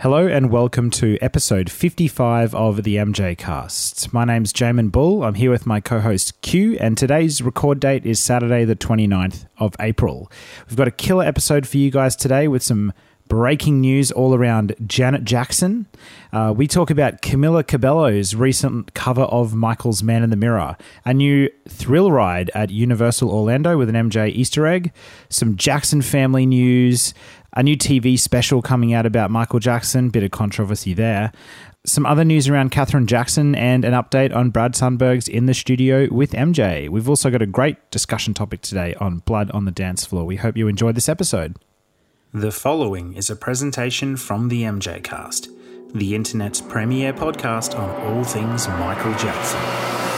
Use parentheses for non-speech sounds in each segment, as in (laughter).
Hello and welcome to episode 55 of the MJ Cast. My name's Jamon Bull. I'm here with my co host Q, and today's record date is Saturday, the 29th of April. We've got a killer episode for you guys today with some breaking news all around Janet Jackson. Uh, we talk about Camila Cabello's recent cover of Michael's Man in the Mirror, a new thrill ride at Universal Orlando with an MJ Easter egg, some Jackson family news, a new TV special coming out about Michael Jackson, bit of controversy there. Some other news around Katherine Jackson and an update on Brad Sundberg's in the studio with MJ. We've also got a great discussion topic today on blood on the dance floor. We hope you enjoyed this episode. The following is a presentation from the MJ Cast, the internet's premier podcast on all things Michael Jackson.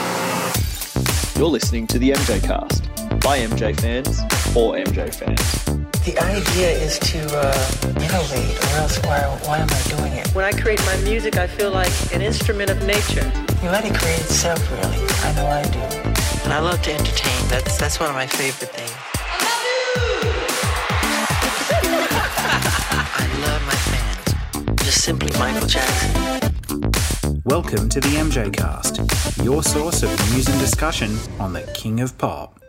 You're listening to the MJ Cast by MJ fans for MJ fans. The idea is to uh, innovate, or else why, why am I doing it? When I create my music, I feel like an instrument of nature. You let it create itself, really. I know I do. And I love to entertain. That's that's one of my favorite things. (laughs) I love my fans. Just simply Michael Jackson. Welcome to the MJ Cast, your source of news and discussion on the King of Pop.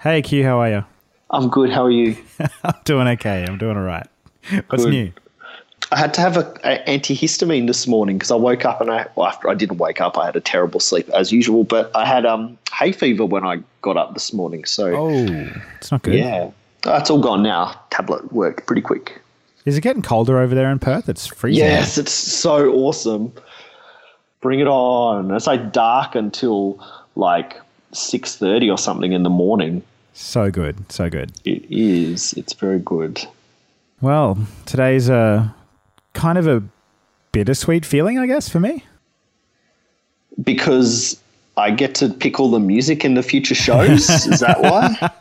Hey Q, how are you? I'm good. How are you? (laughs) I'm doing okay. I'm doing all right. What's Good. new? I had to have a, a antihistamine this morning because I woke up and I well, after I didn't wake up, I had a terrible sleep as usual. But I had um hay fever when I got up this morning. So Oh, it's not good. yeah, it's all gone now. Tablet worked pretty quick. Is it getting colder over there in Perth? It's freezing. Yes, it's so awesome. Bring it on. It's like dark until like six thirty or something in the morning. So good. So good. It is. It's very good. Well, today's a kind of a bittersweet feeling, I guess, for me. because I get to pick all the music in the future shows. Is that why? (laughs)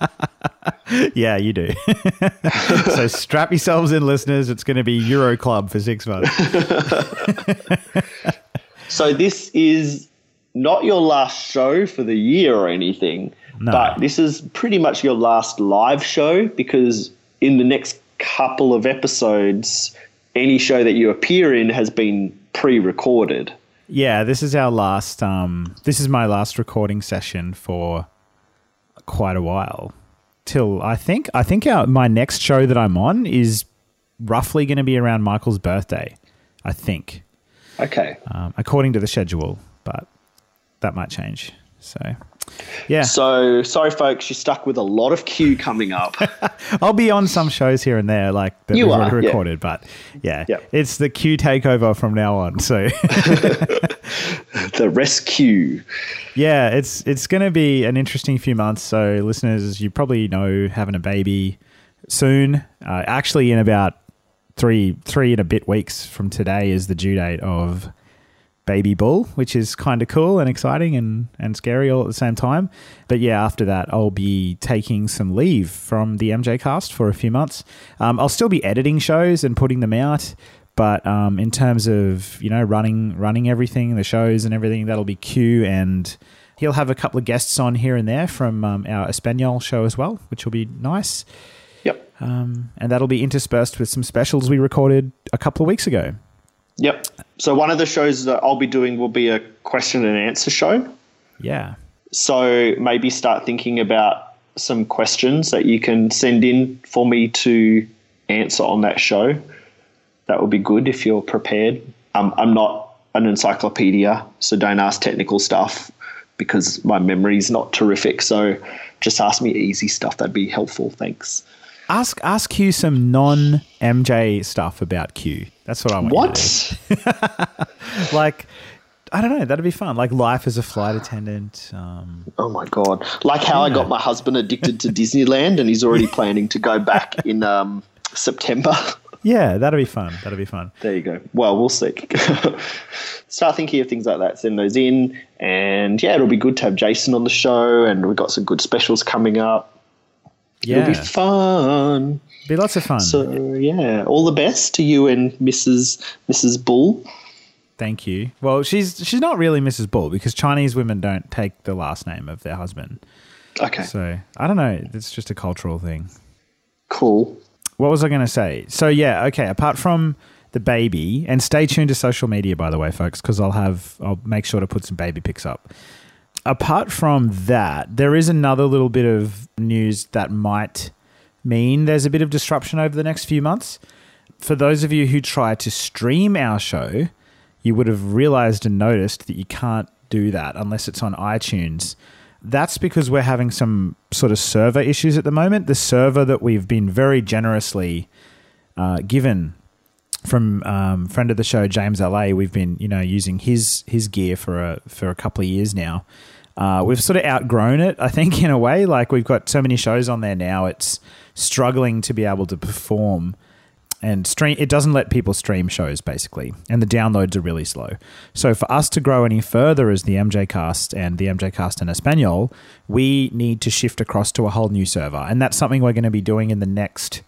Yeah, you do. (laughs) so strap yourselves in, listeners. It's going to be Euro Club for six months. (laughs) So this is not your last show for the year or anything, No. but this is pretty much your last live show because in the next couple of episodes, any show that you appear in has been pre-recorded. Yeah, this is our last. Um, this is my last recording session for quite a while. Till I think I think our, my next show that I'm on is roughly going to be around Michael's birthday. I think, Okay. um, according to the schedule, but that might change. So, yeah, So sorry, folks, you're stuck with a lot of Q coming up. (laughs) I'll be on some shows here and there, like that You we've are, already yeah. recorded. But yeah, Yeah. it's the Q takeover from now on. So. (laughs) (laughs) the rescue. Yeah, it's it's going to be an interesting few months. So, listeners, you probably know having a baby soon. Uh, actually, in about three three and a bit weeks from today is the due date of baby bull, which is kind of cool and exciting and and scary all at the same time. But yeah, after that, I'll be taking some leave from the MJ Cast for a few months. Um, I'll still be editing shows and putting them out. But um, in terms of you know running running everything, the shows and everything, that'll be Q, and he'll have a couple of guests on here and there from um, our Espanol show as well, which will be nice. Um, and that'll be interspersed with some specials we recorded a couple of weeks ago. Yep. So one of the shows that I'll be doing will be a question and answer show. Yeah, So maybe start thinking about some questions that you can send in for me to answer on that show. That would be good if you're prepared. Um, I'm not an encyclopedia, so don't ask technical stuff because my memory is not terrific. So just ask me easy stuff. That'd be helpful. Thanks. Ask ask Q some non MJ stuff about Q. That's what I want. What? (laughs) Like, I don't know. That'd be fun. Like life as a flight attendant. Um, Oh my god! Like how I got my husband addicted to Disneyland, and he's already (laughs) planning to go back in um, September. yeah, that'd be fun. That'd be fun. There you go. Well, we'll see. (laughs) Start thinking of things like that. Send those in, and yeah, it'll be good to have Jason on the show, and we've got some good specials coming up. Yeah, It'll be fun. be lots of fun. So yeah, all the best to you and Mrs. Mrs. Bull. Thank you. Well, she's she's not really Mrs. Bull because Chinese women don't take the last name of their husband. Okay, So I don't know. It's just a cultural thing. cool. What was I going to say? So yeah, okay. Apart from the baby, and stay tuned to social media, by the way, folks, because I'll have I'll make sure to put some baby pics up. Apart from that, there is another little bit of news that might mean there's a bit of disruption over the next few months. For those of you who try to stream our show, you would have realized and noticed that you can't do that unless it's on iTunes. That's because we're having some sort of server issues at the moment. The server that we've been very generously uh, given from um, friend of the show James La, we've been you know using his his gear for a for a couple of years now. Uh, we've sort of outgrown it, I think, (laughs) in a way. Like we've got so many shows on there now, it's struggling to be able to perform and stream. It doesn't let people stream shows basically, and the downloads are really slow. So for us to grow any further as the MJ Cast and the MJ Cast in Espanol, we need to shift across to a whole new server, and that's something we're going to be doing in the next,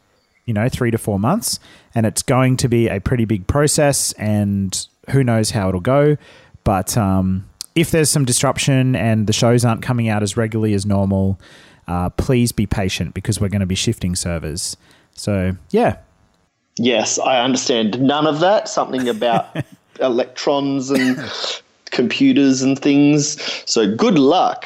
you know, three to four months, and it's going to be a pretty big process, and who knows how it'll go, but um, if there's some disruption and the shows aren't coming out as regularly as normal. Uh, please be patient because we're going to be shifting servers. So, yeah, Yes, I understand none of that. Something about (laughs) electrons and computers and things. So good luck.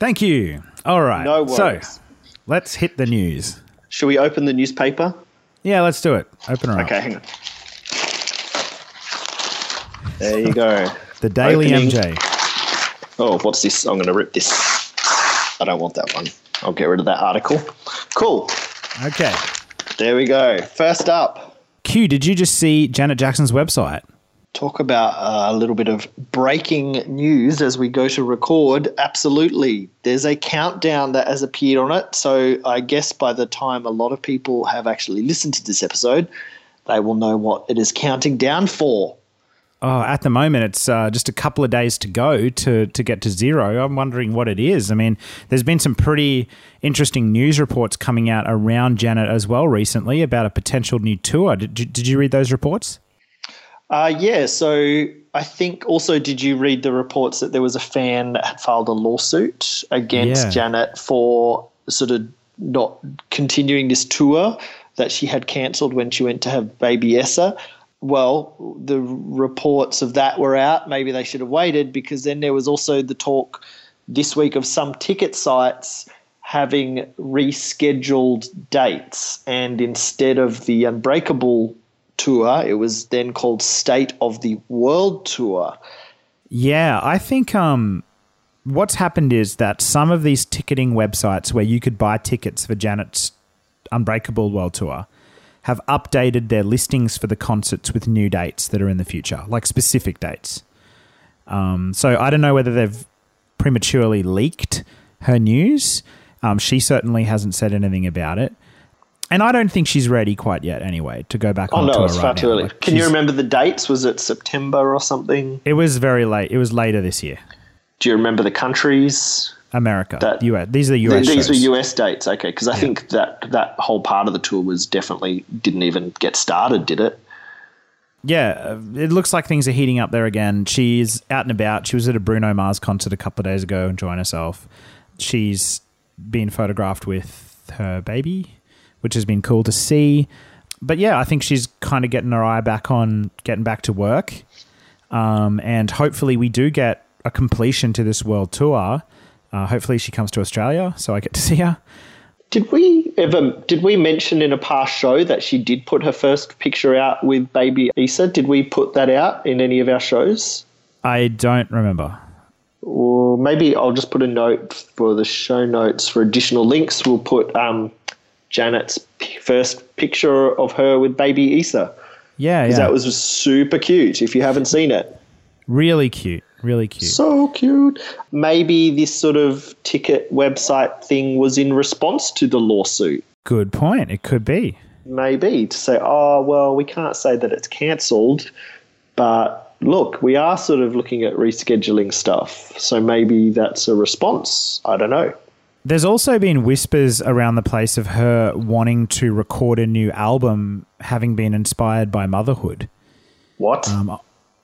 Thank you. All right. No worries. so let's hit the news. Shall we open the newspaper? Yeah, let's do it. Open her Okay, up. hang on. There you go. (laughs) The Daily Opening. MJ. Oh, what's this? I'm going to rip this. I don't want that one. I'll get rid of that article. Cool. Okay. There we go. First up, Q, did you just see Janet Jackson's website? Talk about uh, a little bit of breaking news as we go to record. Absolutely. There's a countdown that has appeared on it. So I guess by the time a lot of people have actually listened to this episode, they will know what it is counting down for. Oh, at the moment, it's uh, just a couple of days to go to, to get to zero. I'm wondering what it is. I mean, there's been some pretty interesting news reports coming out around Janet as well recently about a potential new tour. Did, did you read those reports? Uh, yeah, so I think also, did you read the reports that there was a fan that had filed a lawsuit against Yeah. Janet for sort of not continuing this tour that she had cancelled when she went to have baby Eissa? Well, the reports of that were out. Maybe they should have waited because then there was also the talk this week of some ticket sites having rescheduled dates. And instead of the Unbreakable tour, it was then called State of the World Tour. Yeah, I think um, what's happened is that some of these ticketing websites where you could buy tickets for Janet's Unbreakable World Tour have updated their listings for the concerts with new dates that are in the future, like specific dates. Um, so I don't know whether they've prematurely leaked her news. Um, she certainly hasn't said anything about it. And I don't think she's ready quite yet, anyway, to go back Oh no, it's right far now. too early. Like, Can you remember the dates? Was it September or something? It was very late. It was later this year. Do you remember the countries? America, That- US. These are the Th- US. These were. US dates, okay? Because I think that that whole part of the tour was definitely didn't even get started, did it? Yeah, uh, it looks like things are heating up there again. She's out and about. She was at a Bruno Mars concert a couple of days ago enjoying herself. She's been photographed with her baby, which has been cool to see. But yeah, I think she's kind of getting her eye back on getting back to work. Um, and hopefully, we do get a completion to this world tour. Uh, hopefully, she comes to Australia so I get to (laughs) see her. Did we ever? Did we mention in a past show that she did put her first picture out with baby Eissa? Did we put that out in any of our shows? I don't remember. Or maybe I'll just put a note for the show notes for additional links. We'll put um, Janet's p- first picture of her with baby Eissa. Yeah, yeah. That was super cute. If you haven't seen it, really cute. Really cute. so cute. Maybe this sort of ticket website thing was in response to the lawsuit. Good point. It could be. maybe to say, oh, well, we can't say that it's cancelled, but look, we are sort of looking at rescheduling stuff. So maybe that's a response. I don't know. There's also been whispers around the place of her wanting to record a new album, having been inspired by motherhood. What?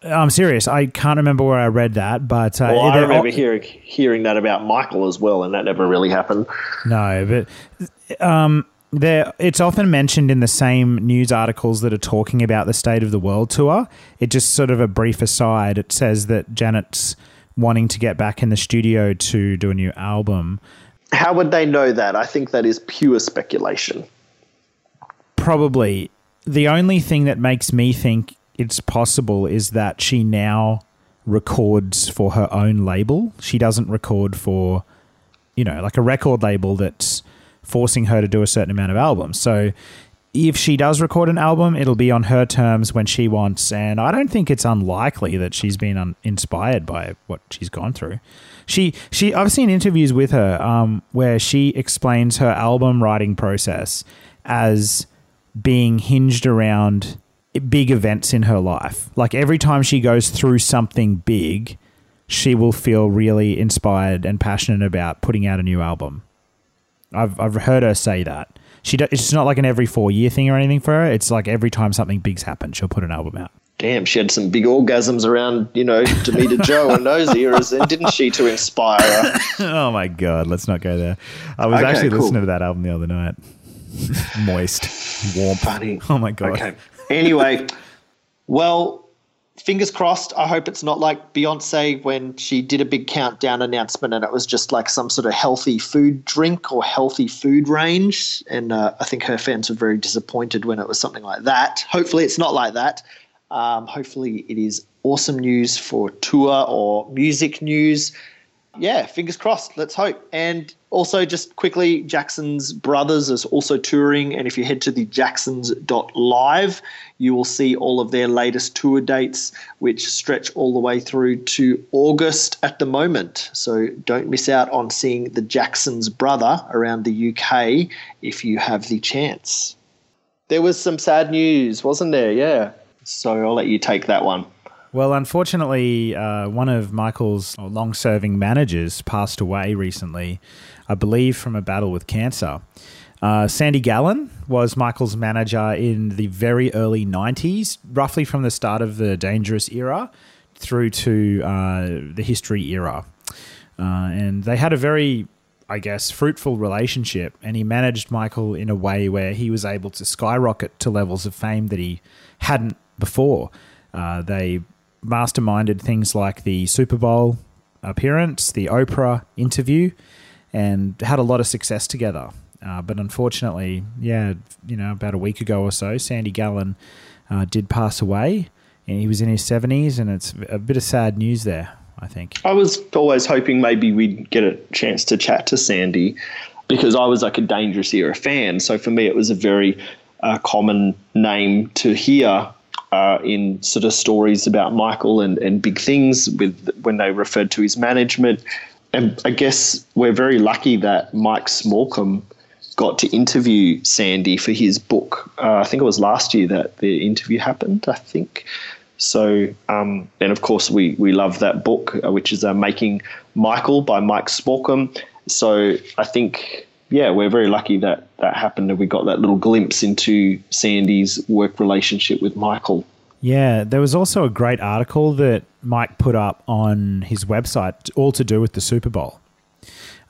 I'm serious. I can't remember where I read that, but uh, well, I remember hearing hearing that about Michael as well, and that never really happened. no, but um, there it's often mentioned in the same news articles that are talking about the state of the world tour it just sort of a brief aside it says that janet's wanting to get back in the studio to do a new album How would they know that? I think that is pure speculation. probably the only thing that makes me think it's possible is that she now records for her own label. She doesn't record for, you know, like a record label that's forcing her to do a certain amount of albums. So if she does record an album, it'll be on her terms when she wants. And I don't think it's unlikely that she's been un- inspired by what she's gone through. She, she, I've seen interviews with her um, where she explains her album writing process as being hinged around big events in her life. Like every time she goes through something big, she will feel really inspired and passionate about putting out a new album. I've I've heard her say that. She do, it's not like an every 4 year thing or anything for her. It's like every time something big's happened, she'll put an album out. Damn, she had some big orgasms around, you know, Damita Jo and (laughs) those eras, then, didn't she, to inspire her? (laughs) oh my god, let's not go there. I was Okay, actually cool. listening to that album the other night. (laughs) Moist, warm. Funny. Oh my god. Okay. Anyway, well, fingers crossed. I hope it's not like Beyonce when she did a big countdown announcement and it was just like some sort of healthy food drink or healthy food range. And uh, I think her fans were very disappointed when it was something like that. Hopefully, it's not like that. Um, hopefully, it is awesome news for tour or music news. Yeah, fingers crossed. Let's hope. And also, just quickly, Jackson's Brothers is also touring. And if you head to the jacksons.live, you will see all of their latest tour dates, which stretch all the way through to August at the moment. So don't miss out on seeing the Jacksons Brother around the UK if you have the chance. There was some sad news, wasn't there? Yeah. So I'll let you take that one. Well, unfortunately, uh, one of Michael's long serving managers passed away recently, I believe from a battle with cancer. Uh, Sandy Gallin was Michael's manager in the very early 90s, roughly from the start of the Dangerous era through to uh, the History era. Uh, and they had a very, I guess, fruitful relationship. And he managed Michael in a way where he was able to skyrocket to levels of fame that he hadn't before. Uh, they masterminded things like the Super Bowl appearance, the Oprah interview, and had a lot of success together. Uh, but unfortunately, yeah, you know, about a week ago or so, Sandy Gallin uh, did pass away, and he was in his seventies, and it's a bit of sad news there. I think. I was always hoping maybe we'd get a chance to chat to Sandy because I was like a Dangerous Era fan. So for me, it was a very uh, common name to hear uh, in sort of stories about Michael and, and big things with when they referred to his management. And I guess we're very lucky that Mike Smallcombe got to interview Sandy for his book. Uh, I think it was last year that the interview happened, I think. So, um, and of course, we, we love that book, uh, which is uh, Making Michael by Mike Smallcombe. So I think, yeah, we're very lucky that that happened and we got that little glimpse into Sandy's work relationship with Michael. Yeah, there was also a great article that Mike put up on his website, all to do with the Super Bowl.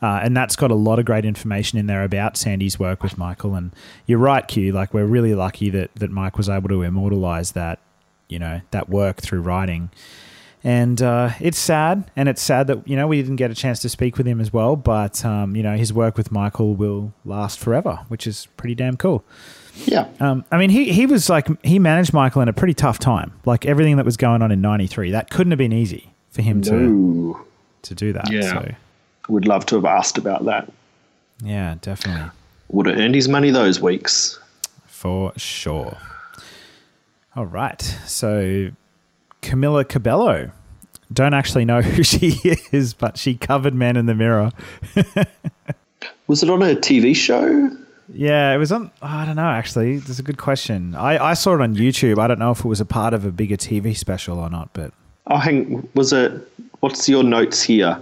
Uh, and that's got a lot of great information in there about Sandy's work with Michael. And you're right, Q. Like we're really lucky that that Mike was able to immortalize that, you know, that work through writing. And uh, it's sad, and it's sad that you know we didn't get a chance to speak with him as well. But um, you know, his work with Michael will last forever, which is pretty damn cool. Yeah. Um, I mean, he he was like he managed Michael in a pretty tough time. Like everything that was going on in '93, that couldn't have been easy for him to to do that. Yeah. So would love to have asked about that. yeah, definitely Would have earned his money those weeks. for sure. All right, so Camila Cabello. Don't actually know (laughs) who she is, but she covered Man in the Mirror. (laughs) Was it on a TV show? Yeah, it was on. I don't know. Actually, that's a good question. I, I saw it on YouTube. I don't know if it was a part of a bigger TV special or not, but Oh, hang. Was it? What's your notes here?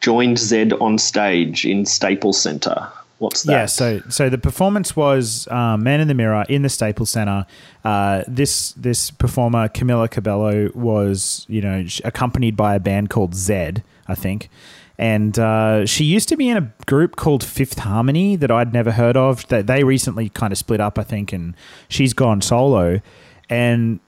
Joined Zedd on stage in Staples Center. What's that? Yeah, so so the performance was um, Man in the Mirror in the Staples Center. Uh, this this performer Camila Cabello was you know accompanied by a band called Zedd, I think, And uh, she used to be in a group called Fifth Harmony that I'd never heard of. That they recently kind of split up, I think, and she's gone solo. And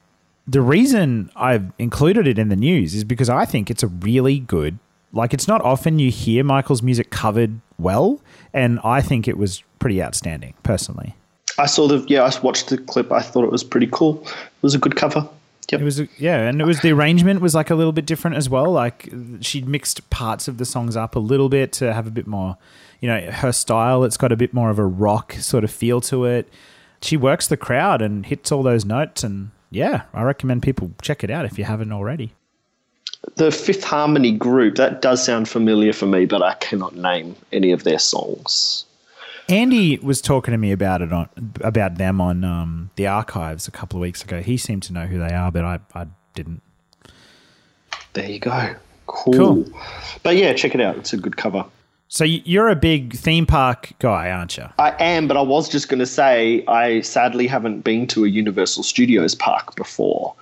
the reason I've included it in the news is because I think it's a really good. Like, it's not often you hear Michael's music covered well, and I think it was pretty outstanding, personally. I saw the yeah, I watched the clip. I thought it was pretty cool. It was a good cover. Yep. It was yeah, and it was the arrangement was like a little bit different as well. Like she'd mixed parts of the songs up a little bit to have a bit more, you know, her style. It's got a bit more of a rock sort of feel to it. She works the crowd and hits all those notes, and yeah, I recommend people check it out if you haven't already. The Fifth Harmony group that does sound familiar for me, but I cannot name any of their songs. Andy was talking to me about it on about them on um, the archives a couple of weeks ago. He seemed to know who they are, but I, I didn't. There you go. Cool. Cool. But yeah, check it out. It's a good cover. So you're a big theme park guy, aren't you? I am, but I was just going to say I sadly haven't been to a Universal Studios park before.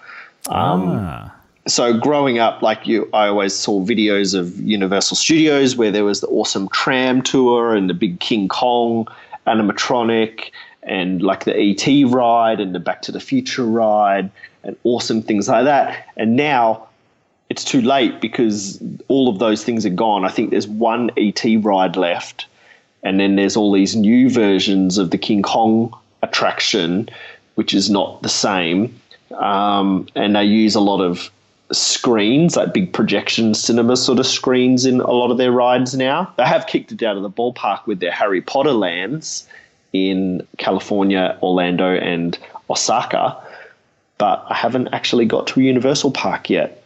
Um, ah, so growing up, like you, I always saw videos of Universal Studios where there was the awesome tram tour and the big King Kong animatronic and like the ET ride and the Back to the Future ride and awesome things like that. And now it's too late because all of those things are gone. I think there's one ET ride left, and then there's all these new versions of the King Kong attraction, which is not the same. Um, and they use a lot of screens, like big projection cinema sort of screens in a lot of their rides now. They have kicked it out of the ballpark with their Harry Potter lands in California, Orlando, and Osaka, but I haven't actually got to a Universal Park yet.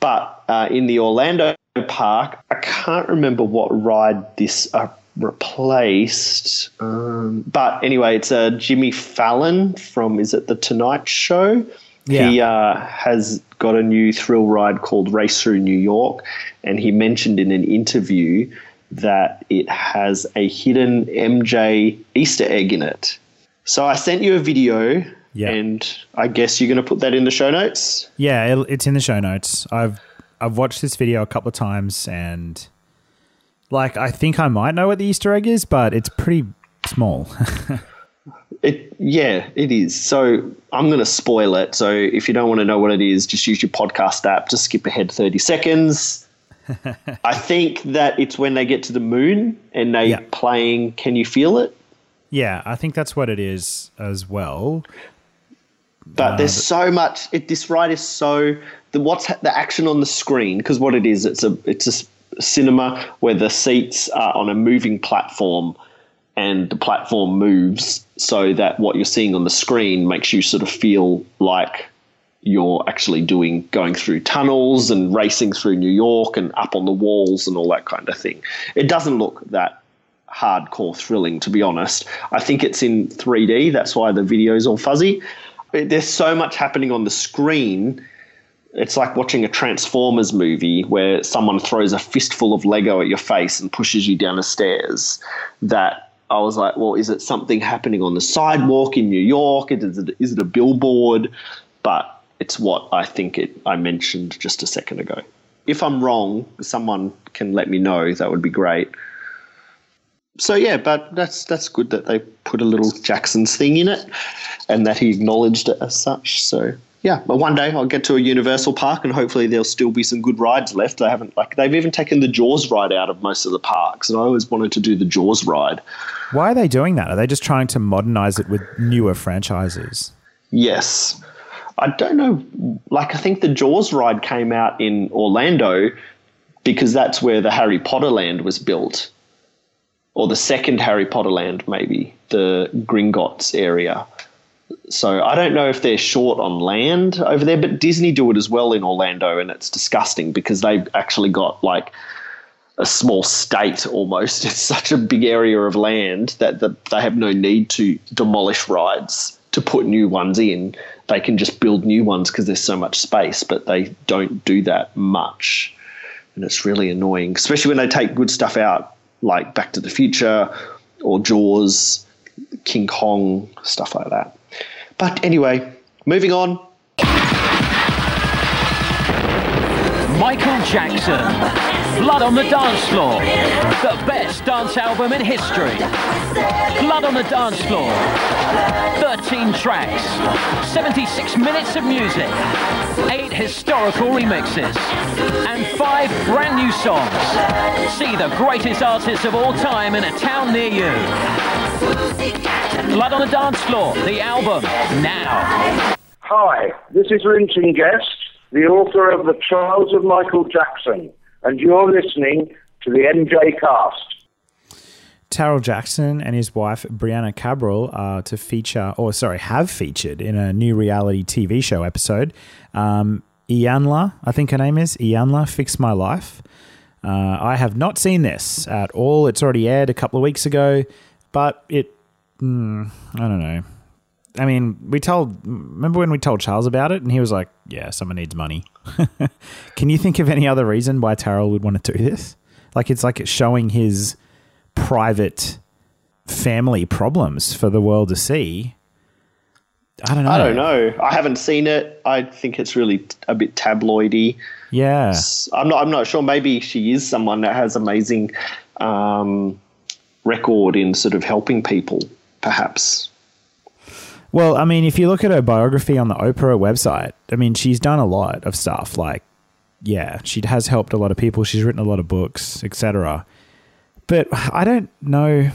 But uh, in the Orlando park, I can't remember what ride this uh, replaced. Um, but anyway, it's uh, Jimmy Fallon from, is it The Tonight Show? Yeah. He uh, has got a new thrill ride called Race Through New York, and he mentioned in an interview that it has a hidden MJ Easter egg in it. So I sent you a video, Yeah. and I guess you're going to put that in the show notes. yeah, it's in the show notes. I've I've watched this video a couple of times, and like I think I might know what the Easter egg is, but it's pretty small. (laughs) It yeah, it is. So I'm going to spoil it. So if you don't want to know what it is, just use your podcast app. Just skip ahead 30 seconds. (laughs) I think that it's when they get to the moon and they Yeah. playing Can You Feel It? yeah, I think that's what it is as well. But uh, there's so much. It, this ride is so the what's ha- the action on the screen because what it is, it's a it's a cinema where the seats are on a moving platform, and the platform moves so that what you're seeing on the screen makes you sort of feel like you're actually doing going through tunnels and racing through New York and up on the walls and all that kind of thing. It doesn't look that hardcore thrilling, to be honest. I think it's in 3D. That's why the video's all fuzzy. There's so much happening on the screen. It's like watching a Transformers movie where someone throws a fistful of Lego at your face and pushes you down the stairs. That I was like, well, is it something happening on the sidewalk in New York? Is it, is it a billboard? But it's what I think it. I mentioned just a second ago. If I'm wrong, someone can let me know. That would be great so yeah, but that's that's good that they put a little Jackson's thing in it, and that he acknowledged it as such. So yeah, but one day I'll get to a Universal Park, and hopefully there'll still be some good rides left. They haven't like they've even taken the Jaws ride out of most of the parks, and I always wanted to do the Jaws ride. Why are they doing that? Are they just trying to modernize it with newer franchises? Yes. I don't know. Like, I think the Jaws ride came out in Orlando because that's where the Harry Potter land was built. Or the second Harry Potter land, maybe, the Gringotts area. So I don't know if they're short on land over there, but Disney do it as well in Orlando, and it's disgusting because they've actually got like a small state almost. (laughs) It's such a big area of land that, that they have no need to demolish rides to put new ones in. They can just build new ones because there's so much space, but they don't do that much. And it's really annoying, especially when they take good stuff out, like Back to the Future or Jaws, King Kong, stuff like that. But anyway, moving on. Michael Jackson. Blood on the Dance Floor. The best dance album in history. Blood on the Dance Floor. 13 tracks. 76 minutes of music. 8 historical remixes. And 5 brand new songs. See the greatest artists of all time in a town near you. Blood on the Dance Floor, the album, now. Hi, this is Lynton Guest, the author of The Trials of Michael Jackson, and you're listening to the MJ Cast. Taryll Jackson and his wife Brianna Cabral are to feature, or sorry, have featured in a new reality TV show episode. Um, Iyanla, I think her name is Iyanla, Fix My Life. Uh, I have not seen this at all. It's already aired a couple of weeks ago, but it, mm, I don't know. I mean, we told, remember when we told Charles about it and he was like, yeah, someone needs money. (laughs) Can you think of any other reason why Taryll would want to do this? Like, it's like it's showing his private family problems for the world to see. I don't know. I don't know. I haven't seen it. I think it's really t- a bit tabloidy. Yeah. I'm not. I'm not sure. Maybe she is someone that has amazing um, record in sort of helping people. Perhaps. Well, I mean, if you look at her biography on the Oprah website, I mean, she's done a lot of stuff. Like, yeah, she has helped a lot of people. She's written a lot of books, etc. But I don't know.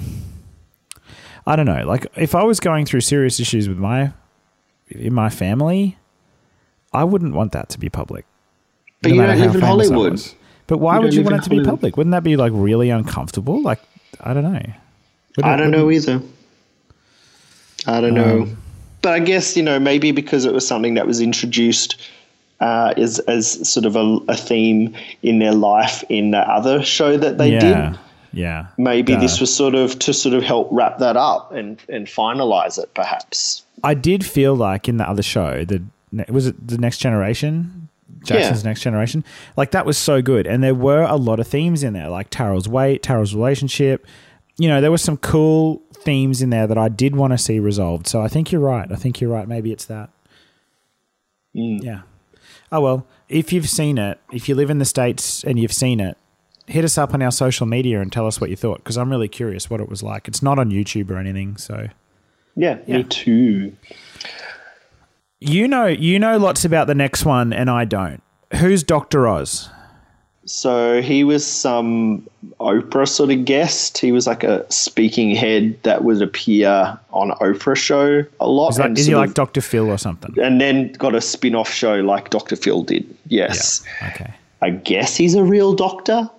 I don't know. Like, if I was going through serious issues with my in my family, I wouldn't want that to be public. But you don't live in Hollywood. But why You would you want it to be public? Wouldn't that be like really uncomfortable? Like, I don't know. Would I don't know either. I don't know. But I guess, you know, maybe because it was something that was introduced uh, as, as sort of a, a theme in their life in the other show that they Yeah. did. Yeah. Maybe Duh. this was sort of to sort of help wrap that up and, and finalize it, perhaps. I did feel like in the other show, the was it the Next Generation, Jackson's Yeah. Next Generation, like that was so good, and there were a lot of themes in there, like Taryll's weight, Taryll's relationship. You know, there were some cool themes in there that I did want to see resolved. So I think you're right. I think you're right. Maybe it's that. Mm. Yeah. Oh well, if you've seen it, if you live in the states and you've seen it, hit us up on our social media and tell us what you thought because I'm really curious what it was like. It's not on YouTube or anything, so. Yeah, Yeah. me too. You know, you know lots about the next one, and I don't. Who's Doctor Oz? So he was some Oprah sort of guest. He was like a speaking head that would appear on Oprah show a lot. Is, like, is he like Doctor Phil or something? and then got a spin-off show like Dr. Phil did. Yes. Okay. I guess he's a real doctor.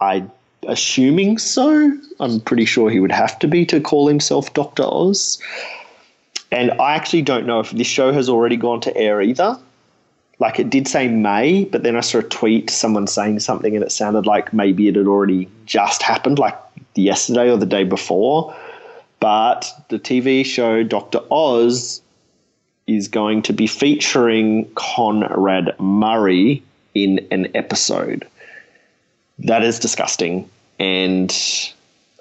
I assuming so. I'm pretty sure he would have to be to call himself Dr. Oz. And I actually don't know if this show has already gone to air either. Like it did say May, but then I saw a tweet, someone saying something, and it sounded like maybe it had already just happened, like yesterday or the day before. But the TV show Dr. Oz is going to be featuring Conrad Murray in an episode. That is disgusting. And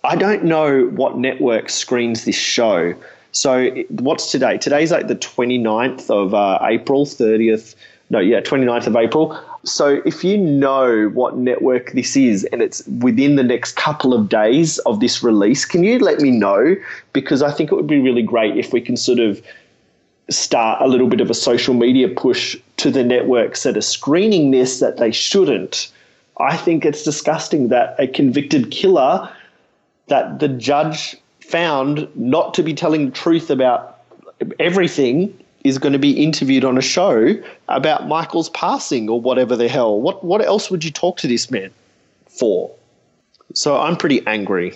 I don't know what network screens this show. So, what's today? Today's like the 29th of uh, April, 30th. No, yeah, 29th of April. So, if you know what network this is and it's within the next couple of days of this release, can you let me know? Because I think it would be really great if we can sort of start a little bit of a social media push to the networks that are screening this that they shouldn't. I think it's disgusting that a convicted killer that the judge found not to be telling the truth about everything is going to be interviewed on a show about Michael's passing or whatever the hell. What what else would you talk to this man for? So I'm pretty angry.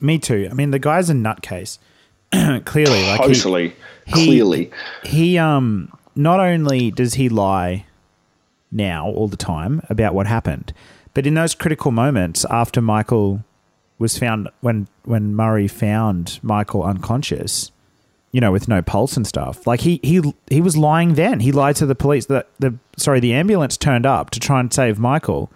Me too. I mean, the guy's a nutcase. (clears throat) Clearly, like he- Totally. he- clearly. he um not only does he lie now all the time about what happened, but in those critical moments after Michael was found when when Murray found Michael unconscious, you know, with no pulse and stuff. Like he he he was lying then. He lied to the police that the sorry, the ambulance turned up to try and save Michael.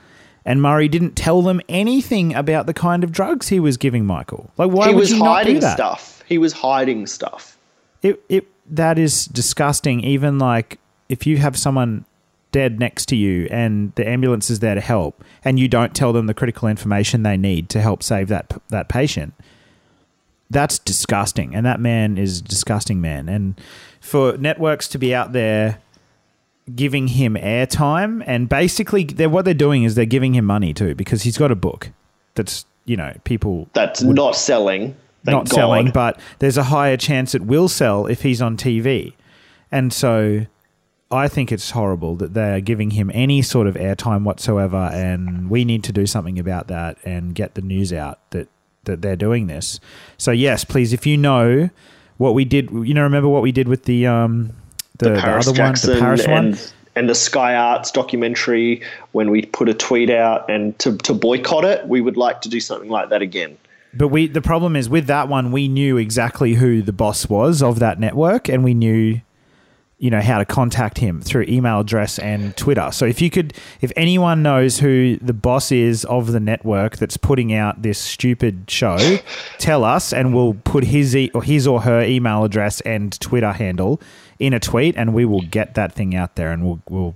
And Murray didn't tell them anything about the kind of drugs he was giving Michael. Like, why he was you not do hiding stuff. He was hiding stuff. it, it that is disgusting even like if you have someone dead next to you and the ambulance is there to help and you don't tell them the critical information they need to help save that that patient that's disgusting and that man is a disgusting man and for networks to be out there giving him airtime and basically they're, what they're doing is they're giving him money too because he's got a book that's you know people That's not selling. Not God. selling, but there's a higher chance it will sell if he's on TV. And so I think it's horrible that they're giving him any sort of airtime whatsoever. And we need to do something about that and get the news out that, that they're doing this. So, yes, please, if you know what we did, you know, remember what we did with the, um, the, the the Paris other one, Jackson the Paris one? and and the Sky Arts documentary when we put a tweet out and to, to boycott it, we would like to do something like that again. But we the problem is with that one we knew exactly who the boss was of that network and we knew you know how to contact him through email address and Twitter. So if you could if anyone knows who the boss is of the network that's putting out this stupid show, (laughs) tell us and we'll put his e- or his or her email address and Twitter handle in a tweet and we will get that thing out there and we'll we'll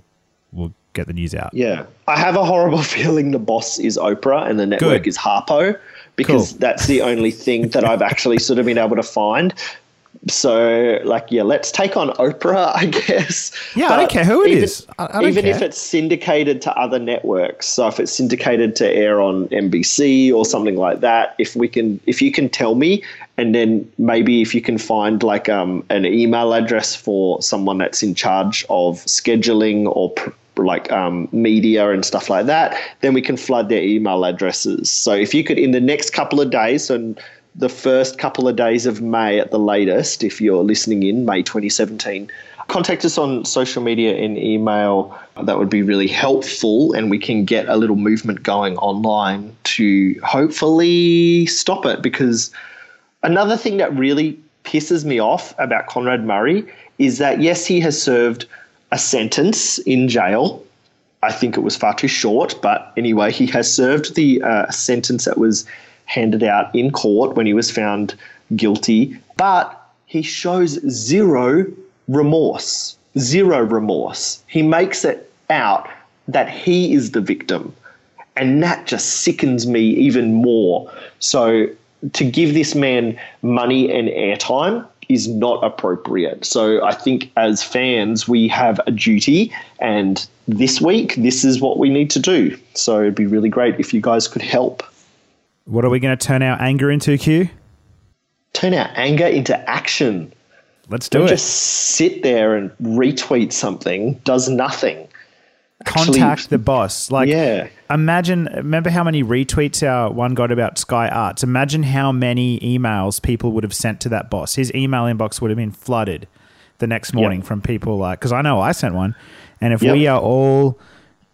we'll get the news out. Yeah. I have a horrible (laughs) feeling the boss is Oprah and the network Good. is Harpo because Cool. that's the only thing that I've actually sort of been able to find. So, like, yeah, let's take on Oprah, (laughs) I guess. Yeah, I don't care who it it is. is. I- I don't even if it's syndicated to other networks, so if it's syndicated to air on NBC or something like that, if we can, if you can tell me, and then maybe if you can find like um, an email address for someone that's in charge of scheduling or pr- like um, media and stuff like that, then we can flood their email addresses. So if you could, in the next couple of days, and the first couple of days of May at the latest, if you're listening in May 2017, contact us on social media and email. That would be really helpful, and we can get a little movement going online to hopefully stop it. Because another thing that really pisses me off about Conrad Murray is that, yes, he has served a sentence in jail. I think it was far too short, but anyway, he has served the uh, sentence that was handed out in court when he was found guilty, but he shows zero remorse. Zero remorse. He makes it out that he is the victim. And that just sickens me even more. So to give this man money and airtime is not appropriate. So I think as fans, we have a duty. And this week, this is what we need to do. So it'd be really great if you guys could help. What are we going to turn our anger into, Q? Turn our anger into action. Let's do Don't it. just sit there and retweet something, does nothing. Actually- contact the boss. Like, Yeah. imagine, remember how many retweets our one got about Sky Arts? Imagine how many emails people would have sent to that boss. His email inbox would have been flooded the next morning from people like, because I know I sent one. And if Yep. we are all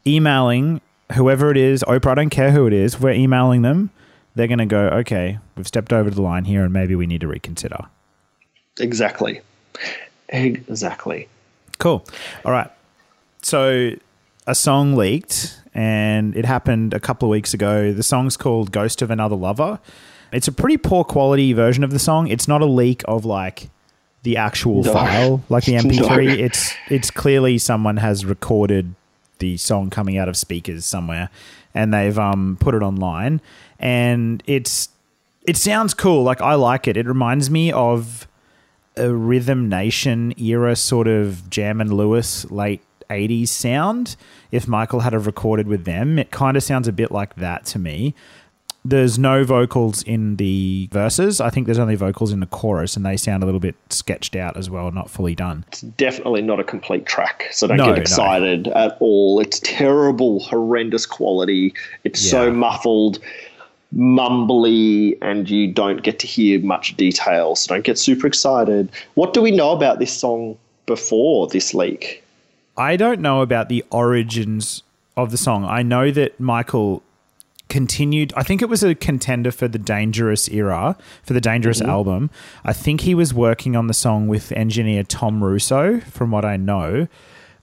emailing whoever it is, Oprah, I don't care who it is, we're emailing them, they're going to go, okay, we've stepped over the line here and maybe we need to reconsider. Exactly. Exactly. Cool. All right. So a song leaked and it happened a couple of weeks ago. The song's called Ghost of Another Lover. It's a pretty poor quality version of the song. It's not a leak of like the actual No. file, like the MP3. (laughs) No. It's it's clearly someone has recorded the song coming out of speakers somewhere and they've um put it online and it's it sounds cool. Like I like it. It reminds me of a Rhythm Nation era sort of Jam and Lewis late 80s sound. If Michael had have recorded with them, it kind of sounds a bit like that to me. There's no vocals in the verses. I think there's only vocals in the chorus, and they sound a little bit sketched out as well, not fully done. It's definitely not a complete track, so don't No, get no. excited at all. It's terrible, horrendous quality. It's so muffled, mumbly, and you don't get to hear much detail, so don't get super excited. What do we know about this song before this leak? I don't know about the origins of the song. I know that Michael continued I think it was a contender for the Dangerous era, for the Dangerous album. I think he was working on the song with engineer Thom Russo from what I know.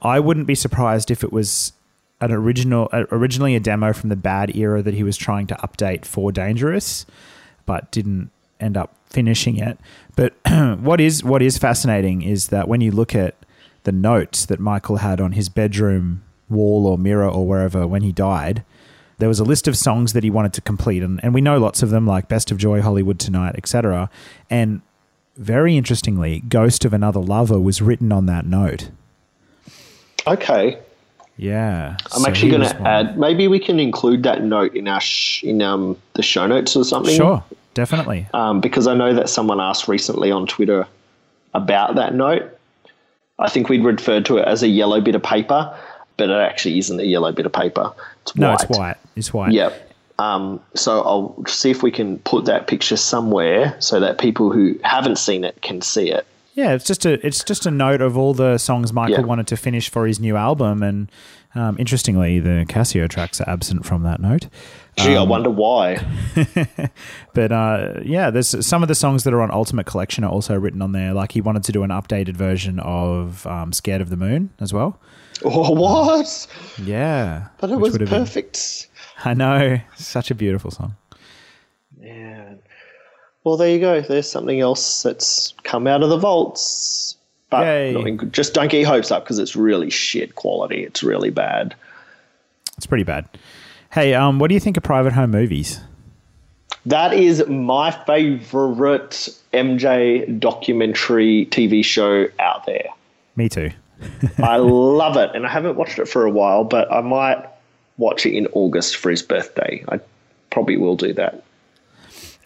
I wouldn't be surprised if it was an original uh, originally a demo from the bad era that he was trying to update for Dangerous but didn't end up finishing it. But (clears throat) what is what is fascinating is that when you look at the notes that Michael had on his bedroom wall or mirror or wherever when he died, there was a list of songs that he wanted to complete, and, and we know lots of them, like Best of Joy, Hollywood Tonight, etc. And very interestingly, Ghost of Another Lover was written on that note. Okay. Yeah. I'm so actually going to add. Maybe we can include that note in our sh- in um the show notes or something. Sure, definitely. Um, because I know that someone asked recently on Twitter about that note. I think we'd referred to it as a yellow bit of paper, but it actually isn't a yellow bit of paper. It's No, white. it's white. It's white. Yep. Um, so I'll see if we can put that picture somewhere so that people who haven't seen it can see it. Yeah, it's just a it's just a note of all the songs Michael Yeah. wanted to finish for his new album, and um, interestingly, the Cascio tracks are absent from that note. Gee, Um, I wonder why. (laughs) But uh, yeah, there's some of the songs that are on Ultimate Collection are also written on there. Like he wanted to do an updated version of um, "Scared of the Moon" as well. Oh, (laughs) what? Yeah, But it was have been- perfect. I know, such a beautiful song. Yeah. Well, there you go. There's something else that's come out of the vaults. But Yay. not in- just don't get your hopes up because it's really shit quality. It's really bad. It's pretty bad. Hey, um, what do you think of private home movies? That is my favorite MJ documentary TV show out there. Me too. I love it, and I haven't watched it for a while, but I might watch it in August for his birthday. I probably will do that.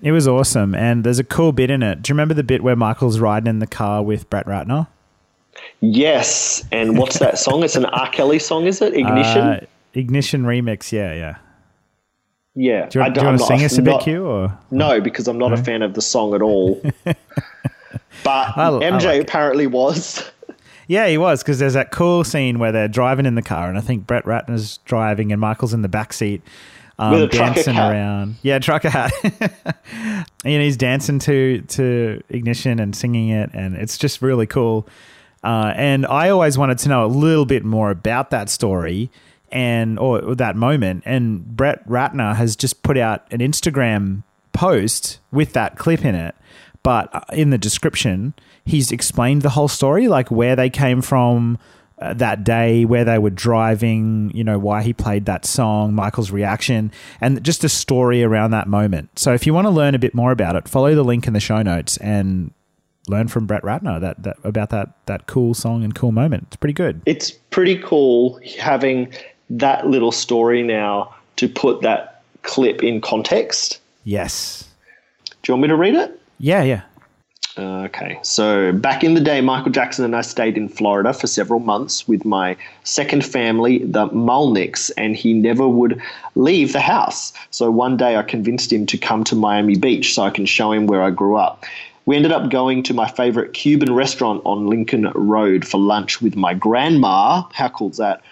It was awesome, and there's a cool bit in it. Do you remember the bit where Michael's riding in the car with Brett Ratner? Yes, and what's that song? It's an R. Kelly song, is it? Ignition. Uh, Ignition remix, yeah, yeah. yeah. Do you, I do you want to sing us a bit, Q? Or No, because I'm not a fan of the song at all. (laughs) but I- I MJ like it. apparently was. Yeah, he was because there's that cool scene where they're driving in the car, and I think Brett Ratner's driving, and Michael's in the back seat, um, dancing around. Yeah, trucker hat. (laughs) and he's dancing to to Ignition and singing it, and it's just really cool. Uh, and I always wanted to know a little bit more about that story and or that moment. And Brett Ratner has just put out an Instagram post with that clip in it, but uh, in the description, he's explained the whole story, like where they came from. Uh, that day, where they were driving, you know, why he played that song, Michael's reaction, and just a story around that moment. So, if you want to learn a bit more about it, follow the link in the show notes and learn from Brett Ratner that, that about that that cool song and cool moment. It's pretty good. It's pretty cool having that little story now to put that clip in context. Yes. Do you want me to read it? Yeah, yeah. Okay, so back in the day, Michael Jackson and I stayed in Florida for several months with my second family, the Mulnicks, and he never would leave the house. So one day I convinced him to come to Miami Beach so I can show him where I grew up. We ended up going to my favorite Cuban restaurant on Lincoln Road for lunch with my grandma. How cool's that?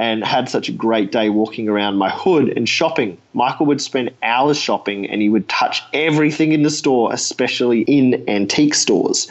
And had such a great day walking around my hood and shopping. Michael would spend hours shopping and he would touch everything in the store, especially in antique stores.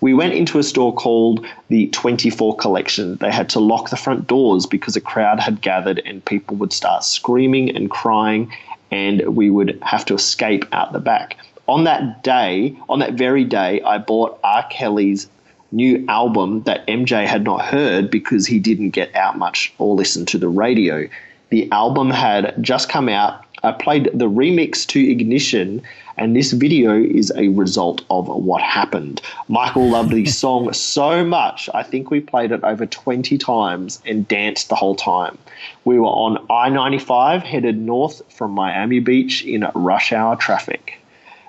We went into a store called the 24 Collection. They had to lock the front doors because a crowd had gathered and people would start screaming and crying, and we would have to escape out the back. On that day, on that very day, I bought R. Kelly's new album that MJ had not heard because he didn't get out much or listen to the radio. The album had just come out. I played the remix to Ignition, and this video is a result of what happened. Michael loved the (laughs) song so much, I think we played it over 20 times and danced the whole time. We were on I 95 headed north from Miami Beach in rush hour traffic.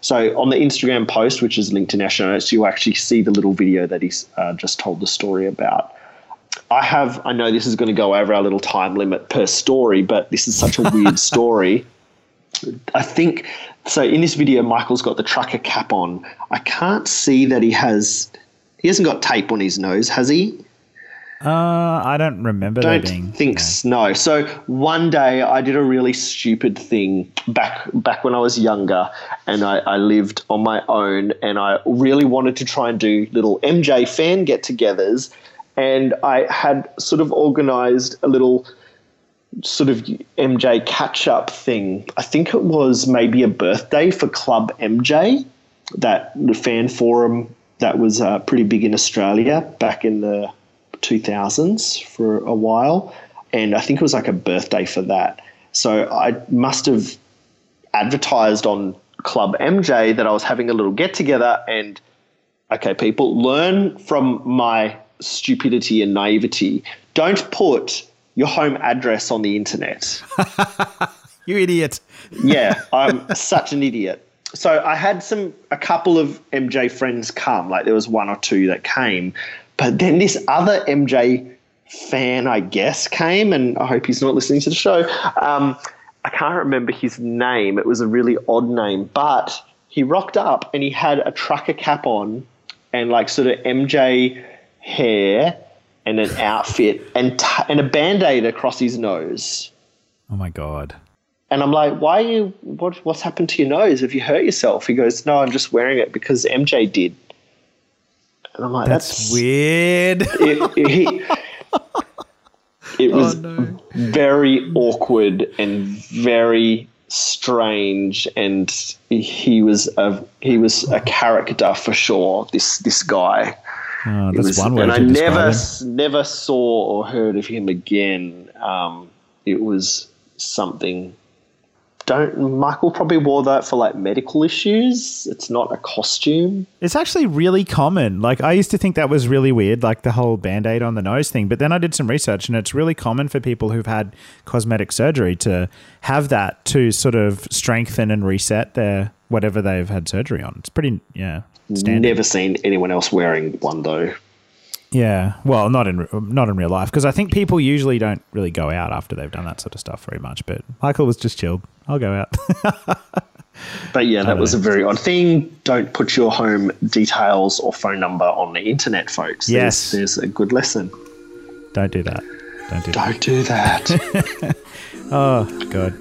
So on the Instagram post, which is linked in our show notes, you actually see the little video that he's uh, just told the story about. I have, I know this is going to go over our little time limit per story, but this is such a weird (laughs) story. I think so. In this video, Michael's got the trucker cap on. I can't see that he has. He hasn't got tape on his nose, has he? Uh, I don't remember don't being. think no. So one day I did a really stupid thing back back when I was younger, and I, I lived on my own, and I really wanted to try and do little MJ fan get-togethers, and I had sort of organised a little sort of MJ catch-up thing. I think it was maybe a birthday for Club MJ, that the fan forum that was uh, pretty big in Australia back in the 2000s for a while. and I think it was like a birthday for that. So I must have advertised on Club MJ that I was having a little get together and okay, people, learn from my stupidity and naivety. Don't put your home address on the internet. (laughs) You idiot. yeah, I'm (laughs) such an idiot. So I had some a couple of MJ friends come, like there was one or two that came, but then this other MJ fan, I guess, came, and I hope he's not listening to the show. Um, I can't remember his name. It was a really odd name, but he rocked up and he had a trucker cap on and like sort of MJ hair and an outfit and t- and a band aid across his nose. Oh my god. And I'm like, why are you? What, what's happened to your nose? Have you hurt yourself? He goes, no, I'm just wearing it because MJ did. And I'm like, That's, that's, weird. (laughs) It, it, it was very awkward and very strange, and he was a he was a character for sure. This this guy. Oh, that's was- one way and I never him. never saw or heard of him again. Um, it was something. Don't Michael probably wore that for like medical issues. It's not a costume. It's actually really common. Like I used to think that was really weird, like the whole band-aid on the nose thing. But then I did some research and it's really common for people who've had cosmetic surgery to have that to sort of strengthen and reset their whatever they've had surgery on. It's pretty yeah. Standard. Never seen anyone else wearing one though. Yeah. Well, not in not in real life because I think people usually don't really go out after they've done that sort of stuff very much. But Michael was just chilled. I'll go out. (laughs) But yeah, that was a very odd thing. Don't put your home details or phone number on the internet, folks. Yes. There's, there's a good lesson. don't do that. Don't do that. Don't do that. (laughs) Oh god.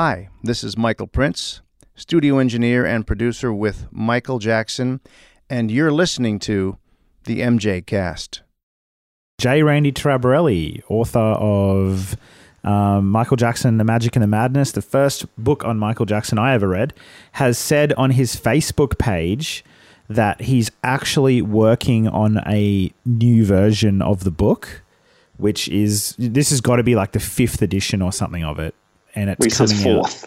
Hi, this is Michael Prince, studio engineer and producer with Michael Jackson, and you're listening to the MJ Cast. J. Randy Taraborrelli, author of um, Michael Jackson, The Magic and the Madness, the first book on Michael Jackson I ever read, has said on his Facebook page that he's actually working on a new version of the book, which is this has got to be like the fifth edition or something of it, and it's Which says coming out-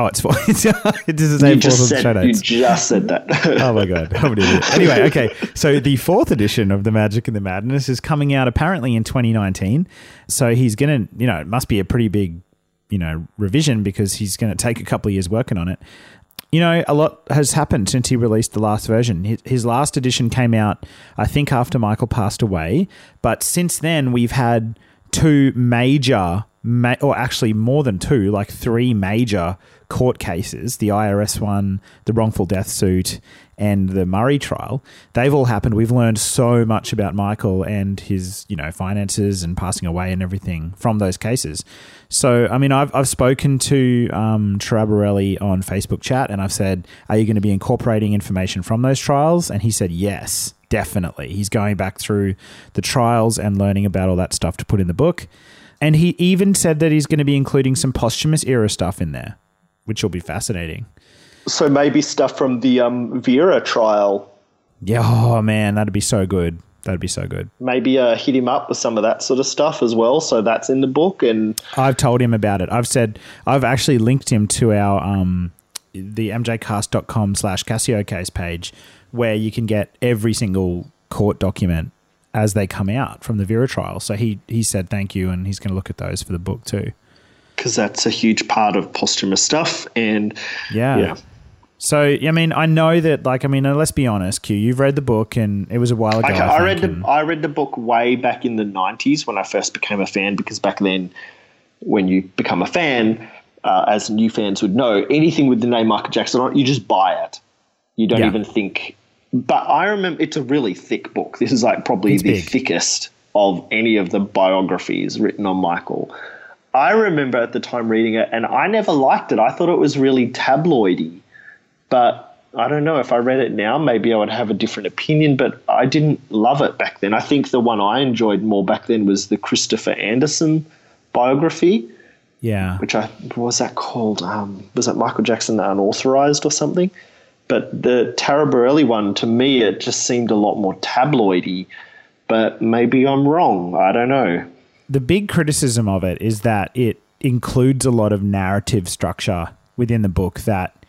Oh, it's fourth. (laughs) it doesn't You say just fourth the said you just said that. (laughs) oh my god, (laughs) I'm an idiot. Anyway, okay. So the fourth edition of the Magic and the Madness is coming out apparently in 2019. So he's gonna, you know, it must be a pretty big, you know, revision because he's gonna take a couple of years working on it. You know, a lot has happened since he released the last version. His last edition came out, I think, after Michael passed away. But since then, we've had two major, ma- or actually more than two, like three major court cases the IRS one, the wrongful death suit, and the Murray trial. They've all happened. We've learned so much about Michael and his, you know, finances and passing away and everything from those cases. So, I mean, I've, I've spoken to um, on Facebook chat and I've said, Are you going to be incorporating information from those trials? And he said, Yes, definitely. He's going back through the trials and learning about all that stuff to put in the book. And he even said that he's going to be including some posthumous era stuff in there, which will be fascinating. so maybe stuff from the um, Vera trial. Yeah, oh man, that'd be so good. That'd be so good. Maybe uh, hit him up with some of that sort of stuff as well. So that's in the book. And I've told him about it. I've said I've actually linked him to our um the mjcast.com slash Cascio case page where you can get every single court document as they come out from the Vera trial. So he he said thank you and he's going to look at those for the book too. because that's a huge part of posthumous stuff. And Yeah. yeah. So I mean, I know that like I mean, let's be honest, Q. You've read the book and it was a while ago. Okay, I, I, read the I read the book way back in the nineties when I first became a fan because back then, when you become a fan, uh, as new fans would know, anything with the name Michael Jackson on it, you just buy it. You don't Yeah. even think. But I remember it's a really thick book. This is like probably It's the big. thickest of any of the biographies written on Michael. I remember at the time reading it, and I never liked it. I thought it was really tabloidy but I don't know if I read it now, maybe I would have a different opinion. But I didn't love it back then. I think the one I enjoyed more back then was the Christopher Anderson biography, yeah. which I what was that called? Um, was that Michael Jackson Unauthorized or something? But the Taraborrelli one, to me, it just seemed a lot more tabloidy. But maybe I'm wrong. I don't know. the big criticism of it is that it includes a lot of narrative structure within the book that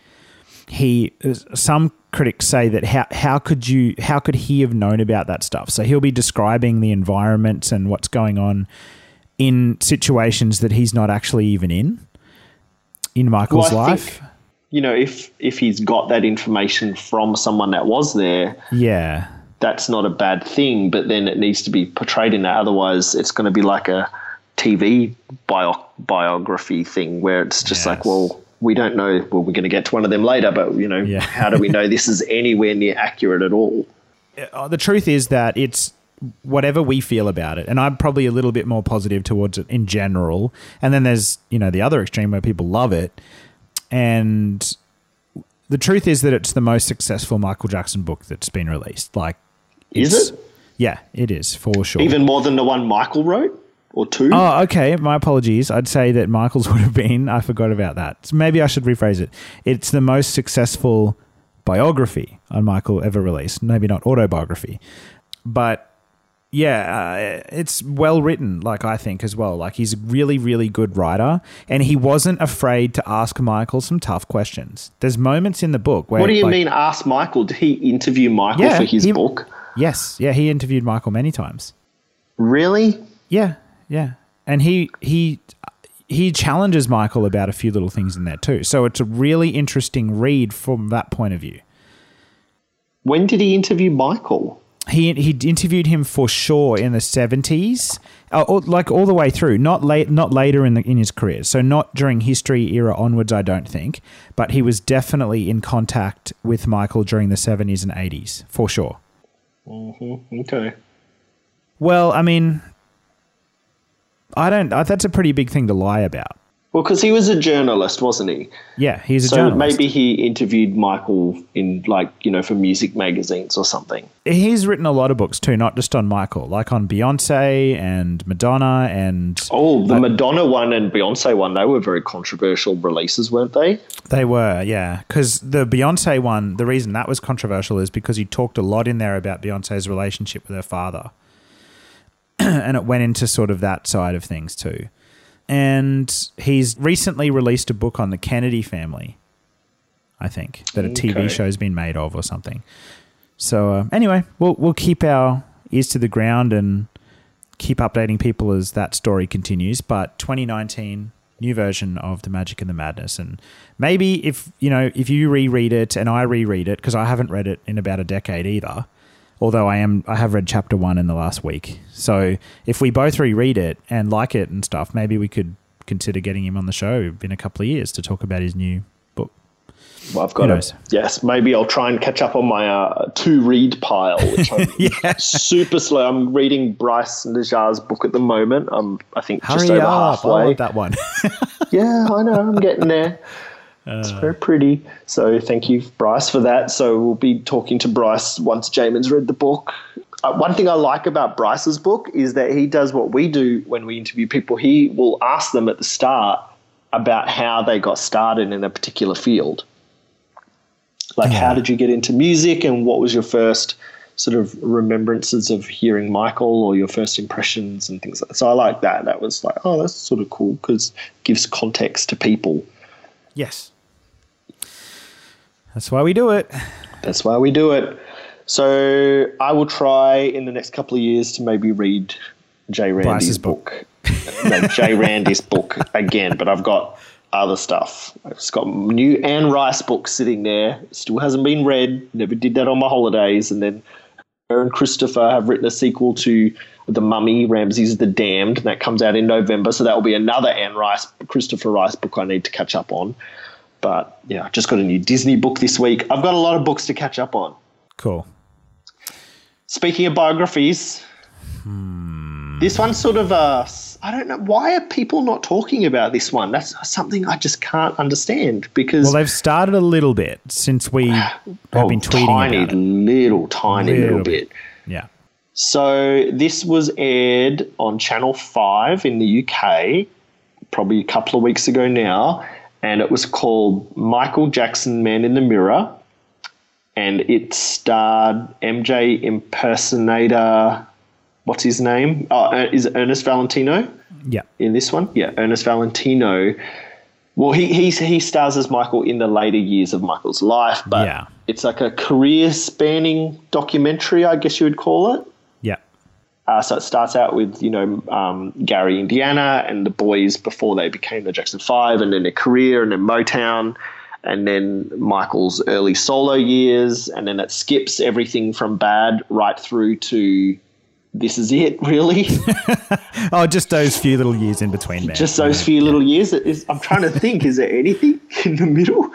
he some critics say that how how could you how could he have known about that stuff so he'll be describing the environments and what's going on in situations that he's not actually even in in Michael's Well, life think- You know, if if he's got that information from someone that was there, yeah that's not a bad thing, but then it needs to be portrayed in that. Otherwise, it's going to be like a TV bio- biography thing where it's just like, well, we don't know. Well, we're going to get to one of them later, but you know, Yeah. how do we know (laughs) this is anywhere near accurate at all? uh, the truth is that it's whatever we feel about it and i'm probably a little bit more positive towards it in general and then there's you know the other extreme where people love it and the truth is that it's the most successful michael jackson book that's been released like Is it yeah it is for sure even more than the one Michael wrote or two? Oh, okay. My apologies. I'd say that Michael's (laughs) would have been. I forgot about that. So maybe I should rephrase it. It's the most successful biography on Michael ever released. Maybe not autobiography, but yeah, uh, it's well written. Like I think as well. Like he's a really, really good writer, and he wasn't afraid to ask Michael some tough questions. There's moments in the book where what do you like- mean? Ask Michael. Did he interview Michael Yeah, for his he- book? Yes, yeah, he interviewed Michael many times. Really? Yeah, yeah, and he he he challenges Michael about a few little things in there too. So it's a really interesting read from that point of view. When did he interview Michael? He he interviewed him for sure in the seventies, uh, like all the way through. Not late, not later in the in his career. So not during history era onwards, I don't think. But he was definitely in contact with Michael during the seventies and eighties for sure. Okay. Well, I mean, I don't. That's a pretty big thing to lie about. Well, because he was a journalist, wasn't he? Yeah, he's a So journalist. maybe he interviewed Michael in like you know for music magazines or something. he's written a lot of books too, not just on Michael, like on Beyonce and Madonna and Oh, the Madonna one and Beyonce one, they were very controversial releases, weren't they? They were, yeah. Because the Beyonce one, the reason that was controversial is because he talked a lot in there about Beyonce's relationship with her father. (clears throat) and it went into sort of that side of things too. And he's recently released a book on the Kennedy family, I think, that a TV Okay. show's been made of or something. So, uh, anyway, we'll, we'll keep our ears to the ground and keep updating people as that story continues. But 2019, new version of The Magic and the Madness. And maybe if, you know, if you reread it and I reread it, because I haven't read it in about a decade either, although I am, I have read chapter one in the last week. So if we both reread it and like it and stuff, maybe we could consider getting him on the show in a couple of years to talk about his new book. Well, I've got to, yes, maybe I'll try and catch up on my uh, to read pile, which I'm (laughs) Yeah. super slow. I'm reading Brice Najar's book at the moment. I'm, I think, just over up! I halfway. that one. (laughs) Yeah, I know. I'm getting there. Uh. it's very pretty. So thank you, Brice, for that. So we'll be talking to Brice once Jamon's read the book. Uh, one thing I like about Brice's book is that he does what we do when we interview people. He will ask them at the start about how they got started in a particular field. Like, how did you get into music and what was your first sort of remembrances of hearing Michael or your first impressions and things like that. So I like that. That was like, oh, that's sort of cool because it gives context to people. yes. That's why we do it. That's why we do it. So I will try in the next couple of years to maybe read Jay Randy's Brice's book. no, Jay Randy's book again, but I've got other stuff. I've just got new Anne Rice book sitting there. Still hasn't been read. Never did that on my holidays. And then her and Christopher have written a sequel to The Mummy, Ramses the Damned. And that comes out in November. So that will be another Anne Rice, Christopher Rice book I need to catch up on. But yeah, I just got a new Disney book this week. I've got a lot of books to catch up on. Cool. Speaking of biographies, hmm. this one's sort of a. I don't know why are people not talking about this one. That's something I just can't understand because Well, they've started a little bit since we have (sighs) oh, been tweeting tiny about it. little tiny Little little, bit. bit. Yeah. So this was aired on Channel Five in the UK, probably a couple of weeks ago now, and it was called Michael Jackson: Man in the Mirror, and it starred MJ impersonator. What's his name? Oh, uh, is it Ernest Valentino? Yeah. in this one. Yeah, Ernest Valentino. Well, he he he stars as Michael in the later years of Michael's life, but Yeah. it's like a career spanning documentary, I guess you would call it. Yeah. Uh, so it starts out with you know um, Gary, Indiana, and the boys before they became the Jackson Five, and then their career, and then Motown, and then Michael's early solo years, and then it skips everything from Bad right through to this is it, (laughs) really. (laughs) Oh, just those few little years in between there. just those few little years. Is, I'm trying to think, is there anything (laughs) in the middle?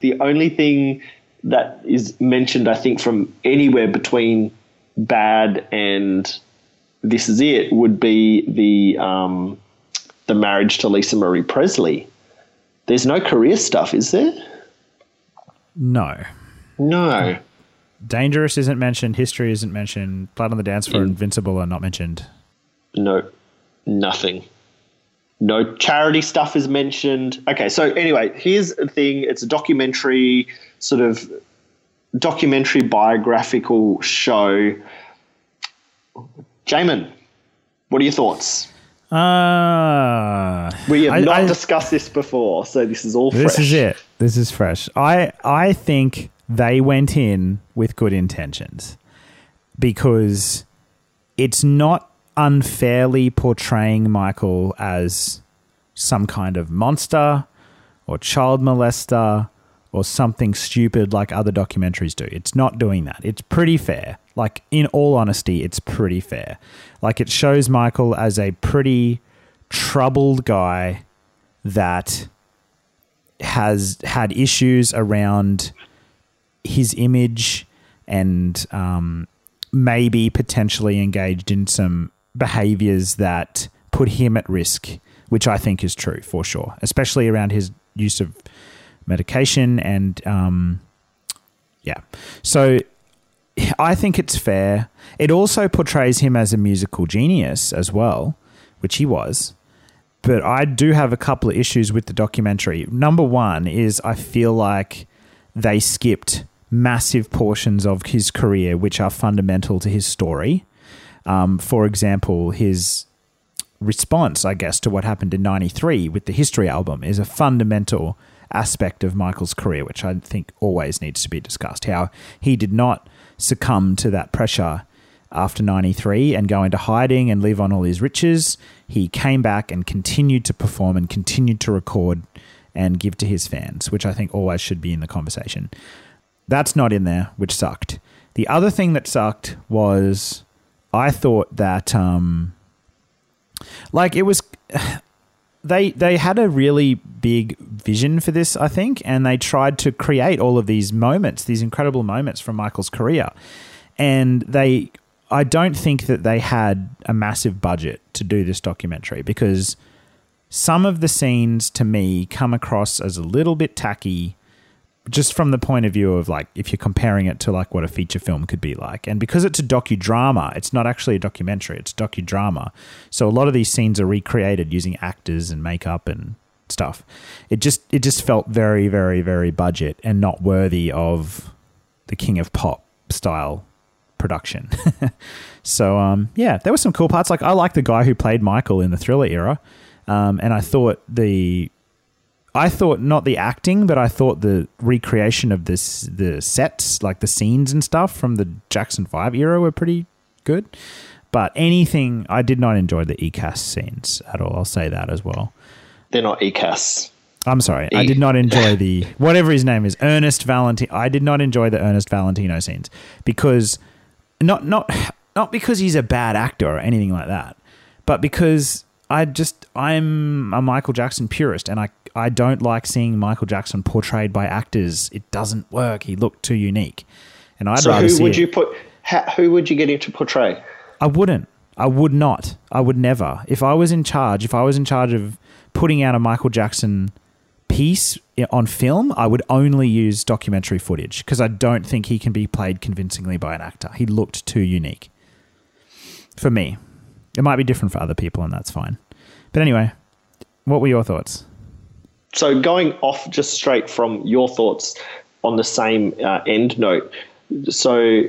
The only thing that is mentioned, I think, from anywhere between bad and this is it would be the um, the marriage to Lisa Marie Presley. There's no career stuff, is there? No. No. Dangerous isn't mentioned. History isn't mentioned. Blood on the Dance Floor, In- Invincible are not mentioned. No, nothing. No charity stuff is mentioned. Okay, so anyway, here's the thing it's a documentary, sort of documentary biographical show. Jamon, what are your thoughts? Uh, We have I- not I- discussed this before, so this is all fresh. This fresh. is it. This is fresh. I I think they went in with good intentions because it's not unfairly portraying Michael as some kind of monster or child molester or something stupid like other documentaries do. It's not doing that. It's pretty fair. Like in all honesty, it's pretty fair. Like it shows Michael as a pretty troubled guy that has had issues around his image and um, maybe potentially engaged in some behaviors that put him at risk which I think is true for sure, especially around his use of medication and um, yeah. So I think it's fair. It also portrays him as a musical genius as well, which he was. But I do have a couple of issues with the documentary. Number one is I feel like they skipped massive portions of his career which are fundamental to his story. Um, for example, his response, I guess, to what happened in 93 with the History album is a fundamental aspect of Michael's career, which I think always needs to be discussed. How he did not succumb to that pressure after 93 and go into hiding and live on all his riches. He came back and continued to perform and continued to record and give to his fans, which I think always should be in the conversation. That's not in there, which sucked. The other thing that sucked was I thought that um like it was they they had a really big vision for this, I think, and they tried to create all of these moments, these incredible moments from Michael's career. And they I don't think that they had a massive budget to do this documentary because some of the scenes to me come across as a little bit tacky just from the point of view of like if you're comparing it to like what a feature film could be like and because it's a docudrama it's not actually a documentary it's docudrama. So a lot of these scenes are recreated using actors and makeup and stuff. It just it just felt very very very budget and not worthy of the king of pop style production. (laughs) So um yeah there were some cool parts. Like i like the guy who played michael in the thriller era um, and i thought the I thought not the acting, but I thought the recreation of this the sets, like the scenes and stuff from the Jackson Five era, were pretty good. But anything, I did not enjoy the ECAS scenes at all. I'll say that as well. They're not ECAS. I'm sorry, E- I did not enjoy the (laughs) whatever his name is, Ernest Valentino. I did not enjoy the Ernest Valentino scenes because not not not because he's a bad actor or anything like that, but because I just I'm a Michael Jackson purist, and I I don't like seeing Michael Jackson portrayed by actors. It doesn't work. He looked too unique, and I'd so rather who see would it. you put? Ha, who would you get him to portray? I wouldn't. I would not. I would never. If I was in charge, if I was in charge of putting out a Michael Jackson piece on film, I would only use documentary footage because I don't think he can be played convincingly by an actor. He looked too unique. For me. It might be different for other people, and that's fine. But anyway, what were your thoughts? So going off just straight from your thoughts on the same uh, end note. So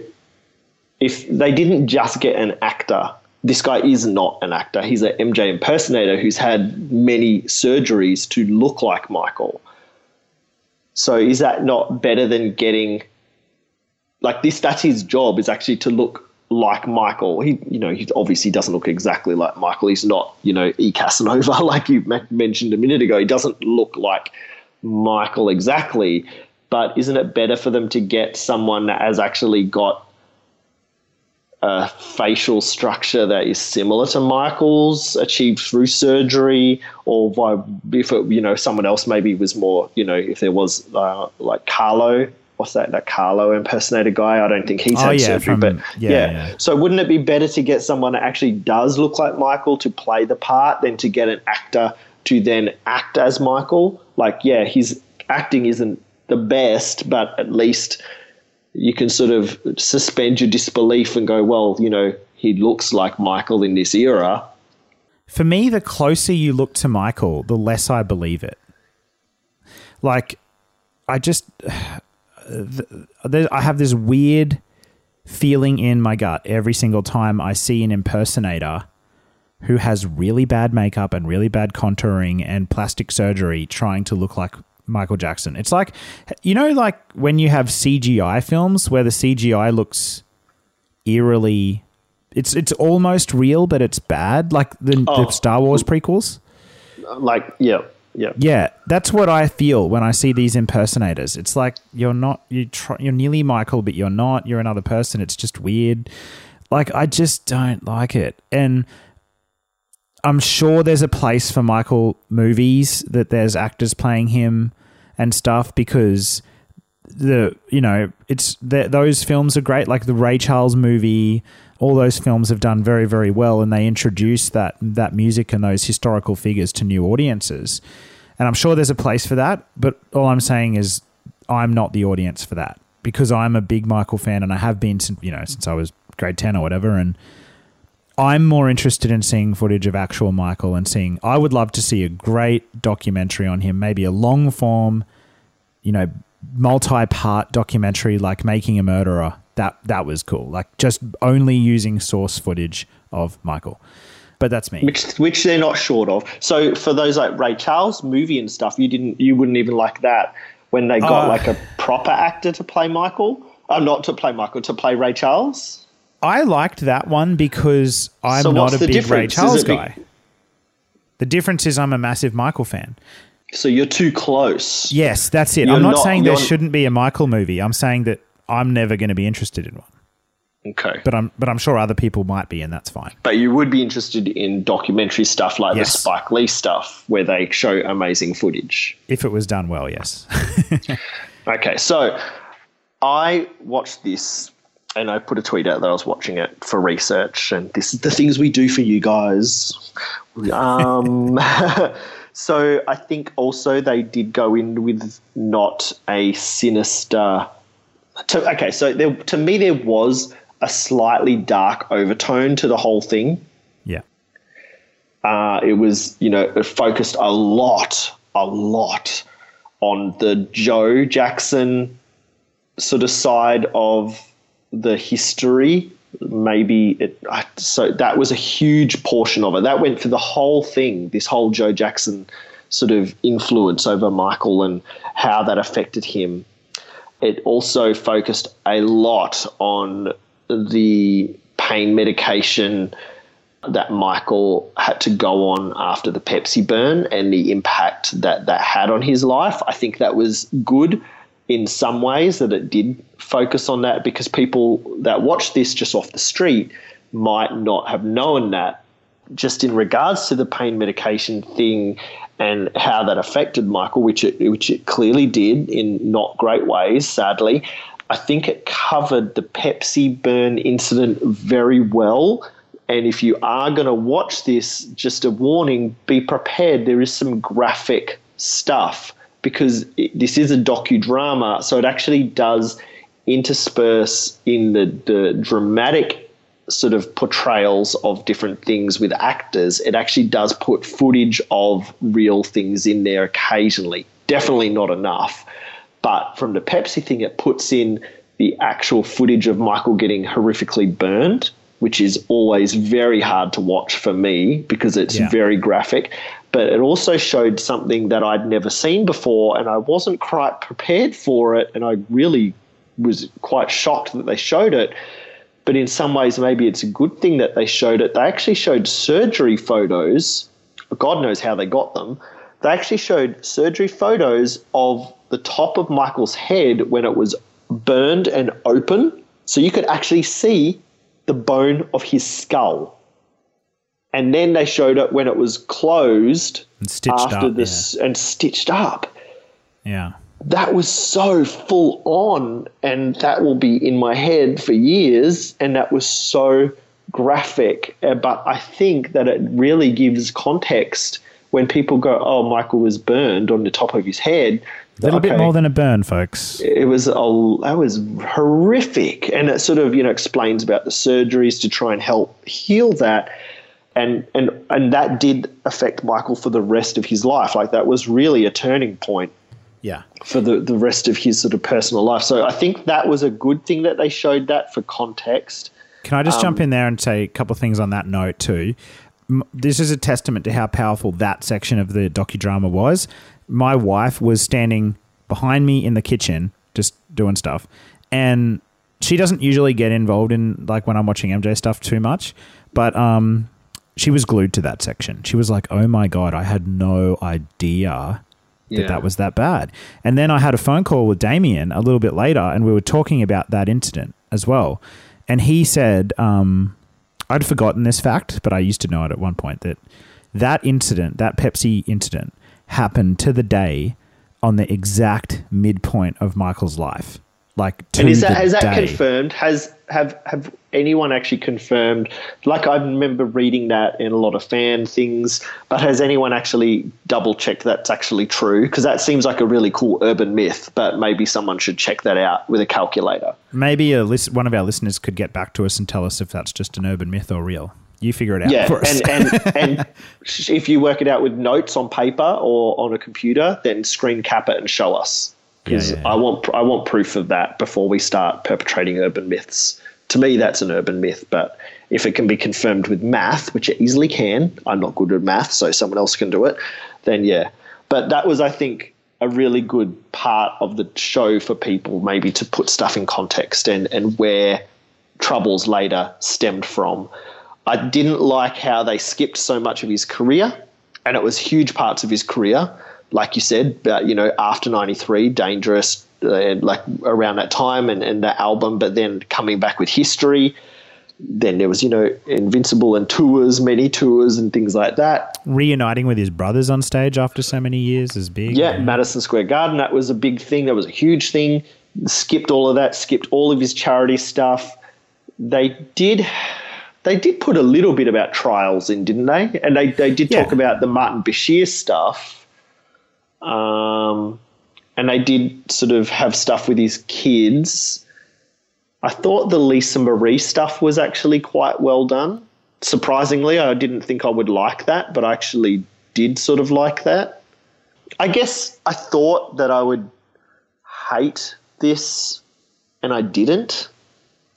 if they didn't just get an actor, this guy is not an actor. He's an MJ impersonator who's had many surgeries to look like Michael. So is that not better than getting like this? That's his job is actually to look like Michael. He, you know, he obviously doesn't look exactly like Michael. He's not, you know, E Casanova (laughs) like you mentioned a minute ago. He doesn't look like Michael exactly. But isn't it better for them to get someone that has actually got a facial structure that is similar to Michael's, achieved through surgery, or by, if it, you know someone else maybe was more, you know, if there was uh, like Carlo, what's that, that Carlo impersonator guy? I don't think he's Oh, had yeah, surgery, from- but yeah, yeah. yeah. So wouldn't it be better to get someone that actually does look like Michael to play the part than to get an actor to then act as Michael? Like, yeah, his acting isn't the best, but at least you can sort of suspend your disbelief and go, well, you know, he looks like Michael in this era. For me, the closer you look to Michael, the less I believe it. Like, I just, I have this weird feeling in my gut every single time I see an impersonator who has really bad makeup and really bad contouring and plastic surgery trying to look like Michael Jackson. It's like, you know, like when you have CGI films where the CGI looks eerily. It's it's almost real, but it's bad. Like the, the Oh. Star Wars prequels. Like, yeah, yeah. Yeah, that's what I feel when I see these impersonators. It's like you're not you try, you're nearly Michael, but you're not. You're another person. It's just weird. Like I just don't like it, and I'm sure there's a place for Michael movies that there's actors playing him and stuff because the you know it's those films are great like the ray charles movie all those films have done very very well and they introduce that that music and those historical figures to new audiences. And i'm sure there's a place for that but all i'm saying is i'm not the audience for that because i'm a big michael fan and i have been you know since i was grade 10 or whatever and i'm more interested in seeing footage of actual michael and seeing i would love to see a great documentary on him maybe a long form you know multi-part documentary like making a murderer that that was cool like just only using source footage of michael but that's me which which they're not short of. So for those like Ray Charles movie and stuff, you didn't you wouldn't even like that when they got Uh, like a proper actor to play Michael. Uh, not to play Michael, to play Ray Charles. i liked that one because i'm So not a big ray difference? Is charles be- guy the difference is i'm a massive michael fan So you're too close. yes that's it You're i'm not, not- saying there shouldn't be a michael movie i'm saying that i'm never going to be interested in one Okay. but i'm but i'm sure other people might be and that's fine But you would be interested in documentary stuff like Yes. the Spike Lee stuff where they show amazing footage. if it was done well yes (laughs) Okay, so I watched this and I put a tweet out that I was watching it for research, and this is the things we do for you guys. Um, (laughs) so I think also they did go in with not a sinister. To, okay, so there, to me there was a slightly dark overtone to the whole thing. yeah Uh, it was, you know, it focused a lot, a lot on the Joe Jackson sort of side of the history. Maybe it, so that was a huge portion of it. That went for the whole thing, this whole Joe Jackson sort of influence over Michael and how that affected him. It also focused a lot on the pain medication that Michael had to go on after the Pepsi burn and the impact that that had on his life. I think that was good in some ways that it did focus on that because people that watch this just off the street might not have known that just in regards to the pain medication thing and how that affected Michael, which it which it clearly did in not great ways, sadly. I think it covered the Pepsi burn incident very well. And if you are going to watch this, just a warning: be prepared. There is some graphic stuff because it, this is a docudrama, so it actually does intersperse in the, the dramatic sort of portrayals of different things with actors, it actually does put footage of real things in there occasionally. Definitely not enough. But from the Pepsi thing, it puts in the actual footage of Michael getting horrifically burned, which is always very hard to watch for me because it's Yeah. very graphic. But it also showed something that I'd never seen before, and I wasn't quite prepared for it. And I really was quite shocked that they showed it but in some ways maybe it's a good thing that they showed it. They actually showed surgery photos. God knows how they got them. They actually showed surgery photos of the top of Michael's head when it was burned and open. So you could actually see the bone of his skull. And then they showed it when it was closed And stitched after up, this and stitched up yeah that was so full on and that will be in my head for years and that was so graphic. Uh, but i think that it really gives context when people go oh michael was burned on the top of his head. A little bit more than a burn folks. It was a, that was horrific. And it sort of you know explains about the surgeries to try and help heal that. And and and that did affect michael for the rest of his life. Like that was really a turning point yeah for the, the rest of his sort of personal life. So I think that was a good thing that they showed that for context. Can I just Um, jump in there and say a couple of things on that note too? This is a testament to how powerful that section of the docudrama was. My wife was standing behind me in the kitchen, just doing stuff, and she doesn't usually get involved in like when I'm watching MJ stuff too much, but um, she was glued to that section. She was like, "Oh my god, I had no idea." That that was that bad. And then I had a phone call with Damien a little bit later, and we were talking about that incident as well. And he said, um, I'd forgotten this fact, but I used to know it at one point that that incident, that Pepsi incident, happened to the day on the exact midpoint of Michael's life. Like to And is that is that day. confirmed? Has have have anyone actually confirmed? Like I remember reading that in a lot of fan things, but has anyone actually double checked that's actually true? Because that seems like a really cool urban myth, but maybe someone should check that out with a calculator. Maybe a list, one of our listeners could get back to us and tell us if that's just an urban myth or real. You figure it out Yeah, for us. and, and (laughs) and if you work it out with notes on paper or on a computer, then screen cap it and show us. Because Yeah, yeah, yeah. I want I want proof of that before we start perpetrating urban myths. To me, that's an urban myth. But if it can be confirmed with math, which it easily can, I'm not good at math, so someone else can do it. Then yeah. But that was, I think, a really good part of the show for people, maybe to put stuff in context and and where troubles later stemmed from. I didn't like how they skipped so much of his career, and it was huge parts of his career, like you said, but you know, after '93, Dangerous, uh, like around that time, and, and that album, but then coming back with History. Then there was, you know, Invincible and tours, many tours and things like that. Reuniting with his brothers on stage after so many years is big. Yeah, Madison Square Garden, that was a big thing. That was a huge thing. Skipped all of that, skipped all of his charity stuff. They did they did put a little bit about trials in, didn't they? And they, they did talk about the Martin Bashir stuff. Um, and they did sort of have stuff with his kids. I thought the Lisa Marie stuff was actually quite well done. Surprisingly, I didn't think I would like that, but I actually did sort of like that. I guess I thought that I would hate this, and I didn't.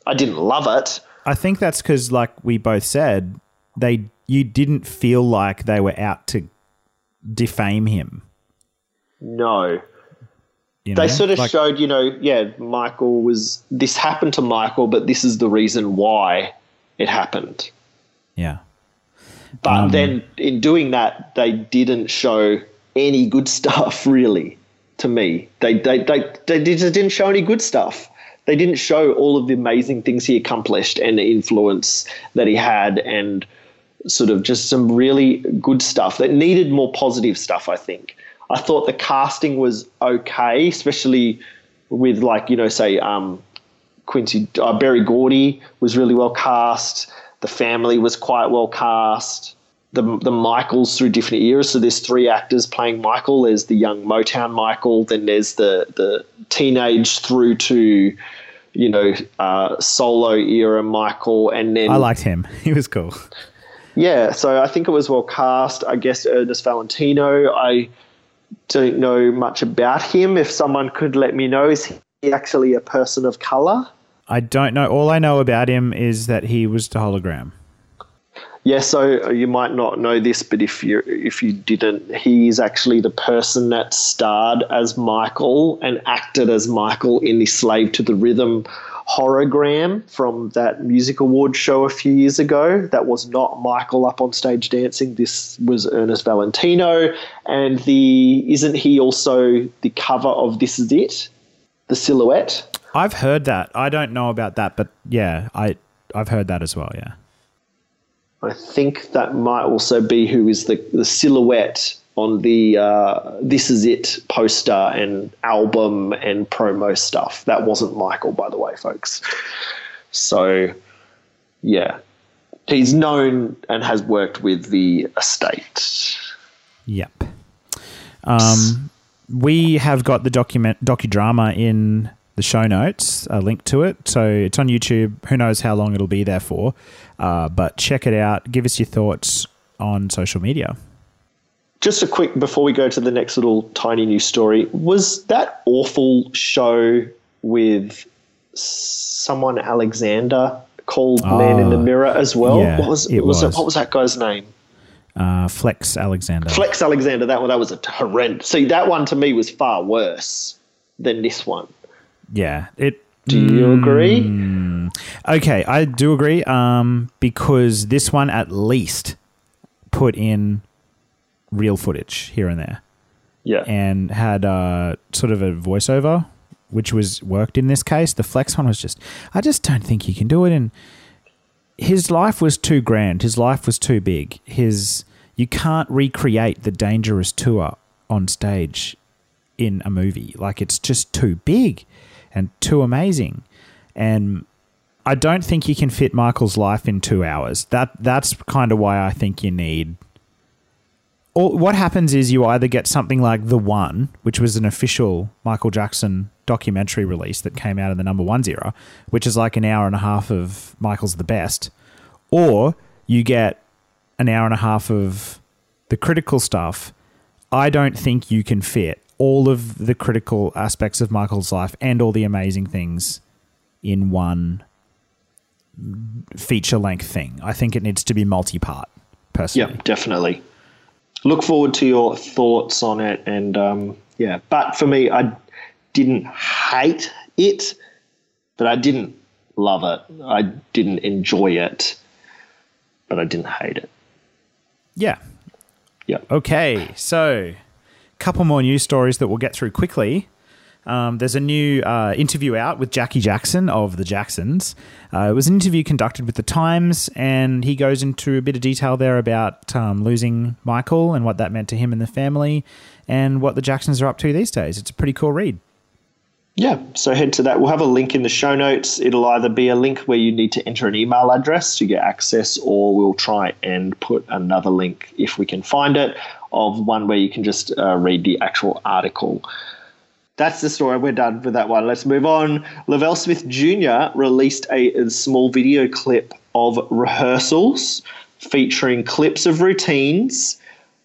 I didn't love it. I think that's because, like we both said, they you didn't feel like they were out to defame him. No. You know? They sort of Like, showed, you know, yeah, Michael was, this happened to Michael, but this is the reason why it happened. yeah. But Um, then in doing that, they didn't show any good (laughs) stuff, really, to me. They, they, they, they just didn't show any good stuff. They didn't show all of the amazing things he accomplished and the influence that he had and sort of just some really good stuff that needed more positive stuff, I think. I thought the casting was okay, especially with, like, you know, say, um, Quincy uh, Barry Gordy was really well cast. The family was quite well cast. The the Michaels through different eras. So there's three actors playing Michael. There's the young Motown Michael. Then there's the the teenage through to you know uh, solo era Michael, and then I liked him. (laughs) He was cool. yeah, so I think it was well cast. I guess Ernest Valentino. I don't know much about him. If someone could let me know, is he actually a person of color? I don't know. All I know about him is that he was the hologram. Yeah, so you might not know this, but if you if you didn't, he is actually the person that starred as Michael and acted as Michael in the Slave to the Rhythm hologram from that music award show a few years ago. That was not Michael up on stage dancing. This was Ernest Valentino, and the isn't he also the cover of This Is It, the silhouette? I've heard that. I don't know about that, but yeah, I I've heard that as well. Yeah. I think that might also be who is the, the silhouette on the uh, This Is It poster and album and promo stuff. That wasn't Michael, by the way, folks. So, yeah. He's known and has worked with the estate. Yep. Um, we have got the document docudrama in the show notes, a link to it. So it's on YouTube. Who knows how long it'll be there for? Uh, but check it out. Give us your thoughts on social media. Just a quick before we go to the next little tiny news story. Was that awful show with someone Alexander called Man in the Mirror as well? yeah, what was, it was, was. what was that guy's name? Uh, Flex Alexander. Flex Alexander, that one that was a horrendous. See, that one to me was far worse than this one. Yeah. It. Do you agree? Okay, I do agree. Um, because this one at least put in real footage here and there. Yeah. and had uh, sort of a voiceover, which was worked in this case. The Flex one was just, I just don't think he can do it. And his life was too grand. His life was too big. His you can't recreate the Dangerous tour on stage in a movie. Like it's just too big and too amazing. And I don't think you can fit Michael's life in two hours. That that's kind of why I think you need. Or what happens is you either get something like The One, which was an official Michael Jackson documentary release that came out in the number ones era, which is like an hour and a half of Michael's the best, or you get an hour and a half of the critical stuff. I don't think you can fit all of the critical aspects of Michael's life and all the amazing things in one feature length thing. I think it needs to be multi part, personally. Yeah, definitely. Look forward to your thoughts on it, and um, yeah. But for me, I didn't hate it, but I didn't love it. I didn't enjoy it, but I didn't hate it. Yeah. Yeah. Okay, so a couple more news stories that we'll get through quickly. Um, there's a new uh, interview out with Jackie Jackson of the Jacksons. Uh, it was an interview conducted with the Times, and he goes into a bit of detail there about um, losing Michael and what that meant to him and the family, and what the Jacksons are up to these days. It's a pretty cool read. Yeah, so head to that. We'll have a link in the show notes. It'll either be a link where you need to enter an email address to get access, or we'll try and put another link if we can find it of one where you can just uh, read the actual article. That's the story. We're done with that one. Let's move on. Lavelle Smith Jr. released a, a small video clip of rehearsals featuring clips of routines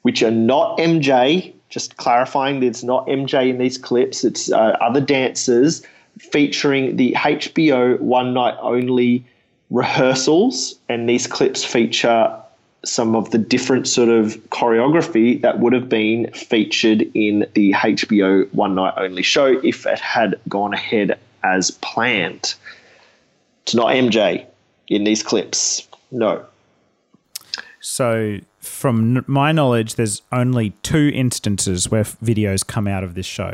which are not MJ. Just clarifying that it's not MJ in these clips, it's uh, other dancers featuring the HBO One Night Only rehearsals. And these clips feature some of the different sort of choreography that would have been featured in the HBO One Night Only show if it had gone ahead as planned. It's not MJ in these clips. No. So, from my knowledge, there's only two instances where videos come out of this show.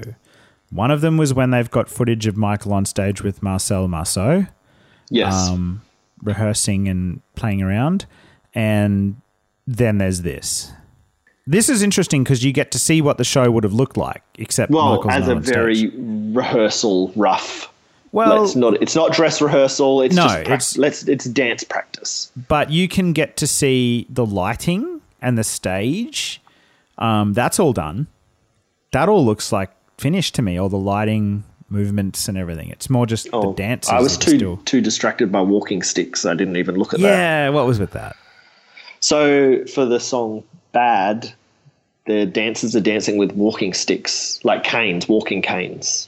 One of them was when they've got footage of Michael on stage with Marcel Marceau, Yes. um, rehearsing and playing around. And then there's this. This is interesting because you get to see what the show would have looked like, except well, Michael's as a on stage. very rehearsal rough. well. let's not. It's not dress rehearsal. It's No, just prac- it's- let's. It's dance practice. but you can get to see the lighting and the stage. Um, that's all done. That all looks like finished to me. All the lighting, movements, and everything. It's more just the dances. Oh, I was too still- too distracted by walking sticks. I didn't even look at that. Yeah, what was with that? So for the song "Bad," the dancers are dancing with walking sticks, like canes, walking canes.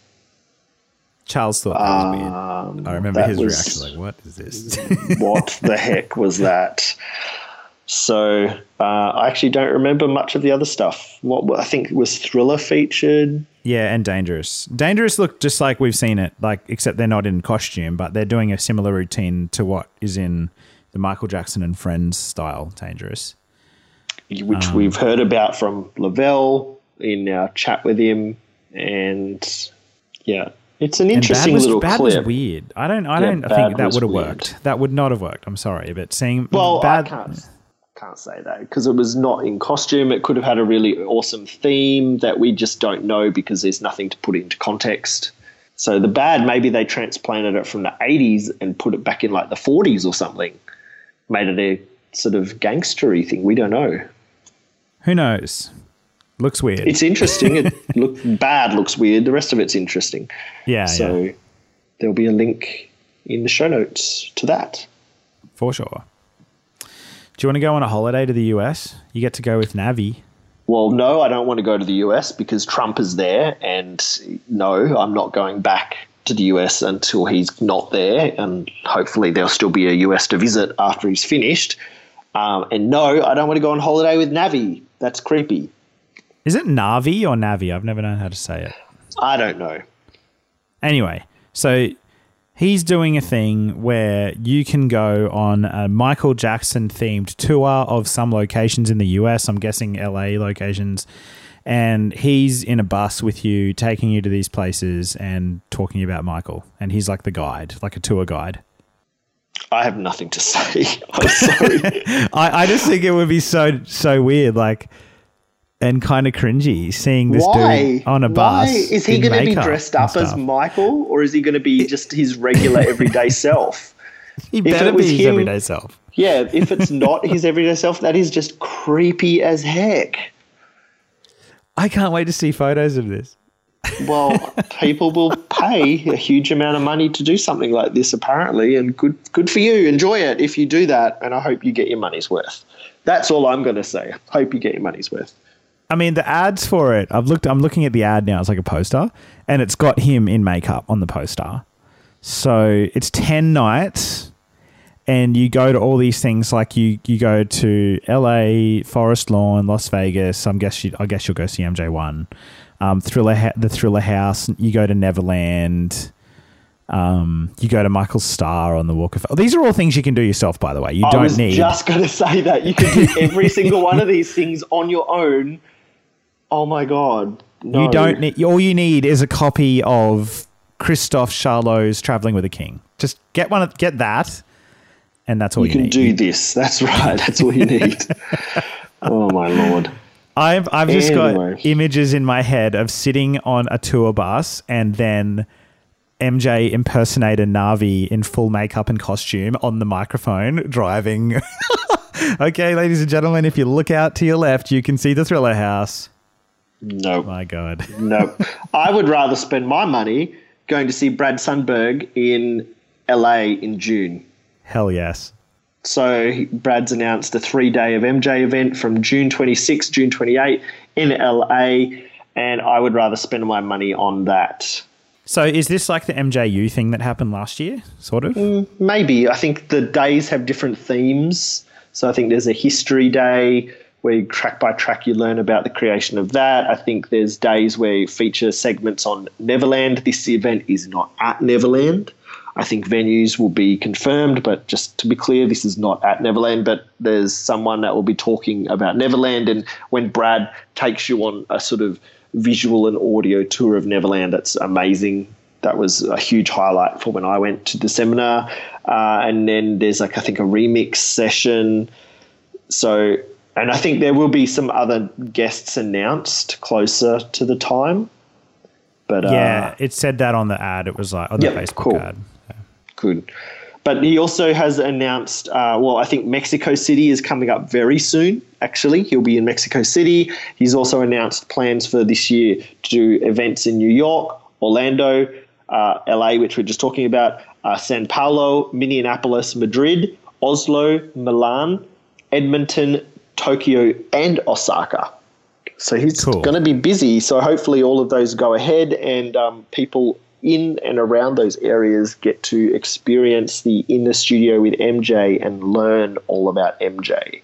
Charles thought that was weird. I remember Um, his was- reaction, like, "What is this?" (laughs) what the heck was that? So uh, I actually don't remember much of the other stuff. What I think was Thriller featured. yeah, and dangerous. Dangerous looked just like we've seen it, like except they're not in costume, but they're doing a similar routine to what is in the Michael Jackson and Friends style. Dangerous. which Um, we've heard about from Lavelle in our chat with him, and yeah, it's an interesting bad was, little bad clip. was weird. I don't. I Yeah, don't think that would have worked. That would not have worked. I'm sorry, but seeing Well, bad. I can't can't say that because it was not in costume. It could have had a really awesome theme that we just don't know because there's nothing to put into context. So the bad, maybe they transplanted it from the 80s and put it back in like the 40s or something, made it a sort of gangstery thing. We don't know. Who knows? Looks weird. It's interesting. it (laughs) look bad looks weird. The rest of it's interesting. yeah, So yeah, there'll be a link in the show notes to that. for sure. Do you want to go on a holiday to the US? You get to go with Navi. Well, no, I don't want to go to the US because Trump is there, and no, I'm not going back to the US until he's not there, and hopefully there'll still be a US to visit after he's finished. Um, and no, I don't want to go on holiday with Navi. That's creepy. Is it Navi or Navi? I've never known how to say it. I don't know. Anyway, so he's doing a thing where you can go on a Michael Jackson themed tour of some locations in the US. I'm guessing LA locations. And he's in a bus with you, taking you to these places and talking about Michael. And he's like the guide, like a tour guide. I have nothing to say. (laughs) I'm sorry. (laughs) I, I just think it would be so so weird. Like and kind of cringy seeing this Why dude on a bus. Why is he going to be dressed up as. Michael, or is he going to be just his regular everyday (laughs) self? He if better it was be his him- everyday self. Yeah, if it's not his everyday self, that is just creepy as heck. I can't wait to see photos of this. Well, people will pay a huge amount of money to do something like this, apparently, and good good for you. Enjoy it if you do that, and I hope you get your money's worth. That's all I'm going to say. Hope you get your money's worth. I mean, the ads for it. I've looked. I'm looking at the ad now. It's like a poster, and it's got him in makeup on the poster. So it's ten nights, and you go to all these things. Like you, you go to L.A., Forest Lawn, Las Vegas. I'm guess you, I guess you'll go see MJ One, um, Thriller, the Thriller House. You go to Neverland. Um, you go to Michael Starr on the Walk of. These are all things you can do yourself, by the way. You I don't was need. just going to say that you can do every (laughs) single one of these things on your own. Oh my god! No. You don't need. All you need is a copy of Christophe Charlot's "Traveling with a King." Just get one. of- Get that, and that's all You you, can need. do this. (laughs) That's right. That's all you need. (laughs) oh my lord! I've I've just Anyway. got images in my head of sitting on a tour bus and then MJ impersonator Navi in full makeup and costume on the microphone driving. (laughs) okay, ladies and gentlemen, if you look out to your left, you can see the Thriller House. No, My God. no. I would rather spend my money going to see Brad Sundberg in LA in June. Hell yes. So Brad's announced a three-day of MJ event from June 26, June 28 in LA, and I would rather spend my money on that. So is this like the MJU thing that happened last year? Sort of. Mm, maybe I think the days have different themes. So I think there's a history day where you track by track you learn about the creation of that. I think there's days where you feature segments on Neverland. This event is not at Neverland. I think venues will be confirmed, but just to be clear, this is not at Neverland. But there's someone that will be talking about Neverland, and when Brad takes you on a sort of visual and audio tour of Neverland, that's amazing that was a huge highlight for when I went to the seminar. Uh, and then there's like I think a remix session. So, and I think there will be some other guests announced closer to the time. But Yeah, uh, it said that on the ad. It was like on the Yeah, Facebook cool. ad. Good. But he also has announced, uh, well, I think Mexico City is coming up very soon, actually. He'll be in Mexico City. He's also announced plans for this year to do events in New York, Orlando, uh, LA, which we're just talking about, uh, San Paulo, Minneapolis, Madrid, Oslo, Milan, Edmonton, Tokyo, and Osaka. So he's Cool. going to be busy. So hopefully all of those go ahead and um, people in and around those areas get to experience the inner studio with MJ and learn all about MJ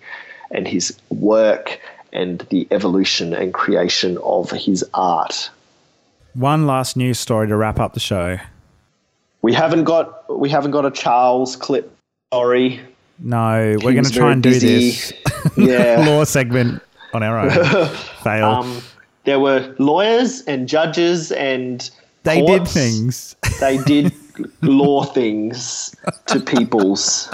and his work and the evolution and creation of his art. One last news story to wrap up the show. We haven't got we haven't got a Charles clip. Sorry, No, we're going to try and do busy. this (laughs) Yeah. (laughs) law segment on our own. (laughs) Fail. um, there were lawyers and judges and they did things. they did (laughs) law things to peoples.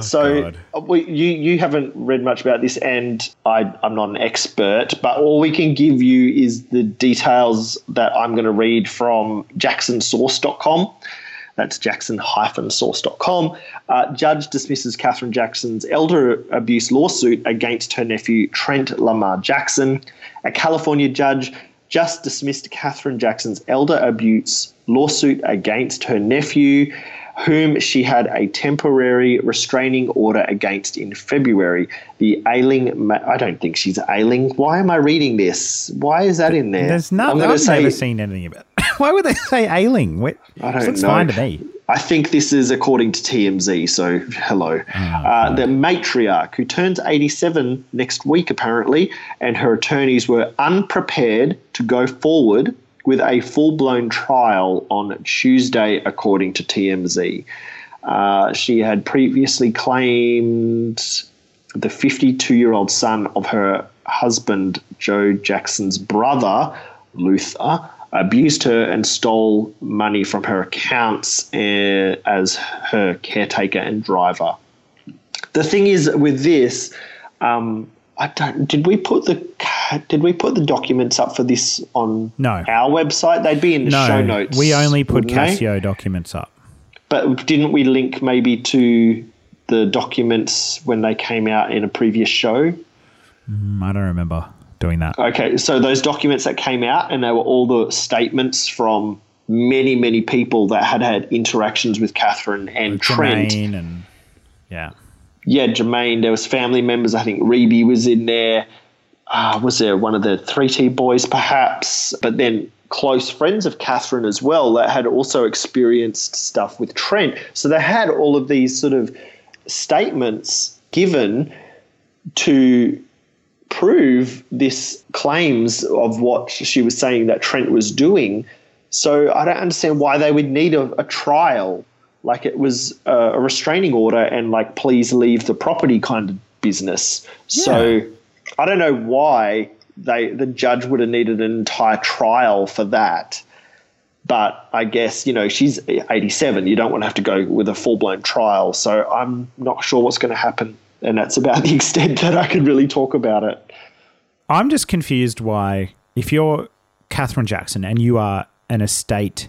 so uh, we, you you haven't read much about this, and I I'm not an expert, but all we can give you is the details that I'm going to read from JacksonSource.com. That's jackson-source.com. Uh, judge dismisses Catherine Jackson's elder abuse lawsuit against her nephew Trent Lamar Jackson. A California judge just dismissed Catherine Jackson's elder abuse lawsuit against her nephew, whom she had a temporary restraining order against in February. The ailing, ma- I don't think she's ailing. Why am I reading this? Why is that in there? There's I'm nothing. I've say- never seen anything about. (laughs) Why would they say ailing? What, I don't looks know. fine to me. I think this is according to TMZ, so hello. uh, the matriarch, who turns 87 next week apparently, and her attorneys were unprepared to go forward with a full blown trial on Tuesday, according to TMZ. Uh, she had previously claimed the 52 year old son of her husband, Joe Jackson's brother, Luther, abused her and stole money from her accounts uh, as her caretaker and driver. The thing is with this, um, I don't. Did we put the Did we put the documents up for this on No. our website? They'd be in the No, show notes. we only put wouldn't they? Documents up. But didn't we link maybe to the documents when they came out in a previous show? Mm, I don't remember doing that. Okay, so those documents that came out, and they were all the statements from many, many people that had had interactions with Catherine and Trent. Jermaine and yeah, Yeah, Jermaine. There was family members. I think Reby was in there. Uh, was there one of the three T boys, perhaps? But then close friends of Catherine as well that had also experienced stuff with Trent. So they had all of these sort of statements given to prove this claims of what she was saying that Trent was doing. So I don't understand why they would need a, a trial. Like it was a, a restraining order and like please leave the property kind of business. So I don't know why they the judge would have needed an entire trial for that. But I guess, you know, she's 87. You don't want to have to go with a full blown trial. So I'm not sure what's going to happen. And that's about (laughs) the extent that I can really talk about it. I'm just confused why if you're Catherine Jackson and you are an estate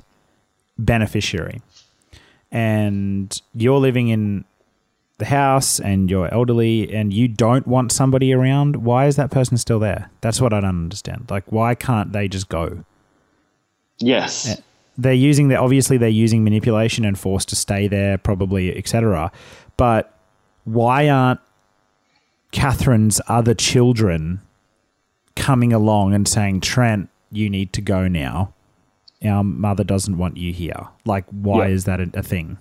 beneficiary and you're living in the house and you're elderly and you don't want somebody around, why is that person still there? That's what I don't understand. Like why can't they just go? Yes. Eh, they're using that. obviously they're using manipulation and force to stay there probably etc but why aren't catherine's other children coming along and saying trent you need to go now. Our mother doesn't want you here. Like why Yeah. is that a, a thing?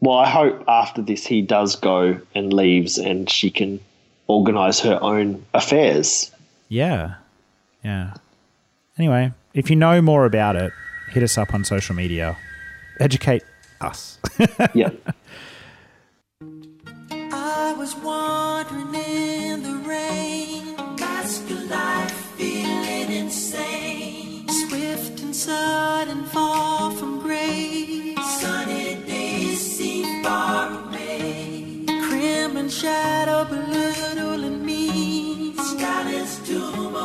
Well, I hope after this he does go and leaves and she can organize her own affairs. yeah. Yeah. Anyway if you know more about it hit us up on social media. Educate us. (laughs) Yeah. I was wandering in the rain, your life, feeling insane. Swift and sudden fall from grace. Sunny days seem far away. Crim and shadow belittling me. Stalin's doom,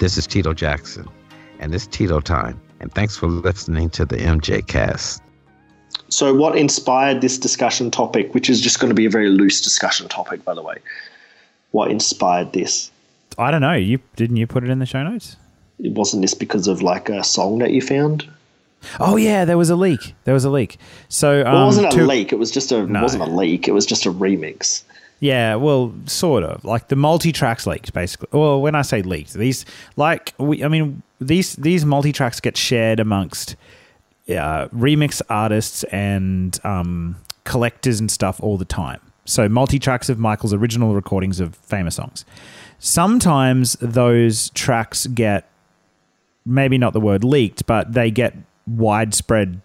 This is Tito Jackson, and it's Tito time. And thanks for listening to the MJ Cast. So, what inspired this discussion topic, which is just going to be a very loose discussion topic, by the way? What inspired this? I don't know. You didn't you put it in the show notes? It wasn't this because of like a song that you found? Oh yeah, there was a leak. There was a leak. So um, Well, it wasn't a to- leak. It was just a. No. It wasn't a leak. It was just a remix. Yeah, well, sort of. Like the multi tracks leaked, basically. Well, when I say leaked, these like we, I mean these these multi tracks get shared amongst uh, remix artists and um, collectors and stuff all the time. So multi tracks of Michael's original recordings of famous songs. Sometimes those tracks get maybe not the word leaked, but they get widespread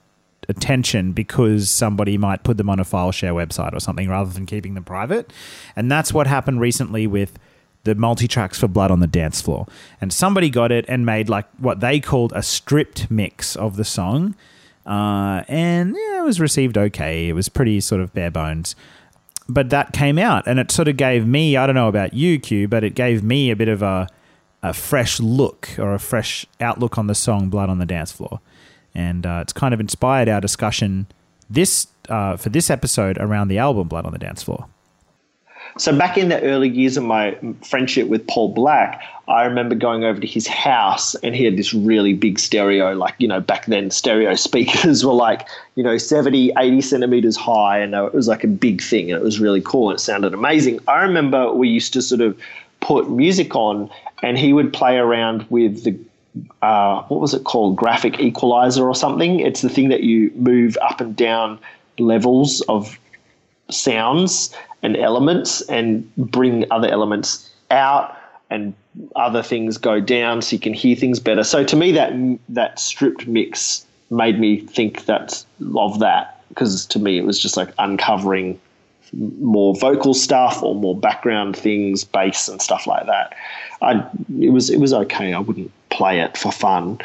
attention because somebody might put them on a file share website or something rather than keeping them private. And that's what happened recently with the multi tracks for Blood on the Dance Floor. And somebody got it and made like what they called a stripped mix of the song. Uh, and yeah, it was received okay. It was pretty sort of bare bones. But that came out and it sort of gave me, I don't know about you, Q, but it gave me a bit of a, a fresh look or a fresh outlook on the song Blood on the Dance Floor. And uh, it's kind of inspired our discussion this uh, for this episode around the album Blood on the Dance Floor. So back in the early years of my friendship with Paul Black, I remember going over to his house and he had this really big stereo, like, you know, back then stereo (laughs) speakers were like, you know, 70, 80 centimeters high and it was like a big thing and it was really cool and it sounded amazing. I remember we used to sort of put music on and he would play around with the uh, what was it called? Graphic equalizer or something. It's the thing that you move up and down levels of sounds and elements and bring other elements out and other things go down so you can hear things better. So to me that that stripped mix made me think that of that because to me it was just like uncovering more vocal stuff or more background things, bass and stuff like that. I it was it was okay. I wouldn't play it for fun.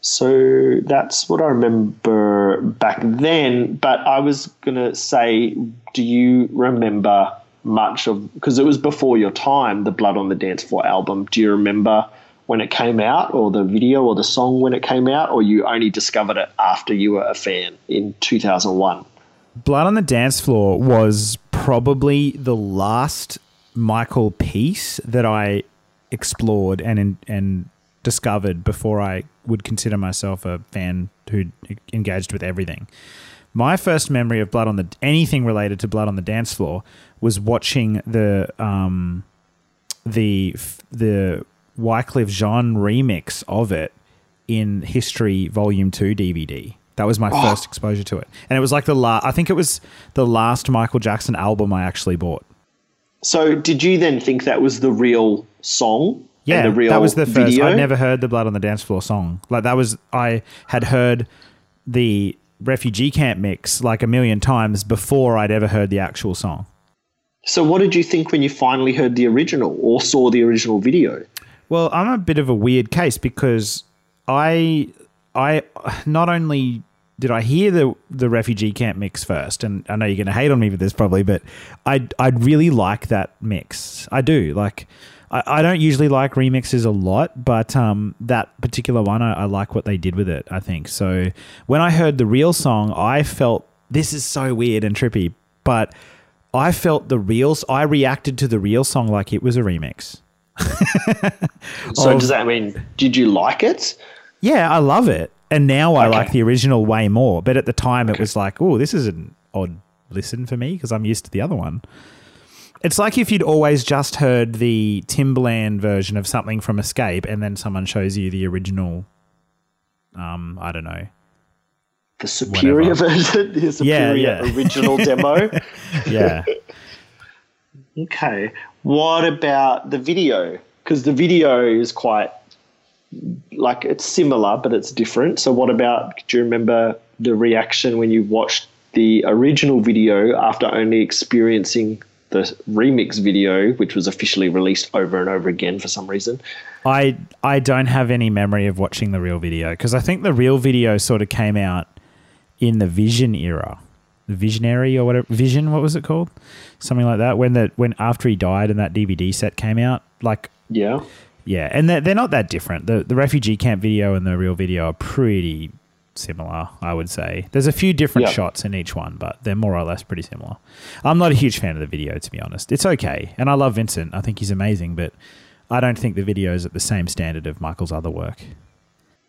So that's what I remember back then. But I was gonna say, do you remember much of because it was before your time, the Blood on the Dance Floor album? Do you remember when it came out, or the video, or the song when it came out, or you only discovered it after you were a fan in two thousand one? Blood on the Dance Floor was probably the last Michael piece that I explored and and discovered before I would consider myself a fan who engaged with everything. My first memory of Blood on the anything related to Blood on the Dance Floor was watching the um, the the Wycliffe Jean remix of it in History Volume Two DVD. That was my Oh. first exposure to it, and it was like the last. I think it was the last Michael Jackson album I actually bought. So did you then think that was the real song? Yeah, and the real that was the first. video? I'd never heard the Blood on the Dance Floor song. Like that was I had heard the refugee camp mix like a million times before I'd ever heard the actual song. So what did you think when you finally heard the original or saw the original video? Well, I'm a bit of a weird case because I I not only did I hear the the refugee camp mix first, and I know you're going to hate on me for this probably, but I I really like that mix. I do like. I, I don't usually like remixes a lot, but um, that particular one, I, I like what they did with it. I think so. When I heard the real song, I felt this is so weird and trippy, but I felt the real. I reacted to the real song like it was a remix. (laughs) So Of- does that mean did you like it? Yeah, I love it. And now I Okay. like the original way more. But at the time, it was like, oh, this is an odd listen for me because I'm used to the other one. It's like if you'd always just heard the Timberland version of something from Escape, and then someone shows you the original. Um, I don't know. The superior Whatever. (laughs) version, the superior yeah. original demo. (laughs) (laughs) Yeah, Okay. What about the video? Because the video is quite like it's similar, but it's different. So, what about? Do you remember the reaction when you watched the original video after only experiencing the remix video, which was officially released over and over again for some reason? I I don't have any memory of watching the real video because I think the real video sort of came out in the Vision era, the Visionary or whatever Vision. What was it called? Something like that. When the when after he died and that DVD set came out, like Yeah. Yeah, and they're, they're not that different. The the refugee camp video and the real video are pretty similar, I would say. There's a few different Yeah. shots in each one, but they're more or less pretty similar. I'm not a huge fan of the video, to be honest. It's okay, and I love Vincent. I think he's amazing, but I don't think the video is at the same standard of Michael's other work.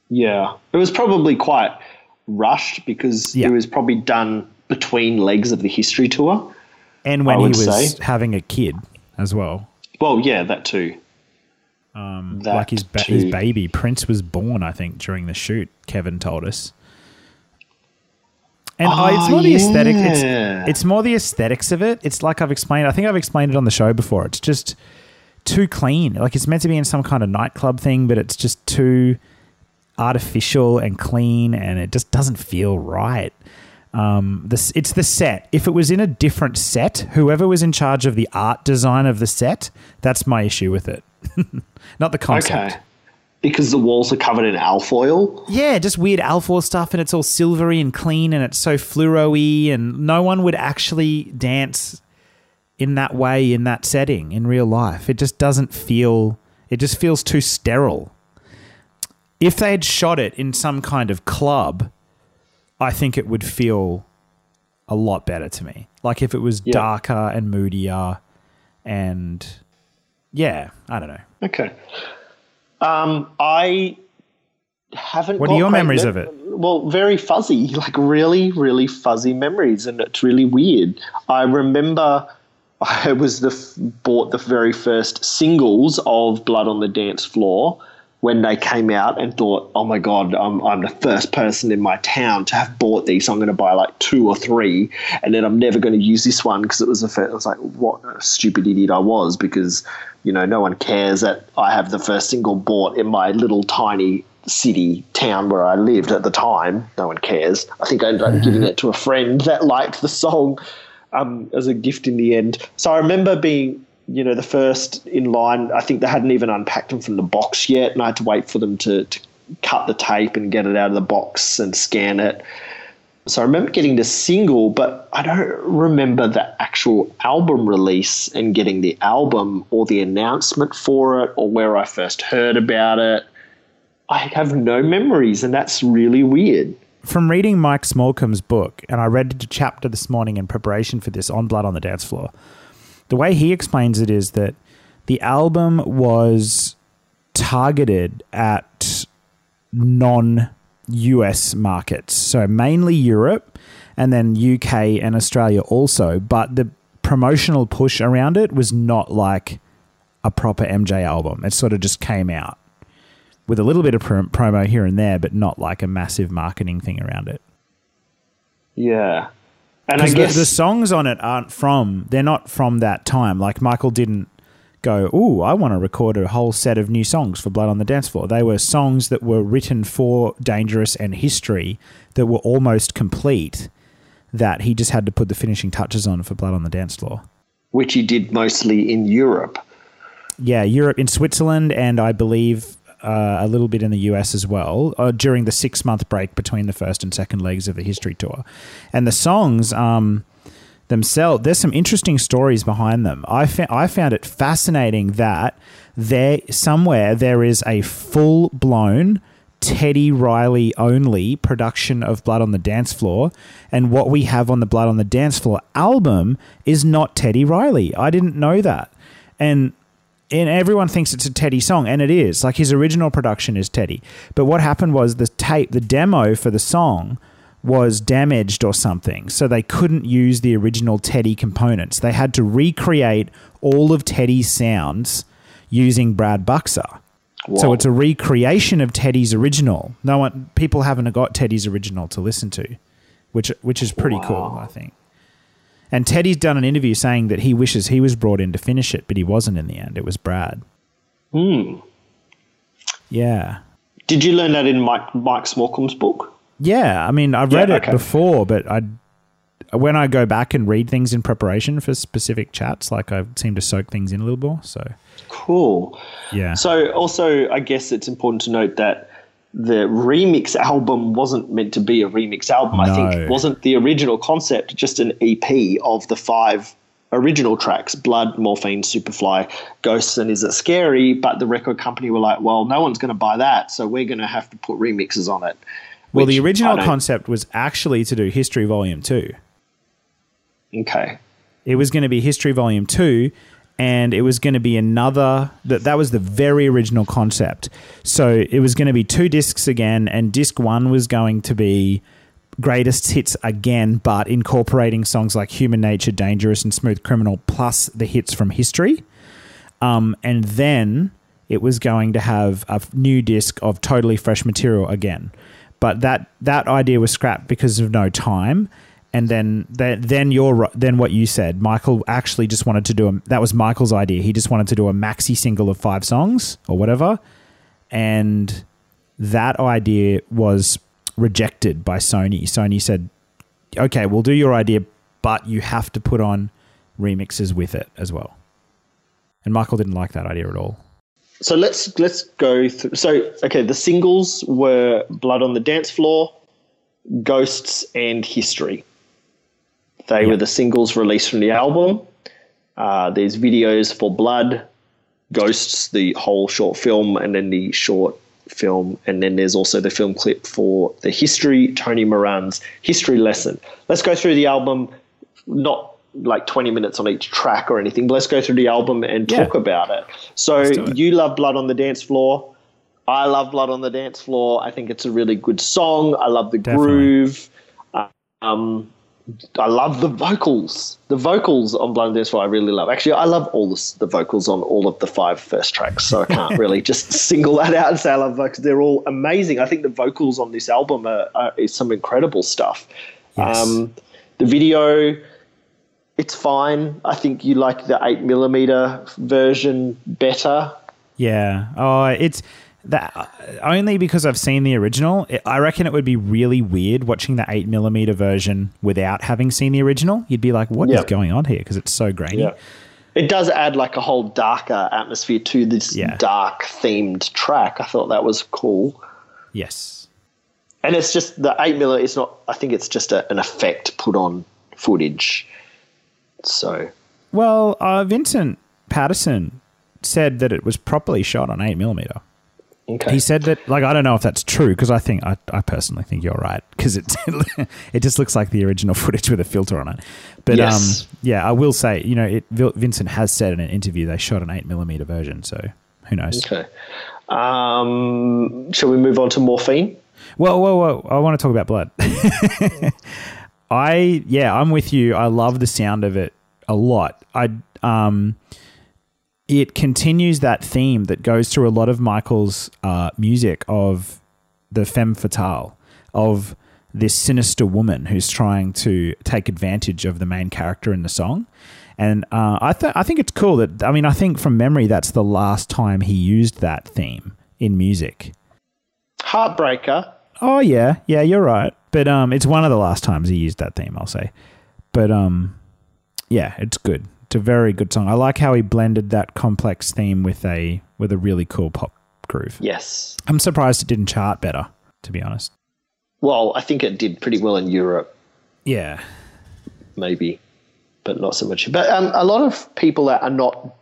Yeah. It was probably quite rushed because Yeah. it was probably done between legs of the history tour. And when he was say. having a kid as well, Well, yeah, that too. Um, like his ba- his baby Prince was born, I think, during the shoot. Kevin told us. And I, it's Oh, more the aesthetic. It's it's more the aesthetics of it. It's like I've explained. I think I've explained it on the show before. It's just too clean. Like it's meant to be in some kind of nightclub thing, but it's just too artificial and clean, and it just doesn't feel right. Um, this it's the set. If it was in a different set, whoever was in charge of the art design of the set, that's my issue with it. (laughs) Not the concept. Okay. Because the walls are covered in alfoil. Yeah, just weird alpha stuff, and it's all silvery and clean, and it's so fluoro-y, and no one would actually dance in that way in that setting in real life. It just doesn't feel. It just feels too sterile. If they had shot it in some kind of club, I think it would feel a lot better to me. Like if it was Yeah. darker and moodier, and yeah, I don't know. Okay. Um, I haven't. What are your memories mem- of it? Well, very fuzzy, (laughs) like really, really fuzzy memories, and it's really weird. I remember (laughs) I was the f- bought the very first singles of Blood on the Dance Floor when they came out, and thought, "Oh my god, I'm I'm the first person in my town to have bought these. So I'm going to buy like two or three, and then I'm never going to use this one because it was the first." I was like, "What a stupid idiot I was!" Because you know, no one cares that I have the first single bought in my little tiny city town where I lived at the time. No one cares. I think I ended up giving it to a friend that liked the song um, as a gift in the end. So I remember being, you know, the first in line. I think they hadn't even unpacked them from the box yet, and I had to wait for them to, to cut the tape and get it out of the box and scan it. So I remember getting the single, but I don't remember the actual album release and getting the album or the announcement for it or where I first heard about it. I have no memories, and that's really weird. from reading Mike Smallcombe's book, and I read a chapter this morning in preparation for this on Blood on the Dance Floor. The way he explains it is that the album was targeted at non US markets, so mainly Europe and then UK and Australia also, but the promotional push around it was not like a proper MJ album. It sort of just came out with a little bit of prom- promo here and there, but not like a massive marketing thing around it. Yeah. And I Because guess the, the songs on it aren't from, they're not from that time. Like Michael didn't go, ooh, I want to record a whole set of new songs for Blood on the Dance Floor. They were songs that were written for Dangerous and History that were almost complete that he just had to put the finishing touches on for Blood on the Dance Floor. which he did mostly in Europe. Yeah, Europe, in Switzerland, and I believe uh, a little bit in the US as well uh, during the six month break between the first and second legs of the history tour. And the songs um, themselves, there's some interesting stories behind them. I, fa- I found it fascinating that there somewhere there is a full blown Teddy Riley only production of Blood on the Dance Floor, and what we have on the Blood on the Dance Floor album is not Teddy Riley. I didn't know that. And and everyone thinks it's a Teddy song, and it is. Like his original production is Teddy. But what happened was the tape, the demo for the song was damaged or something, so they couldn't use the original Teddy components. They had to recreate all of Teddy's sounds using Brad Buxer. So it's a recreation of Teddy's original. No one, people haven't got Teddy's original to listen to, which which is pretty cool, I think. And Teddy's done an interview saying that he wishes he was brought in to finish it, but he wasn't in the end. It was Brad. Hmm. Yeah. Did you learn that in Mike Mike Smallcombe's book? Yeah, I mean, I've Yeah, read it before, but I when I go back and read things in preparation for specific chats, like I seem to soak things in a little more. So Cool. yeah, So also, I guess it's important to note that the remix album wasn't meant to be a remix album. I think it wasn't the original concept, just an EP of the five original tracks Blood, Morphine, Superfly, Ghosts, and Is It Scary? But the record company were like, well, no one's going to buy that, so we're going to have to put remixes on it. well, the original concept was actually to do History Volume Two. Okay. It was going to be History Volume Two, and it was going to be another. That that was the very original concept. So it was going to be two discs again, and disc one was going to be greatest hits again, but incorporating songs like Human Nature, Dangerous, and Smooth Criminal, plus the hits from history. Um, and then it was going to have a new disc of totally fresh material again. But that that idea was scrapped because of no time. And then then you're then what you said, Michael actually just wanted to do a that was Michael's idea. He just wanted to do a maxi single of five songs or whatever. And that idea was rejected by Sony. Sony said, "Okay, we'll do your idea, but you have to put on remixes with it as well." And Michael didn't like that idea at all. So let's let's go through. So okay, the singles were "Blood on the Dance Floor," "Ghosts," and "History." They were the singles released from the album. Uh, there's videos for "Blood," "Ghosts," the whole short film, and then the short film, and then there's also the film clip for the "History." Tony Moran's history lesson. Let's go through the album. Not like 20 minutes on each track or anything, but let's go through the album and Yeah. talk about it. So you love Blood on the Dance Floor. I love Blood on the Dance Floor. I think it's a really good song. I love the Definitely. groove. Um, I love the vocals. The vocals on Blood on the Dance Floor I really love. Actually, I love all the, the vocals on all of the five first tracks, so I can't (laughs) really just single that out and say I love vocals. They're all amazing. I think the vocals on this album are, are is some incredible stuff. Yes. Um, the video, it's fine. I think you like the eight millimeter version better. Yeah. Oh, it's that only because I've seen the original. It- I reckon it would be really weird watching the eight millimeter version without having seen the original. You'd be like, "What is going on here?" Because it's so grainy. It does add like a whole darker atmosphere to this Yeah. dark themed track. I thought that was cool. Yes. And it's just the eight miller. It's not. I think it's just a, an effect put on footage. So Well, uh, Vincent Patterson said that it was properly shot on eight millimeter. Okay. He said that, like, I don't know if that's true because I think I, I personally think you're right because it (laughs) it just looks like the original (laughs) footage with a filter on it. But Yes. um, yeah, I will say, you know, it, Vincent has said in an interview they shot an eight millimeter version, so who knows? okay. Um, shall we move on to morphine? Whoa, whoa, whoa! I want to talk about blood. (laughs) I yeah, I'm with you. I love the sound of it a lot. I um, it continues that theme that goes through a lot of Michael's uh, music of the femme fatale of this sinister woman who's trying to take advantage of the main character in the song. And uh, I th- I think it's cool that I mean I think from memory that's the last time he used that theme in music. Heartbreaker. Oh yeah, yeah, you're right. But um, it's one of the last times he used that theme, I'll say. But um, yeah, it's good. A very good song. I like how he blended that complex theme with a with a really cool pop groove. Yes. I'm surprised it didn't chart better, to be honest. Well, I think it did pretty well in Europe. Yeah, maybe, but not so much. But um, a lot of people that are not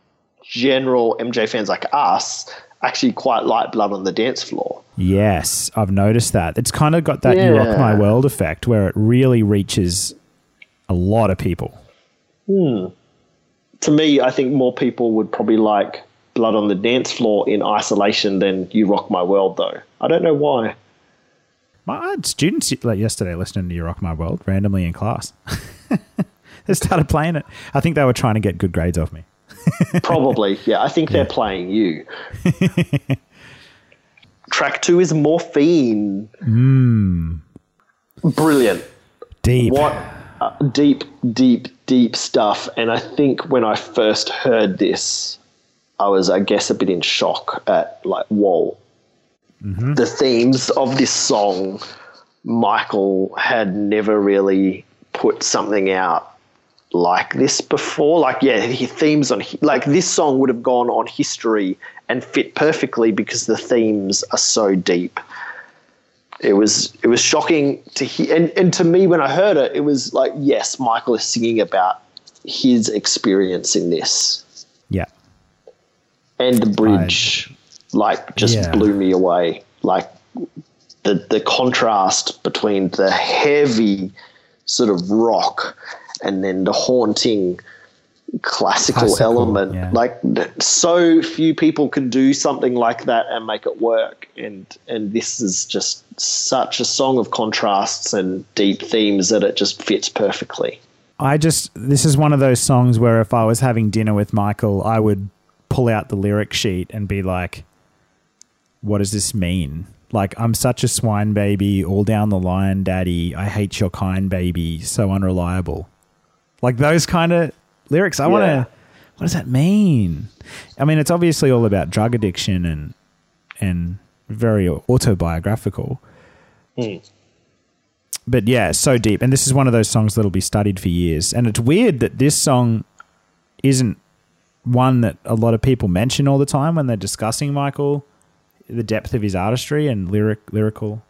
general MJ fans like us actually quite like Blood on the Dance Floor. yes, I've noticed that. It's kind of got that "You Rock My World" effect, where it really reaches a lot of people. To me, I think more people would probably like Blood on the Dance Floor in isolation than You Rock My World, though. I don't know why. My I had students like yesterday listening to "You Rock My World" randomly in class. (laughs) they started playing it. I think they were trying to get good grades off me. (laughs) Probably, yeah. I think they're playing you. (laughs) Track two is Morphine. Hmm. Brilliant. Deep. What deep, deep, deep stuff. And I think when I first heard this, I was, I guess, a bit in shock at like, whoa. Mm-hmm. The themes of this song, Michael had never really put something out like this before. Like, yeah, he themes on like this song would have gone on history and fit perfectly because the themes are so deep. It was it was shocking to hear, and, and to me when I heard it, it was like, yes, Michael is singing about his experience in this, Yeah. and the bridge, like, just Yeah. blew me away. Like the the contrast between the heavy sort of rock and then the haunting classical, Classical, element. yeah. Like so few people can do something like that and make it work. And and this is just such a song of contrasts and deep themes that it just fits perfectly. I just this is one of those songs where if I was having dinner with Michael, I would pull out the lyric sheet and be like, "What does this mean?" Like, I'm such a swine baby, all down the line, daddy. I hate your kind, baby. So unreliable. Like those kind of lyrics. I want to. What does that mean? I mean, it's obviously all about drug addiction and and very autobiographical. But yeah, so deep. And this is one of those songs that'll be studied for years. And it's weird that this song isn't one that a lot of people mention all the time when they're discussing Michael, the depth of his artistry and lyric lyrical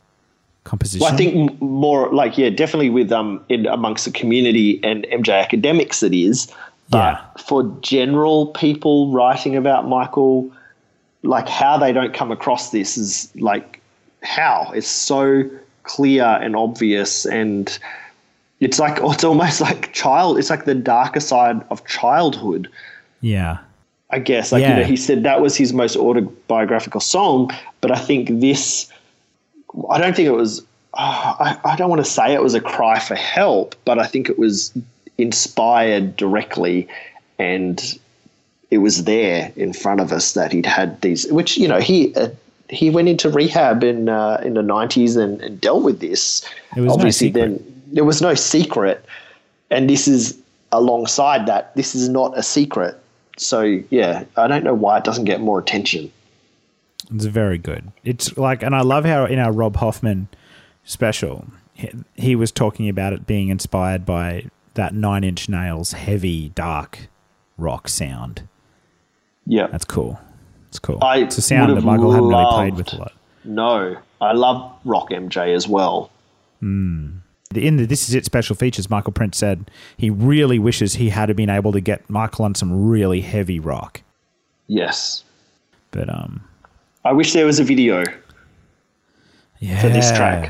composition. Well, I think more like yeah, definitely with um in amongst the community and MJ academics it is. But Yeah. for general people writing about Michael, like how they don't come across this is like how it's so clear and obvious and it's like (laughs) it's almost like child it's like the darker side of childhood yeah. I guess. Like, you know, he said that was his most autobiographical song, but I think this, I don't think it was, ah, I, I don't want to say it was a cry for help, but I think it was inspired directly and it was there in front of us that he'd had these, which, you know, he, uh, he went into rehab in uh, in the 90s and, and dealt with this. It was no Obviously, secret. then there was no secret. And this is alongside that, this is not a secret. So yeah, I don't know why it doesn't get more attention. It's very good. It's like, and I love how in our Rob Hoffman special, he, he was talking about it being inspired by that Nine Inch Nails heavy, dark rock sound. Yeah, That's cool. It's cool. I it's a sound that Michael hadn't really played with a lot. no, I love Rock MJ as well. in the This Is It special features, Michael Prince said he really wishes he had been able to get Michael on some really heavy rock. Yes, But um, I wish there was a video yeah, for this track.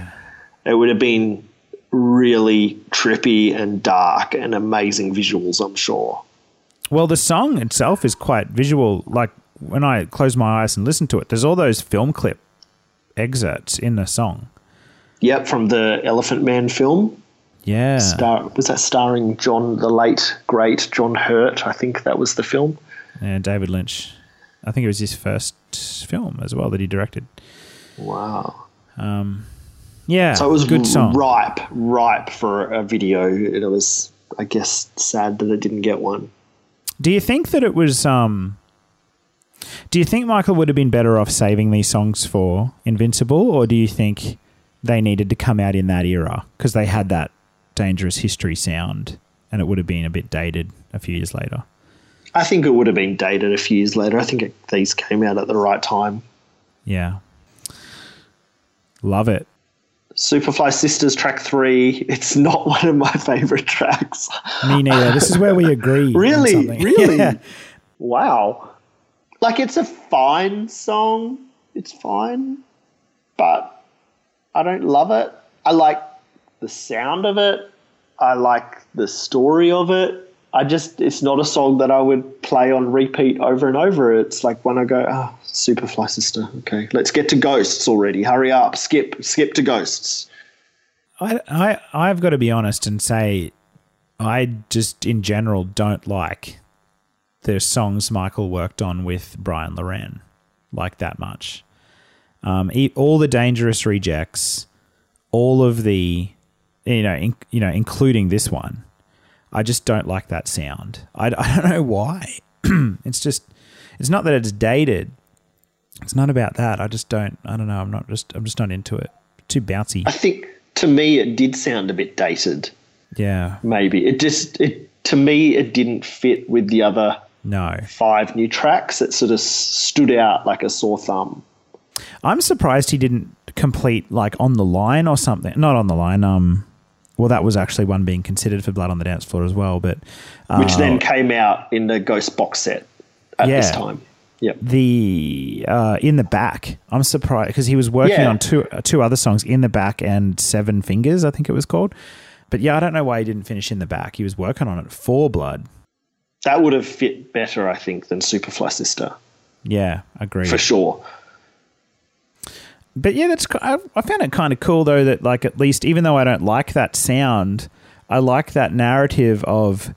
It would have been really trippy and dark and amazing visuals. I'm sure. Well, the song itself is quite visual. Like when I close my eyes and listen to it, there's all those film clip excerpts in the song. Yep, from the Elephant Man film. Yeah, Star, was that starring John, the late great John Hurt? I think that was the film. and David Lynch. I think it was his first film as well that he directed. Wow. Um, yeah, So it was good song. ripe, ripe for a video. And it was, I guess, sad that it didn't get one. Do you think that it was? Um, do you think Michael would have been better off saving these songs for Invincible, or do you think they needed to come out in that era because they had that dangerous history sound, and it would have been a bit dated a few years later? I think it would have been dated a few years later. I think it, these came out at the right time. Yeah, love it. Superfly Sisters track three. It's not (laughs) one of my favorite tracks. Me neither. This is where we agree. Really? Really? (laughs) Yeah. Wow. Like it's a fine song. It's fine. But I don't love it. I like the sound of it. I like the story of it. I just it's not a song that I would play on repeat over and over. It's like when I go, ah, Superfly Sister. Okay, let's get to Ghosts already. Hurry up, skip, skip to Ghosts. I, I I've got to be honest and say I just in general don't like the songs Michael worked on with Bryan Loren like that much. Um, all the dangerous rejects, all of the, you know, in, you know, including this one. I just don't like that sound. I, I don't know why. (clears throat) it's just, it's not that it's dated. It's not about that. I just don't. I don't know. I'm not just. I'm just not into it. Too bouncy. I think to me it did sound a bit dated. Yeah. Maybe it just it to me it didn't fit with the other No. five new tracks. It sort of stood out like a sore thumb. I'm surprised he didn't complete like on the line or something. Not on the line. Um, well, that was actually one being considered for Blood on the Dance Floor as well. But uh, which then came out in the Ghost box set at this time. Yep. the uh, in the back, I'm surprised because he was working Yeah. on two uh, two other songs in the back and Seven Fingers, I think it was called. But yeah, I don't know why he didn't finish in the back. He was working on it for Blood. That would have fit better, I think, than Superfly Sister Yeah, agreed. for sure. But yeah, that's I, I found it kind of cool though that like at least even though I don't like that sound, I like that narrative of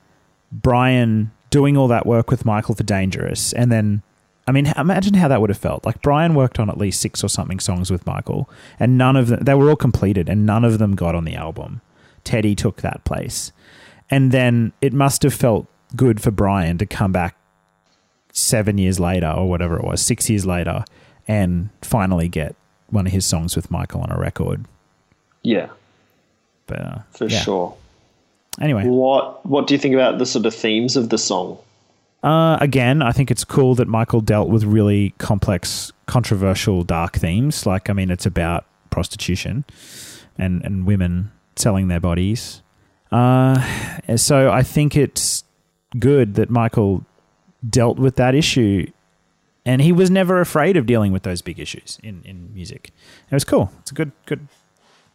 Bryan doing all that work with Michael for Dangerous, and then I mean, imagine how that would have felt. Like Bryan worked on at least six or something songs with Michael, and none of them they were all completed, and none of them got on the album. Teddy took that place, and then it must have felt good for Brian to come back seven years later or whatever it was, six years later, and finally get one of his songs with Michael on a record. Yeah, But uh, for yeah. sure. Anyway, What What do you think about the sort of themes of the song? uh, again, I think it's cool that Michael dealt with really complex, controversial, dark themes. Like, I mean, it's about prostitution and and women selling their bodies. Uh, so I think it's good that Michael dealt with that issue. And he was never afraid of dealing with those big issues in, in music. It was cool. It's a good, good,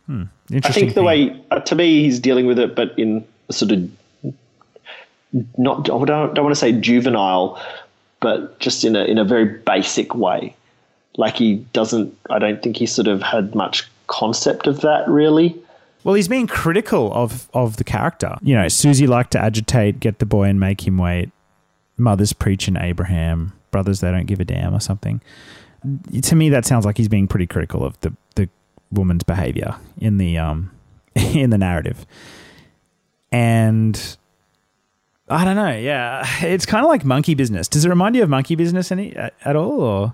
hmm, I think the thing. way, uh, to me, he's dealing with it, but in a sort of not, I don't, don't want to say juvenile, but just in a in a very basic way. Like he doesn't, I don't think he sort of had much concept of that really. Well, he's being critical of of the character. You know, Susie liked to agitate, get the boy and make him wait. Mother's preaching Abraham. Brothers, they don't give a damn or something. To me, that sounds like he's being pretty critical of the the woman's behavior in the um (laughs) in the narrative. And I don't know. Yeah, it's kind of like Monkey Business. Does it remind you of Monkey Business any at, at all? Or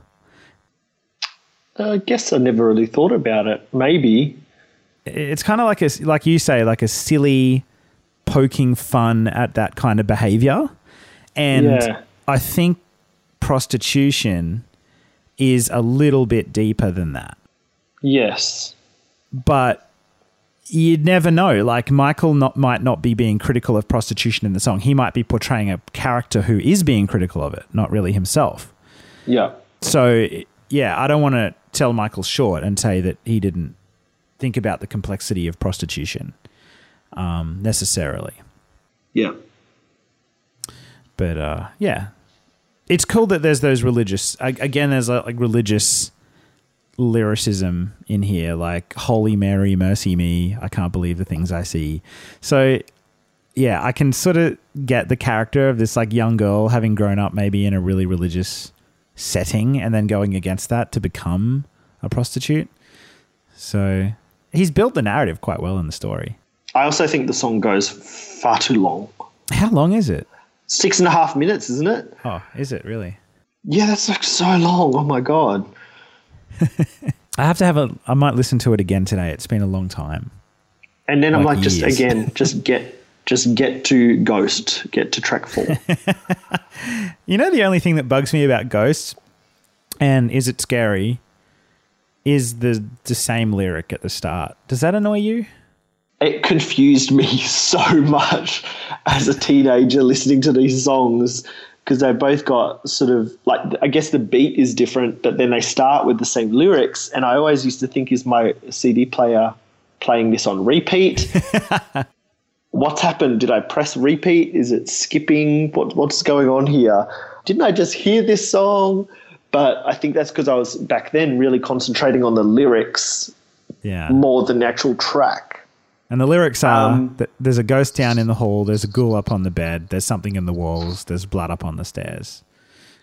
I guess I never really thought about it. Maybe. it's kind of like a like you say like a silly poking fun at that kind of behavior and Yeah. i think prostitution is a little bit deeper than that Yes. but you'd never know like michael not, might not be being critical of prostitution in the song he might be portraying a character who is being critical of it not really himself Yeah. so yeah i don't want to tell michael short and say that he didn't think about the complexity of prostitution um, necessarily Yeah. but uh, yeah it's cool that there's those religious again there's like religious lyricism in here like holy mary mercy me i can't believe the things i see. So yeah i can sort of get the character of this like young girl having grown up maybe in a really religious setting and then going against that to become a prostitute. So he's built the narrative quite well in the story. I also think the song goes far too long. how long is it Six and a half minutes, isn't it? oh is it really Yeah, that's like so long. Oh my god. (laughs) I have to have a. I might listen to it again today. It's been a long time. And then I'm Like like, just again, (laughs) just get, just get to Ghost, get to track four. (laughs) You know, the only thing that bugs me about Ghosts, and is it scary, is the the same lyric at the start. Does that annoy you? It confused me (laughs) so much as a teenager listening to these songs because they both got sort of like I guess the beat is different, but then they start with the same lyrics, and I always used to think is my CD player playing this on repeat. (laughs) what's happened? Did I press repeat? Is it skipping? What, what's going on here? Didn't I just hear this song? But I think that's because I was back then really concentrating on the lyrics Yeah. more than the actual track. And the lyrics are Um, there's a ghost down in the hall, there's a ghoul up on the bed, there's something in the walls, there's blood up on the stairs.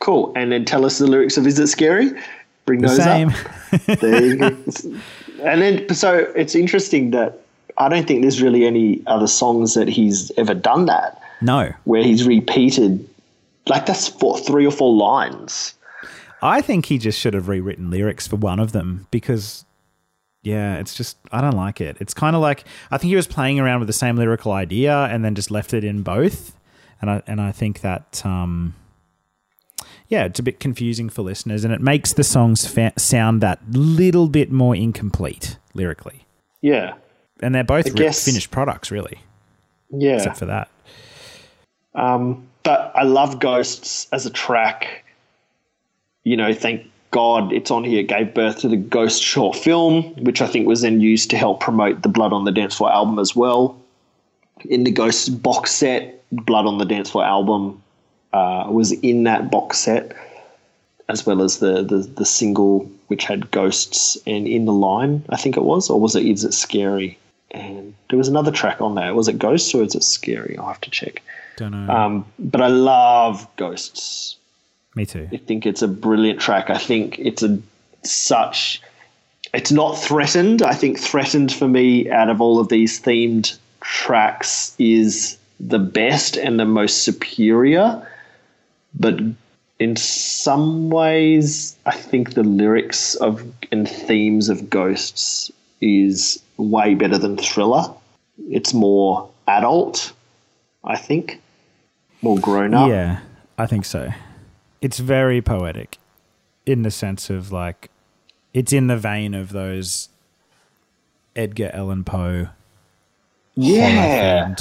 Cool. And then tell us the lyrics of Is It Scary? Bring The those same. up. (laughs) There you go. and then, so it's interesting that I don't think there's really any other songs that he's ever done that No. where he's repeated, like that's four, three or four lines. I think he just should have rewritten lyrics for one of them because, yeah, it's just, I don't like it. It's kind of like, I think he was playing around with the same lyrical idea and then just left it in both. And I, and I think that, um, yeah, it's a bit confusing for listeners and it makes the songs fa- sound that little bit more incomplete lyrically. Yeah. And they're both re- finished products, really, Yeah. except for that. Um, but I love Ghosts as a track. You know, thank God it's on here. It gave birth to the Ghost short film, which I think was then used to help promote the Blood on the Dance Floor album as well. In the Ghost box set, Blood on the Dance Floor album uh, was in that box set, as well as the, the the single which had Ghosts and In the Line, I think it was, or was it Is It Scary? And there was another track on there. Was it Ghosts or is it Scary? I'll have to check. Don't know. Um, but I love Ghosts. Me too. I think it's a brilliant track. I think it's a such. It's not threatened. I think threatened for me out of all of these themed tracks is the best and the most superior. But in some ways, I think the lyrics of and themes of Ghosts is way better than Thriller. It's more adult, I think, more grown up. Yeah, I think so. It's very poetic in the sense of like it's in the vein of those Edgar Allan Poe Yeah,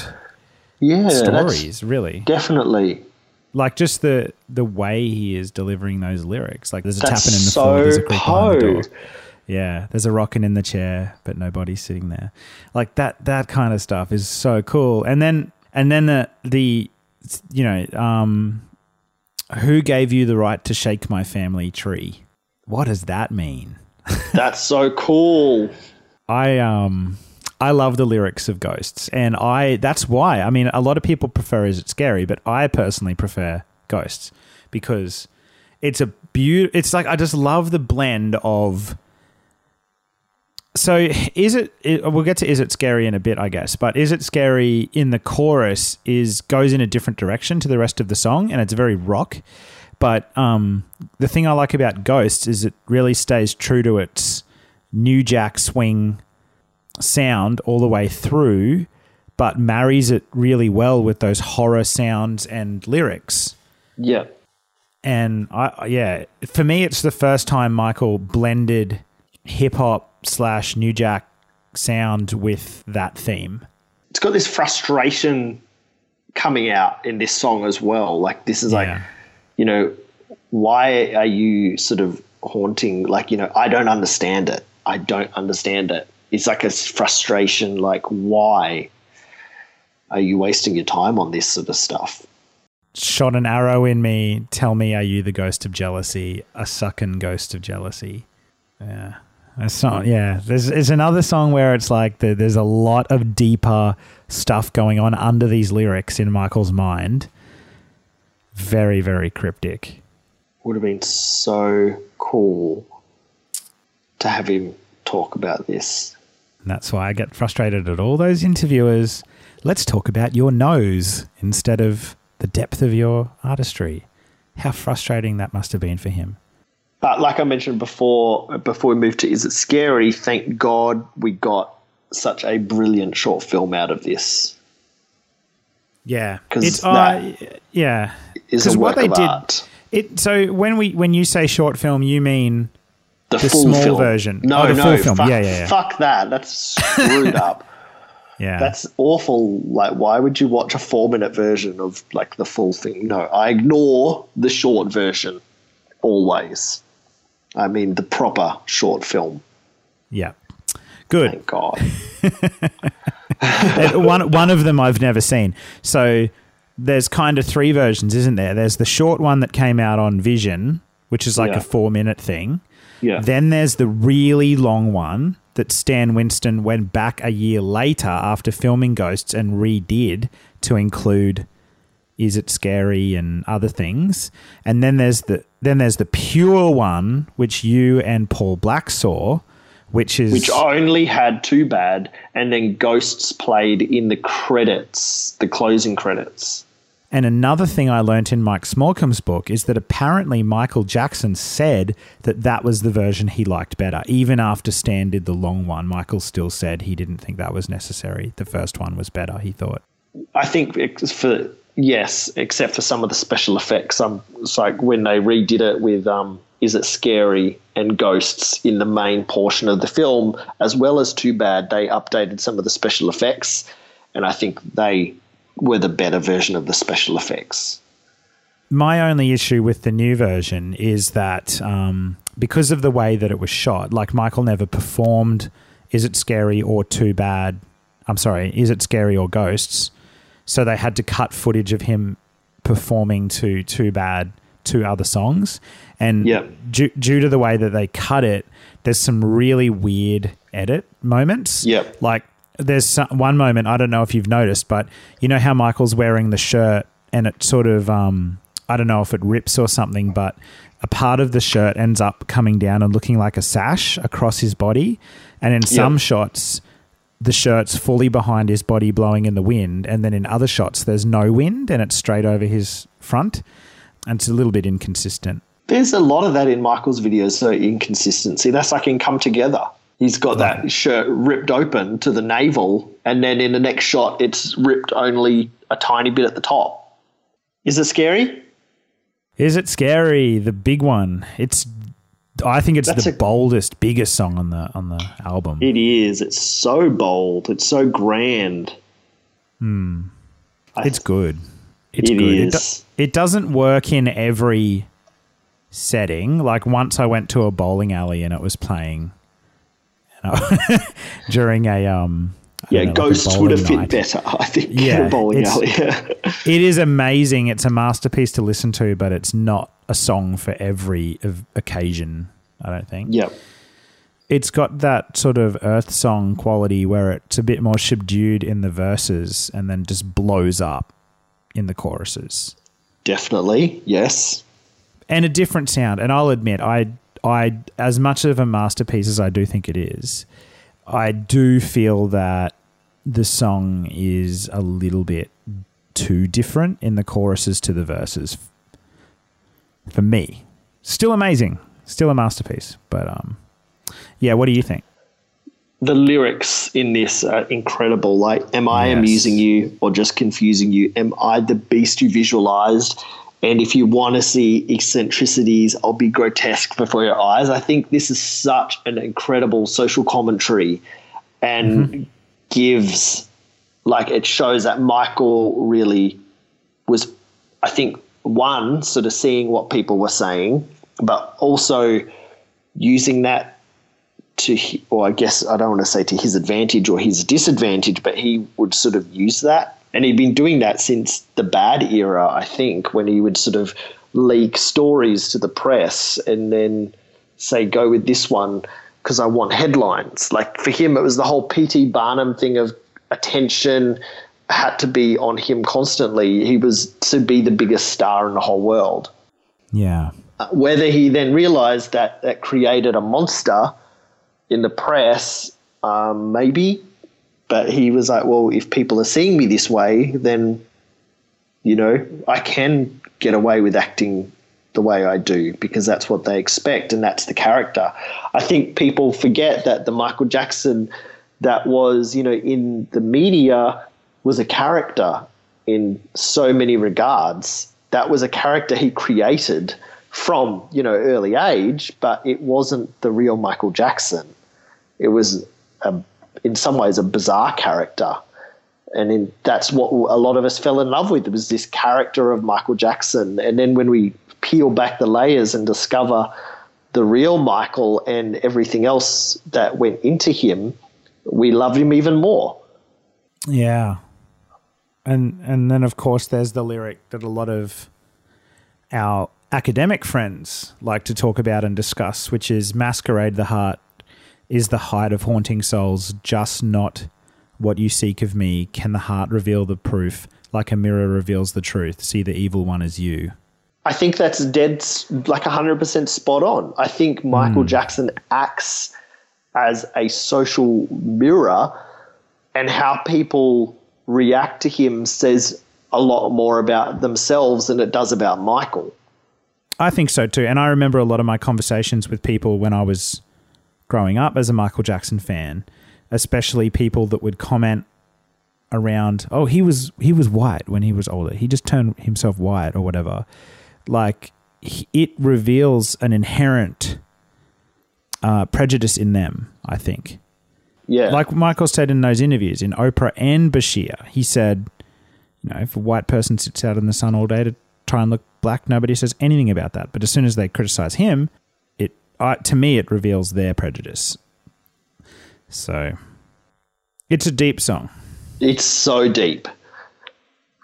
yeah, stories, really. Definitely. Like just the the way he is delivering those lyrics. Like there's a That's tapping in the so floor, there's a creak behind the door. Yeah, there's a rocking in the chair, but nobody's sitting there. Like that that kind of stuff is so cool. And then and then the the you know, um who gave you the right to shake my family tree? What does that mean? (laughs) That's so cool. I um I love the lyrics of Ghosts, and I that's why. I mean, a lot of people prefer Is It Scary, but I personally prefer Ghosts because it's a beaut. It's like I just love the blend of. So is it, it? We'll get to is it scary in a bit, I guess. But is it scary in the chorus? Is goes in a different direction to the rest of the song, and it's very rock. But um, the thing I like about Ghosts is it really stays true to its New Jack swing sound all the way through, but marries it really well with those horror sounds and lyrics. Yeah. And I, yeah, for me, it's the first time Michael blended hip hop slash New Jack sound with that theme. It's got this frustration coming out in this song as well. Like this is like, you know, why are you sort of haunting? Like, you know, I don't understand it. I don't understand it. It's like a frustration. Like, why are you wasting your time on this sort of stuff? Shot an arrow in me. Tell me, are you the ghost of jealousy? A sucking ghost of jealousy. Yeah. It's not, yeah. There's, there's another song where it's like the, there's a lot of deeper stuff going on under these lyrics in Michael's mind. Very, very cryptic. Would have been so cool to have him talk about this. And that's why I get frustrated at all those interviewers. Let's talk about your nose instead of the depth of your artistry. How frustrating that must have been for him. But like I mentioned before, before we moved to Is It Scary, thank God we got such a brilliant short film out of this. Yeah, 'Cause it's uh, yeah. is a 'Cause work of art. It so when we when you say short film, you mean The, the full small film. version. No, Oh, the no, full film. Fuck, Yeah, yeah, yeah. fuck that. That's screwed up. (laughs) yeah. That's awful. Like, why would you watch a four minute version of like the full thing? No, I ignore the short version always. I mean, the proper short film. Yeah. Good. Thank God. (laughs) One one of them I've never seen. So there's kind of three versions, isn't there? There's the short one that came out on Vision, which is like Yeah. a four minute thing. Yeah. Then there's the really long one that Stan Winston went back a year later after filming Ghosts and redid to include Is It Scary and other things. And then there's the then there's the pure one which you and Paul Black saw, which is which only had Too Bad, and then Ghosts played in the credits, the closing credits. And another thing I learnt in Mike Smallcombe's book is that apparently Michael Jackson said that that was the version he liked better. Even after Stan did the long one, Michael still said he didn't think that was necessary. The first one was better, he thought. I think it's for yes, except for some of the special effects. Um, it's like when they redid it with um, "Is It Scary" and Ghosts in the main portion of the film, as well as Too Bad. They updated some of the special effects, and I think they were the better version of the special effects. My only issue with the new version is that um, because of the way that it was shot, like Michael never performed Is It Scary or Too Bad? I'm sorry, Is It Scary or Ghosts? So they had to cut footage of him performing to Too Bad, two other songs. And Yep. due, due to the way that they cut it, there's some really weird edit moments. Yep. Like there's some, one moment, I don't know if you've noticed, but you know how Michael's wearing the shirt and it sort of, um, I don't know if it rips or something, but a part of the shirt ends up coming down and looking like a sash across his body. And in some shots, the shirt's fully behind his body blowing in the wind. And then in other shots, there's no wind and it's straight over his front. And it's a little bit inconsistent. There's a lot of that in Michael's videos, so inconsistency. That's like in Come Together. He's got that shirt ripped open to the navel, and then in the next shot, it's ripped only a tiny bit at the top. Is it scary? Is it scary? The big one. It's. I think it's That's the a- boldest, biggest song on the on the album. It is. It's so bold. It's so grand. it's good. It's It good. It, do- it doesn't work in every setting. Like once I went to a bowling alley and it was playing you know, (laughs) during a um. Yeah, know, like Ghosts would have fit night. better, I think. Yeah, bowling alley. (laughs) It is amazing. It's a masterpiece to listen to, but it's not a song for every of occasion. I don't think. yep. It's got that sort of earth song quality where it's a bit more subdued in the verses and then just blows up in the choruses. Definitely. Yes. And a different sound. And I'll admit, I I as much of a masterpiece as I do think it is, I do feel that the song is a little bit too different in the choruses to the verses. For me, still amazing, still a masterpiece. But um, yeah. What do you think? the lyrics in this are incredible. Like, am I Yes. amusing you or just confusing you? Am I the beast you visualized? And if you want to see eccentricities, I'll be grotesque before your eyes. I think this is such an incredible social commentary and mm-hmm. gives, like, it shows that Michael really was, I think, one, sort of seeing what people were saying, but also using that to, or I guess I don't want to say to his advantage or his disadvantage, but he would sort of use that. And he'd been doing that since the bad era, I think, when he would sort of leak stories to the press and then say, go with this one because I want headlines. Like for him, it was the whole P.T. Barnum thing of attention had to be on him constantly. He was to be the biggest star in the whole world Yeah. whether he then realized that that created a monster in the press, um, maybe. But he was like, well, if people are seeing me this way, then, you know, I can get away with acting the way I do because that's what they expect and that's the character. I think people forget that the Michael Jackson that was, you know, in the media was a character in so many regards. That was a character he created from, you know, early age, but it wasn't the real Michael Jackson. It was a, in some ways a bizarre character. And in, that's what a lot of us fell in love with. It was this character of Michael Jackson. And then when we peel back the layers and discover the real Michael and everything else that went into him, we love him even more. Yeah. And and then of course there's the lyric that a lot of our academic friends like to talk about and discuss, which is masquerade the heart is the height of haunting souls, just not what you seek of me. Can the heart reveal the proof like a mirror reveals the truth? See the evil one as you. I think that's dead, like 100% spot on. I think Michael hmm. Jackson acts as a social mirror, and how people react to him says a lot more about themselves than it does about Michael. I think so too. And I remember a lot of my conversations with people when I was growing up as a Michael Jackson fan, especially people that would comment around, "Oh, he was he was white when he was older. He just turned himself white or whatever." Like it reveals an inherent uh, prejudice in them. I think. Yeah. Like Michael said in those interviews in Oprah and Bashir, he said, you know, if a white person sits out in the sun all day to try and look black, nobody says anything about that. But as soon as they criticize him, uh, to me it reveals their prejudice. So it's a deep song. it's so deep.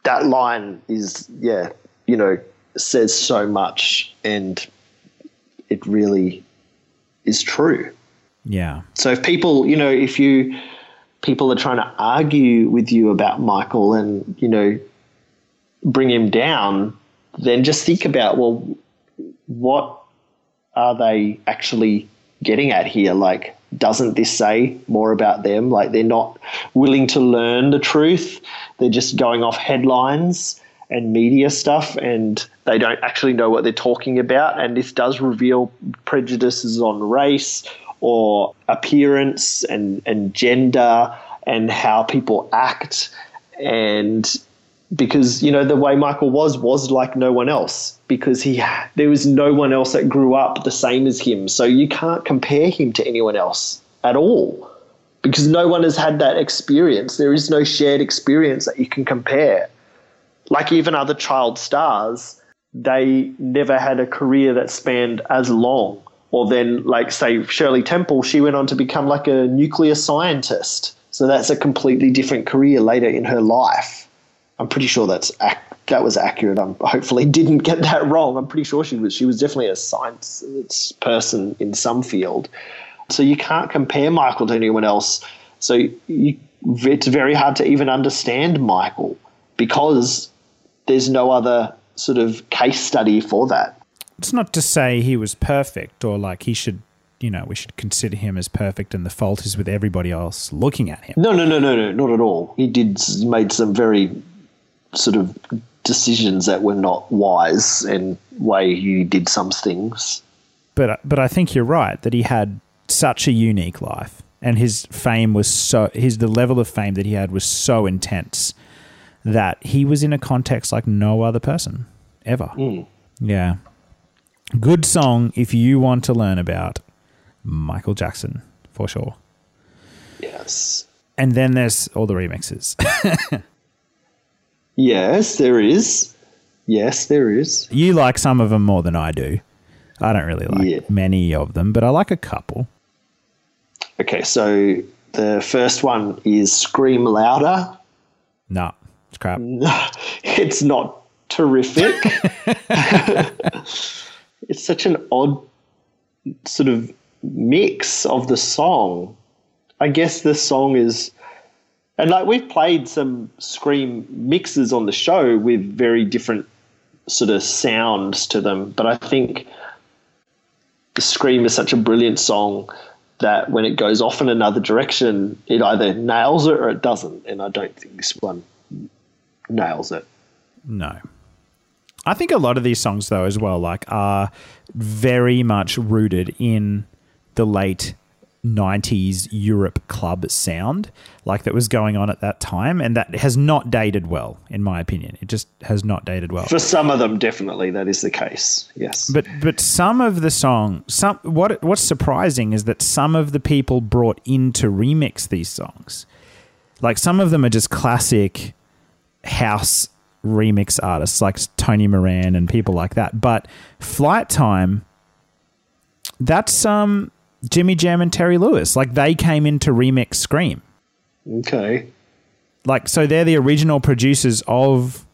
That line is, yeah, you know, says so much and it really is true. Yeah. So if people, you know, if you people are trying to argue with you about Michael and, you know, bring him down, then just think about, well, what are they actually getting at here? Like, doesn't this say more about them? Like, they're not willing to learn the truth. They're just going off headlines and media stuff, and they don't actually know what they're talking about. And this does reveal prejudices on race or appearance and, and gender and how people act. And because you know the way Michael was was like no one else because he there was no one else that grew up the same as him. So you can't compare him to anyone else at all because no one has had that experience. There is no shared experience that you can compare. Like even other child stars they never had a career that spanned as long. Or then like say Shirley Temple she went on to become like a nuclear scientist. So that's a completely different career later in her life I'm pretty sure that's ac- that was accurate. I'm hopefully didn't get that wrong. I'm pretty sure she was she was definitely a science person in some field. So you can't compare Michael to anyone else. So you, it's very hard to even understand Michael because there's no other sort of case study for that. It's not to say he was perfect or like he should, you know, we should consider him as perfect and the fault is with everybody else looking at him. No, no, no, no, no, not at all. He did made some very sort of decisions that were not wise and way he did some things. But but I think you're right that he had such a unique life and his fame was so his the level of fame that he had was so intense that he was in a context like no other person ever. Hmm. Yeah. Good song if you want to learn about Michael Jackson for sure. Yes. And then there's all the remixes. (laughs) Yes, there is. Yes, there is. you like some of them more than I do. I don't really like Yeah. many of them, but I like a couple. Okay, so the first one is Scream Louder. No, it's crap. No, (laughs) It's not terrific. (laughs) it's such an odd sort of mix of the song. I guess the song is, and like we've played some Scream mixes on the show with very different sort of sounds to them, but I think the Scream is such a brilliant song that when it goes off in another direction, it either nails it or it doesn't. And I don't think this one nails it. No. I think a lot of these songs, though, as well, like are very much rooted in the late '90s Europe club sound, like that was going on at that time, and that has not dated well, in my opinion. It just has not dated well. For some of them, definitely that is the case. Yes. But but some of the song, some what what's surprising is that some of the people brought in to remix these songs, like some of them are just classic house remix artists like Tony Moran and people like that. But Flyte Tyme, that's um Jimmy Jam and Terry Lewis. Like they came in to remix Scream. Okay. Like so they're the original producers of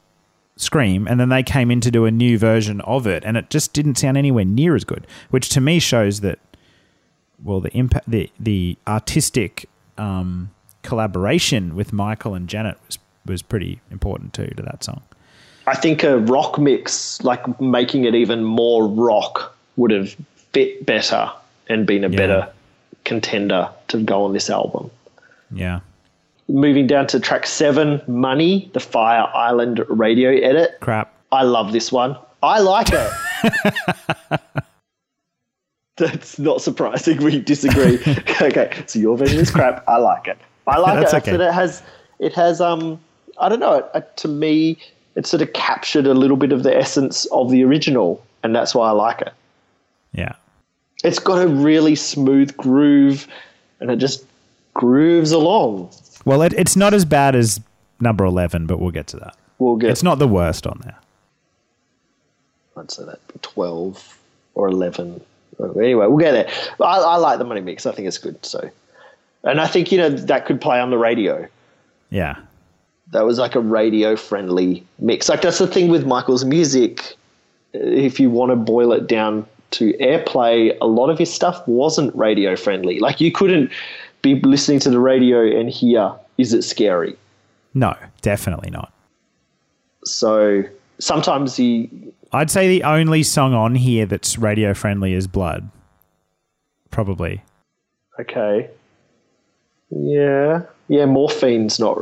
Scream and then they came in to do a new version of it and it just didn't sound anywhere near as good, which to me shows that well the impact the the artistic um, collaboration with Michael and Janet was was pretty important too to that song. I think a rock mix, like making it even more rock, would have fit better and been a Yeah. better contender to go on this album. Yeah. Moving down to track seven, Money, the Fire Island radio edit. Crap. I love this one. I like it. (laughs) That's not surprising. We disagree. (laughs) okay, so your version is crap. I like it. I like That's it. okay. It has, it has. Um, I don't know. It, to me, it sort of captured a little bit of the essence of the original, and that's why I like it. Yeah. It's got a really smooth groove, and it just grooves along. Well, it, it's not as bad as number 11, but we'll get to that. We'll get. It's not the worst on there. I'd say that twelve or eleven. Anyway, we'll get there. I, I like the money mix. I think it's good. So, and I think you know that could play on the radio. Yeah. That was like a radio friendly mix. Like that's the thing with Michael's music. If you want to boil it down to airplay, a lot of his stuff wasn't radio friendly. Like you couldn't be listening to the radio and hear, "Is it scary?" No, definitely not. So sometimes he I'd say the only song on here that's radio friendly is Blood. Probably. Okay. Yeah. Yeah, morphine's not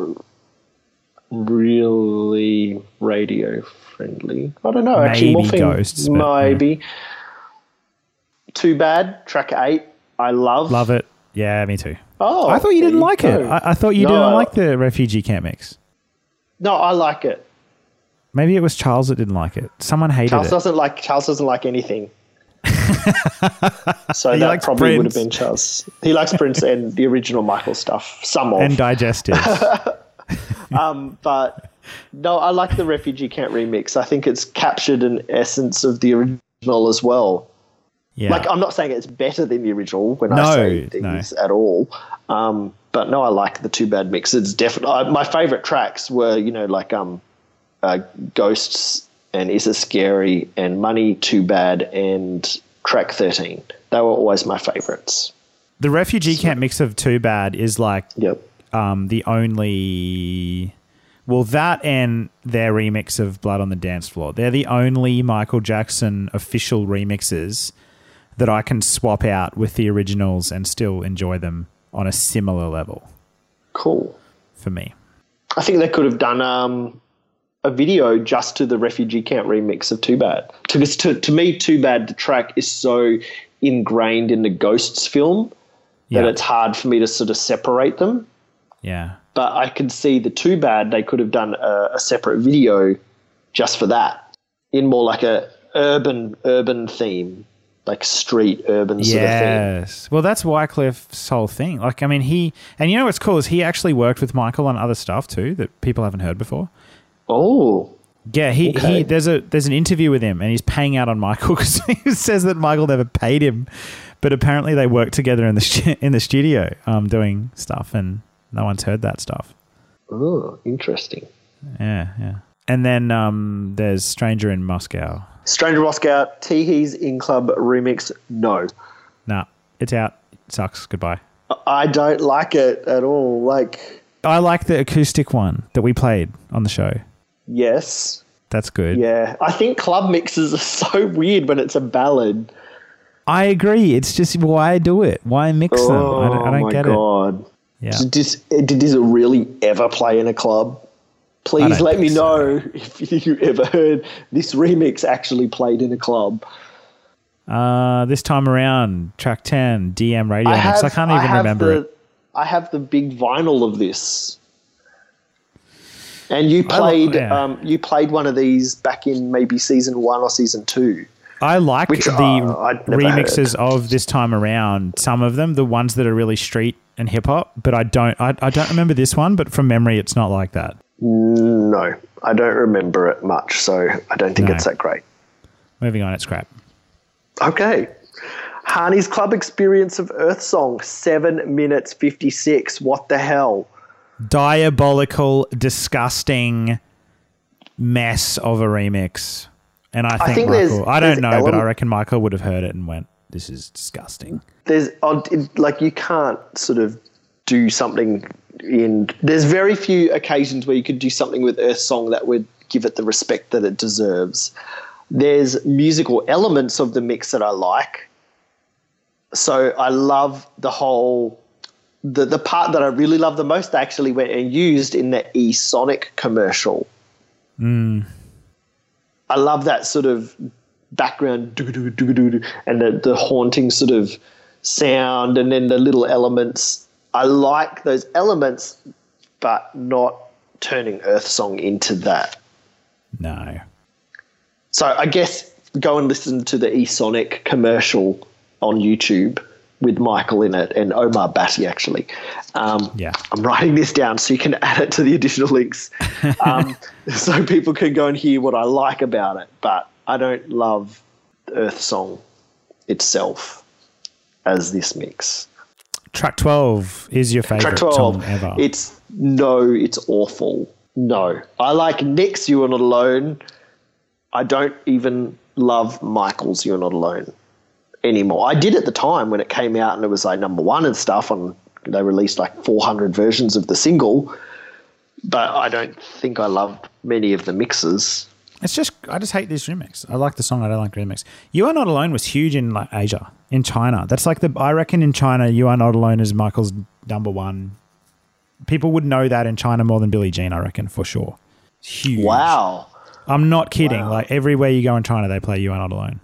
really radio friendly. I don't know. Actually, Maybe morphine, Ghosts, maybe. Too bad. Track eight. I love. Love it. Yeah, me too. Oh, I thought you didn't like it. I, I thought you No, didn't I- like the refugee camp mix. No, I like it. Maybe it was Charles that didn't like it. Someone hated Charles it. doesn't like. Charles doesn't like anything. (laughs) so He that likes probably would have been Charles. He likes Prince and the original Michael stuff. Some of And digestives. (laughs) um, but no, I like the refugee camp remix. I think it's captured an essence of the original as well. Yeah. Like I'm not saying it's better than the original when No, I say no. things at all. Um, but no, I like the Too Bad mix. It's definitely my favorite tracks were you know like um, uh, Ghosts and Is It Scary and Money Too Bad and track 13. They were always my favorites. the refugee camp mix of Too Bad is like Yep. um, the only. Well, that and their remix of Blood on the Dance Floor. They're the only Michael Jackson official remixes that I can swap out with the originals and still enjoy them on a similar level Cool. for me. I think they could have done um, a video just to the refugee camp remix of Too Bad. Because to, to me, Too Bad, the track is so ingrained in the Ghosts film Yeah. that it's hard for me to sort of separate them. Yeah. But I could see the Too Bad, they could have done a, a separate video just for that in more like a urban urban theme, like street urban sort of theme. Yes. Well, that's Wyclef's whole thing. Like, I mean, he and you know what's cool is he actually worked with Michael on other stuff too that people haven't heard before. Oh, Yeah, he, Okay. he there's a there's an interview with him and he's paying out on Michael (laughs) because he says that Michael never paid him, but apparently they worked together in the in the studio um, doing stuff and no one's heard that stuff. oh, interesting. Yeah, yeah. And then um, there's Stranger in Moscow. Stranger in Moscow, Teehee's In Club remix, no. Nah, it's out. It sucks. Goodbye. I don't like it at all. Like, I like the acoustic one that we played on the show. yes, That's good. yeah. I think club mixes are (laughs) so weird when it's a ballad. I agree. It's just why do it? Why mix them? I don't, I oh don't my get god! it. Yeah. Did, did this really ever play in a club? Please let me so. know if you ever heard this remix actually played in a club. Uh, this time around, track 10, DM radio mix. I can't even have remember the, it. I have the big vinyl of this. And you I played, yeah. um, you played one of these back in maybe season one or season two. I like Which, the uh, remixes of this time around. Some of them, the ones that are really street and hip hop, but I don't. I, I don't remember this one. But from memory, it's not like that. No, I don't remember it much, so I don't think No. it's that great. Moving on, it's crap. Okay. Hani's Club Experience of Earth Song, seven minutes fifty six. What the hell? Diabolical, disgusting mess of a remix. And I think, think there's- Michael, I don't know, but I reckon Michael would have heard it and went, "This is disgusting." there's like you can't sort of do something in there's very few occasions where you could do something with earth song that would give it the respect that it deserves. There's musical elements of the mix that i like. So i love the whole the, the part that i really love the most actually went and used in the e-sonic commercial. Hmm. I love that sort of background doo-doo-doo-doo-doo, and the, the haunting sort of sound and then the little elements. I like those elements, but not turning Earth Song into that. No. So I guess go and listen to the eSonic commercial on YouTube with Michael in it and Omer Bhatti actually. Um, Yeah. I'm writing this down so you can (laughs) add it to the additional links, (laughs) um, so people can go and hear what I like about it. But I don't love Earth Song itself as this mix. Track 12 is your favorite Track 12, song ever. it's no, it's awful. No. I like Nick's You Are Not Alone. I don't even love Michael's You're Not Alone anymore. I did at the time when it came out and it was like number one and stuff, and they released like 400 versions of the single. But I don't think I love many of the mixes. It's just I just hate this remix. I like the song. I don't like the remix. You are not alone was huge in like Asia, in China. That's like the I reckon in China, you are not alone is Michael's number one. People would know that in China more than Billie Jean. I reckon for sure. It's huge. Wow. I'm not kidding. Like everywhere you go in China, they play "You Are Not Alone."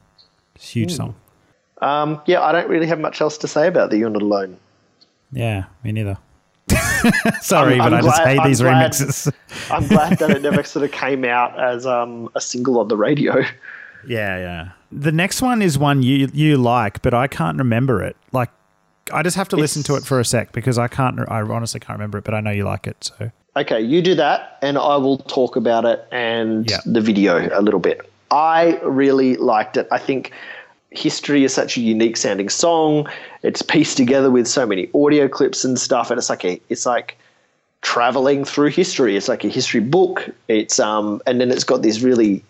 It's a huge song. Um, yeah, I don't really have much else to say about the You're Not Alone. Yeah, me neither. (laughs) Sorry, I'm- but I'm I just glad- hate these glad- remixes. (laughs) I'm glad that it never (laughs) sort of came out as um, a single on the radio. Yeah, yeah. The next one is one you you like, but I can't remember it. Like, I just have to listen to it for a sec because I can't. I honestly can't remember it, but I know you like it. So Okay, you do that, and I will talk about it and Yeah. the video a little bit. I really liked it. I think History is such a unique sounding song. It's pieced together with so many audio clips and stuff, and it's like a, it's like traveling through history. It's like a history book. It's um, and then it's got this really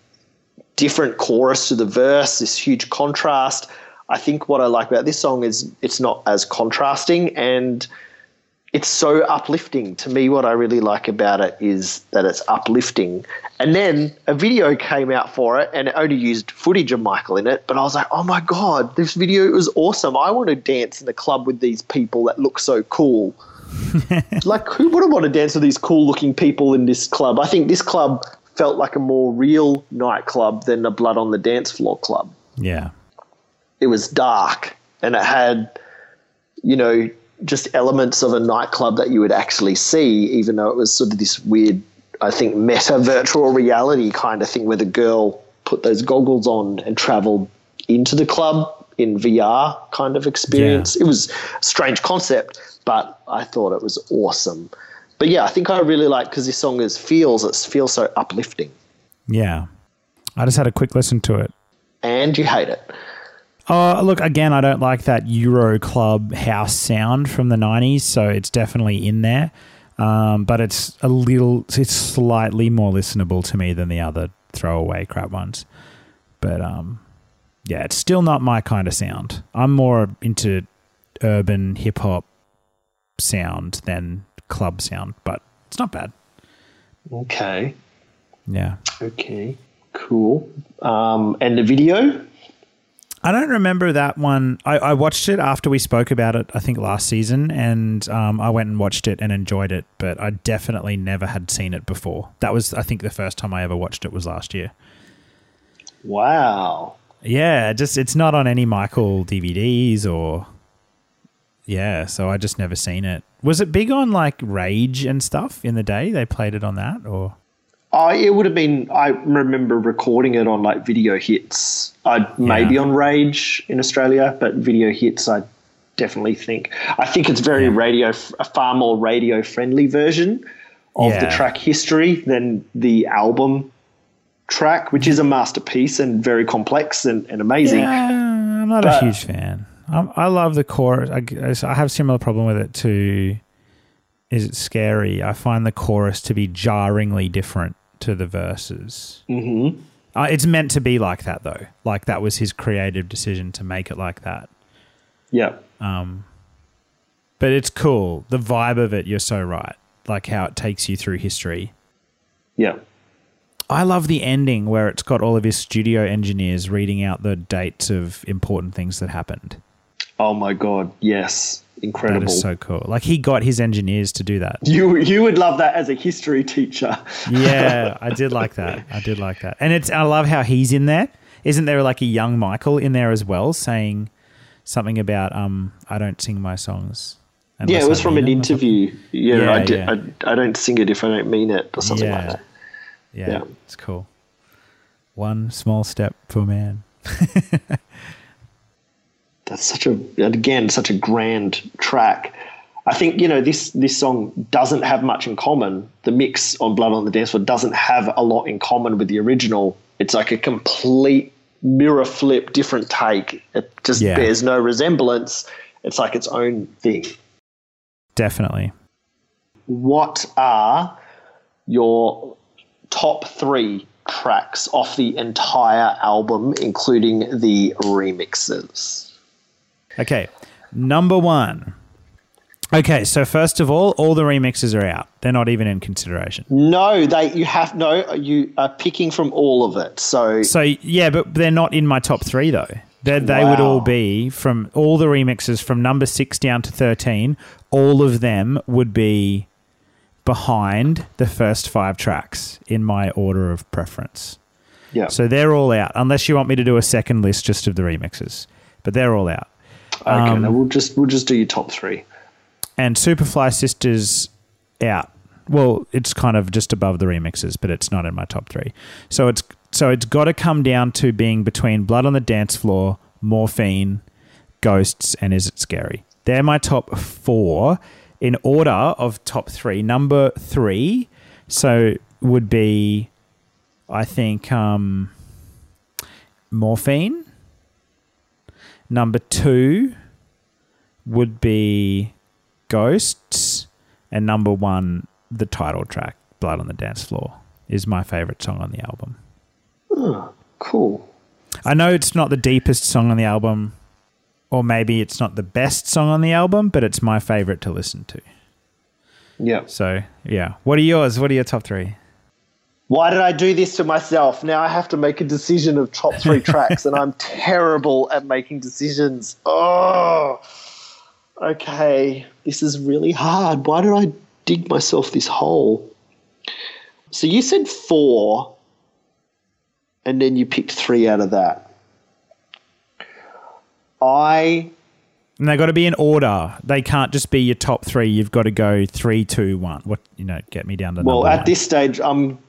different chorus to the verse, this huge contrast. I think what I like about this song is it's not as contrasting and it's so uplifting. To me, what I really like about it is that it's uplifting. And then a video came out for it and it only used footage of Michael in it. But I was like, oh my God, this video is awesome. I want to dance in a club with these people that look so cool. (laughs) like, who wouldn't want to dance with these cool looking people in this club? I think this club felt like a more real nightclub than a Blood on the Dance Floor club yeah, it was dark and it had, you know, just elements of a nightclub that you would actually see, even though it was sort of this weird, I think, meta virtual reality kind of thing where the girl put those goggles on and traveled into the club in VR kind of experience. It was a strange concept, but I thought it was awesome. But yeah, I think I really like because this song is feels it feels so uplifting, yeah. I just had a quick listen to it. and you hate it. Oh, look, again, I don't like that Euro club house sound from the 90s, so it's definitely in there. Um, but it's a little, it's slightly more listenable to me than the other throwaway crap ones. But um, yeah, it's still not my kind of sound. I'm more into urban hip hop sound than club sound, but it's not bad. Okay. Yeah. Okay, cool. Um, and the video? I don't remember that one. I, I watched it after we spoke about it, I think last season, and um, I went and watched it and enjoyed it, but I definitely never had seen it before. That was, I think, the first time I ever watched it was last year. Wow. Yeah, just it's not on any Michael DVDs or. Yeah, so I just never seen it. Was it big on like Rage and stuff in the day? They played it on that, or Oh, it would have been. I remember recording it on like video hits. I maybe on Rage in Australia, but video hits. I definitely think. I think it's very radio, a far more radio friendly version of the track history than the album track, which is a masterpiece and very complex and, and amazing. Yeah, I'm not But- a huge fan. Um, I love the chorus. I, I have a similar problem with it to. Is it scary? I find the chorus to be jarringly different to the verses. Mm-hmm. Uh, it's meant to be like that, though. Like that was his creative decision to make it like that. Yeah. Um, but it's cool. The vibe of it, you're so right. Like how it takes you through history. Yeah. I love the ending where it's got all of his studio engineers reading out the dates of important things that happened. Oh my god, yes. Incredible. That is so cool. Like he got his engineers to do that. you you would love that as a history teacher. Yeah, (laughs) I did like that. I did like that. And it's I love how he's in there. Isn't there like a young Michael in there as well saying something about um I don't sing my songs. yeah, it was I from an interview. Yeah, Yeah, I, did, yeah. I, I don't sing it if I don't mean it or something like that. Yeah, Yeah. it's cool. One small step for man. (laughs) That's such a again such a grand track. I think you know this this song doesn't have much in common. The mix on Blood on the Dance Floor doesn't have a lot in common with the original. It's like a complete mirror flip, different take. It just Yeah. bears no resemblance. It's like its own thing. Definitely. What are your top three tracks off the entire album, including the remixes? Okay, number one. Okay, so first of all, all the remixes are out. They're not even in consideration. No, they you have no. You are picking from all of it. So So yeah, but they're not in my top three though. They they would all be from all the remixes from number six down to thirteen. All of them would be behind the first five tracks in my order of preference. yeah, So they're all out, unless you want me to do a second list just of the remixes. But they're all out. Okay. um, then we'll just we'll just do your top three. and Superfly Sisters out. Well, it's kind of just above the remixes, but it's not in my top three. So it's so it's got to come down to being between Blood on the Dance Floor, Morphine, Ghosts, and Is It Scary? They're my top four in order of top three. Number three, so would be, I think, um, Morphine. Number two would be Ghosts, and number one, the title track, Blood on the Dance Floor, is my favorite song on the album. Oh, Cool. I know it's not the deepest song on the album, or maybe it's not the best song on the album, but it's my favorite to listen to. Yeah. So, yeah. What are yours? What are your top three? Why did I do this to myself? Now I have to make a decision of top three (laughs) tracks, and I'm terrible at making decisions. Oh, okay. This is really hard. Why did I dig myself this hole? So you said four, and then you picked three out of that. I And they've got to be in order. They can't just be your top three. You've got to go three, two, one. What you know? Get me down to well at one. this stage I'm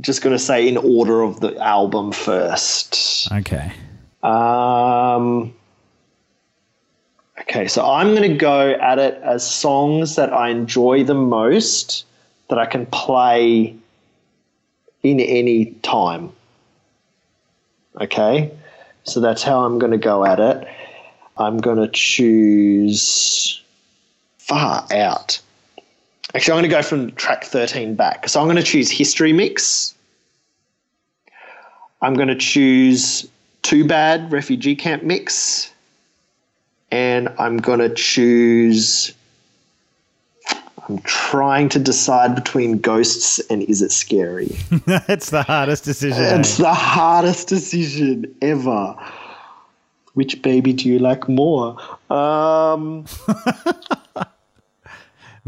just going to say in order of the album first. Okay. Um, okay, so I'm going to go at it as songs that I enjoy the most that I can play in any time. Okay, so that's how I'm going to go at it. I'm going to choose far out. Actually, I'm going to go from track 13 back. So I'm going to choose History Mix. I'm going to choose Too Bad Refugee Camp Mix. And I'm going to choose. I'm trying to decide between Ghosts and Is It Scary? (laughs) That's the hardest decision. eh? It's the hardest decision ever. Which baby do you like more? Um, (laughs)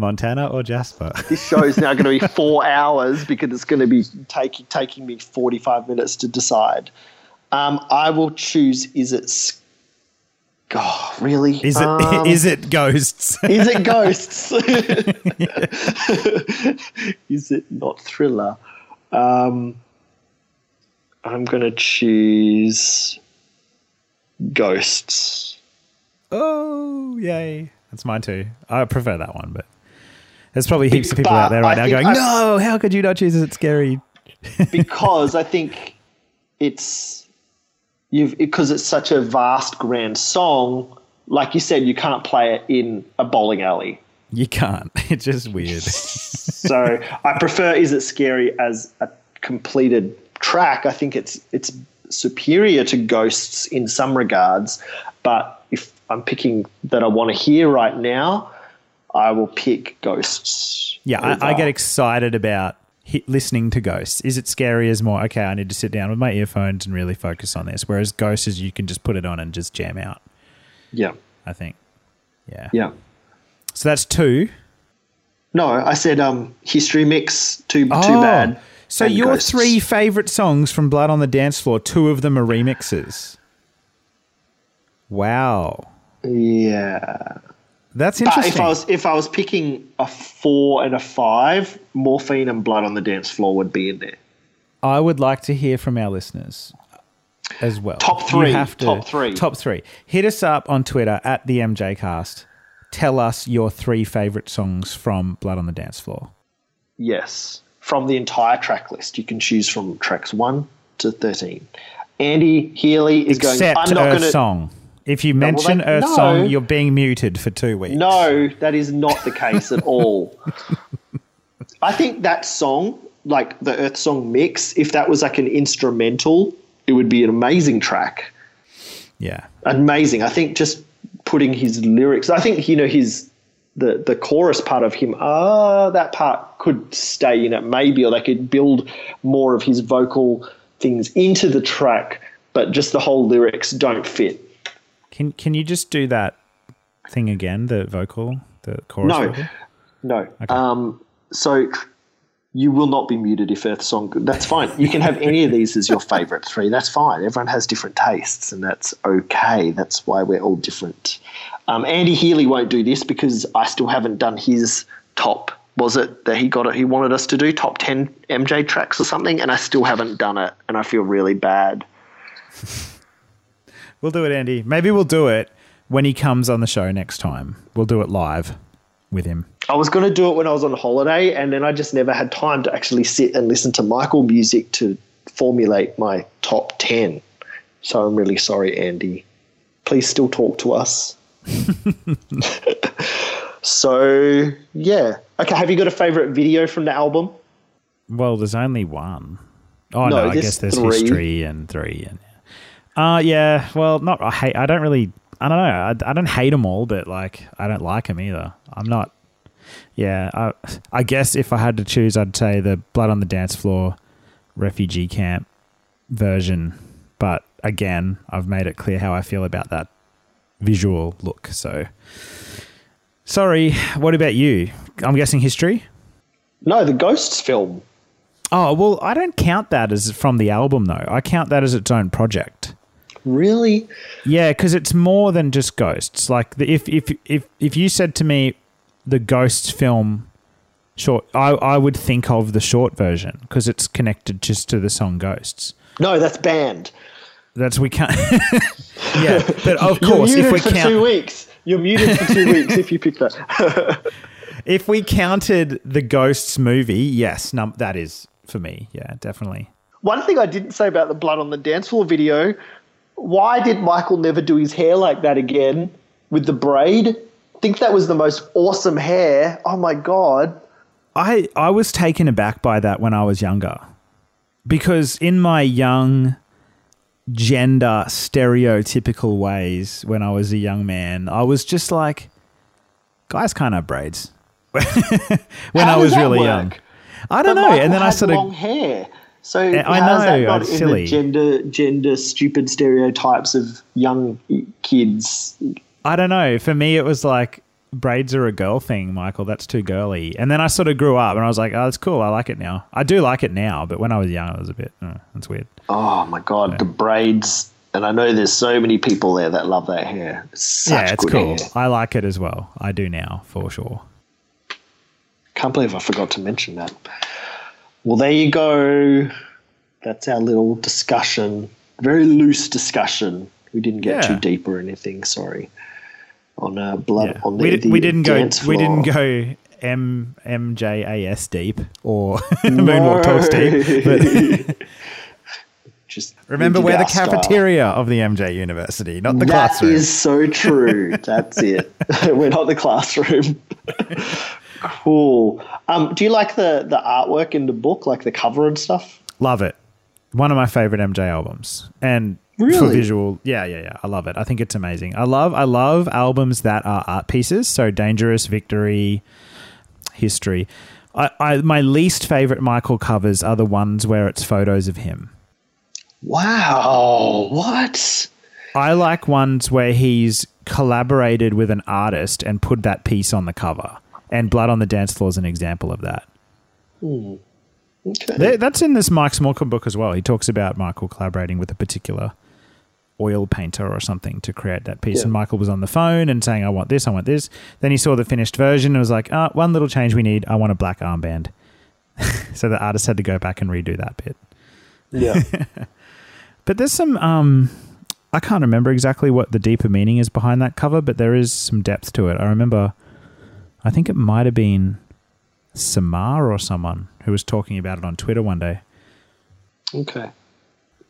Montana or Jasper? (laughs) this show is now going to be four (laughs) hours because it's going to be taking taking me 45 minutes to decide. Um, I will choose Is It. Oh, really? Is it? Um, (laughs) is it ghosts? Is it ghosts? is it not thriller? Um, I'm going to choose ghosts. oh, yay! That's mine too. I prefer that one, but there's probably heaps of people out there right I now going, I- "No, how could you not choose? Is it scary?" (laughs) because I think it's you've because it's such a vast, grand song. like you said, you can't play it in a bowling alley. You can't. (laughs) It's just weird. (laughs) So I prefer Is It Scary as a completed track. I think it's it's superior to Ghosts in some regards, but if I'm picking that I want to hear right now, I will pick Ghosts. Yeah, I, I get excited about hi- listening to Ghosts. Is it scary as more? Okay, I need to sit down with my earphones and really focus on this. Whereas Ghosts is you can just put it on and just jam out. Yeah, I think. Yeah. yeah. So that's two. No, I said um history mix too too Oh, bad. So your Ghosts. three favorite songs from Blood on the Dance Floor, two of them are remixes. Wow, Yeah. That's interesting. But if I was if I was picking a four and a five, morphine and blood on the dance floor would be in there. I would like to hear from our listeners as well. Top three, have to- top three. Top three. Hit us up on Twitter at the MJCast. Tell us your three favorite songs from Blood on the Dance Floor. Yes, from the entire track list, you can choose from tracks one to thirteen. Andy Healy is Except going. I'm not to. Song. If you well, mention they- Earth no. Song, you're being muted for two weeks. No, that is not the case at all. (laughs) I think that song, like the Earth Song mix, if that was like an instrumental, it would be an amazing track. Yeah. amazing. I think just putting his lyrics. I think you know his the the chorus part of him. Ah, that part could stay in it maybe, or they could build more of his vocal things into the track. But just the whole lyrics don't fit. Can Can you just do that thing again? The vocal, the chorus. No, vocal? no. Um, so you will not be muted if Earth Song. That's fine. You can have any of these as your favorite three. That's fine. Everyone has different tastes, and that's okay. That's why we're all different. Um, Andy Healy won't do this because I still haven't done his top. Was it that he got it? He wanted us to do top ten MJ tracks or something, and I still haven't done it, and I feel really bad. We'll do it, Andy. Maybe we'll do it when he comes on the show next time. We'll do it live with him. I was going to do it when I was on holiday, and then I just never had time to actually sit and listen to Michael music to formulate my top 10. So I'm really sorry, Andy. Please still talk to us. (laughs) so, yeah. Okay, have you got a favorite video from the album? Well, there's only one. Oh no, No, I guess there's three. history and three and. Uh yeah. Well, not I hate. I don't really. I don't know. I, I don't hate them all, but like I don't like them either. I'm not. Yeah. I I guess if I had to choose, I'd say the Blood on the Dance Floor, refugee camp version. But again, I've made it clear how I feel about that visual look. So. Sorry. What about you? I'm guessing history. No, the Ghosts film. Oh well, I don't count that as from the album though. I count that as its own project. Really? Yeah, because it's more than just ghosts. Like the, if if if if you said to me, the Ghosts film short, I I would think of the short version because it's connected just to the song Ghosts. No, that's banned. That's we can't. (laughs) yeah, but of (laughs) course, if we for two weeks. You're muted for two (laughs) weeks if you pick that. if we counted the Ghosts movie, yes, num- that is for me. Yeah, definitely. One thing I didn't say about the blood on the dance floor video, why did Michael never do his hair like that again with the braid? I think that was the most awesome hair. Oh my god. I I was taken aback by that when I was younger, because in my young gender stereotypical ways when I was a young man, I was just like, guys can't have braids. (laughs) when How I was really work? young, I don't But know. Michael and then I sort long of hair. So I how's that know, not it's in silly. the gender gender stupid stereotypes of young kids? I don't know. For me, it was like braids are a girl thing, Michael. That's too girly. And then I sort of grew up, and I was like, oh, that's cool. I like it now. I do like it now, but when I was young, it was a bit. Uh, that's weird. Oh my god, the braids. And I know there's so many people there that love that hair. It's yeah, it's cool. hair. I like it as well. I do now for sure. Can't believe I forgot to mention that. Well, there you go. That's our little discussion. Very loose discussion. We didn't get Yeah. too deep or anything. Sorry. On uh, blood Yeah. on the, we, did, the we didn't go. dance We didn't go M M J A S deep or (laughs) Moonwalk Talks deep. But (laughs) Just (laughs) Remember, we we're the our style. cafeteria of the MJ University, not the That classroom. is so true. That's it. We're not the classroom. Cool. Um, do you like the the artwork in the book, like the cover and stuff? Love it. One of my favorite MJ albums. And for visual, yeah, yeah, yeah. I love it. I think it's amazing. I love I love albums that are art pieces. So Dangerous, Victory, History. I, I my least favorite Michael covers are the ones where it's photos of him. Wow. What? I like ones where he's collaborated with an artist and put that piece on the cover. And Blood on the Dance Floor is an example of that. Okay. There- That's in this Mike Smallcombe book as well. He talks about Michael collaborating with a particular oil painter or something to create that piece. Yeah. And Michael was on the phone and saying, I want this, I want this. Then he saw the finished version and was like, ah, one little change we need. I want a black armband. (laughs) so the artist had to go back and redo that bit. Yeah. (laughs) But there's some, um, I can't remember exactly what the deeper meaning is behind that cover, but there is some depth to it. I remember, I think it might have been Samar or someone who was talking about it on Twitter one day. okay.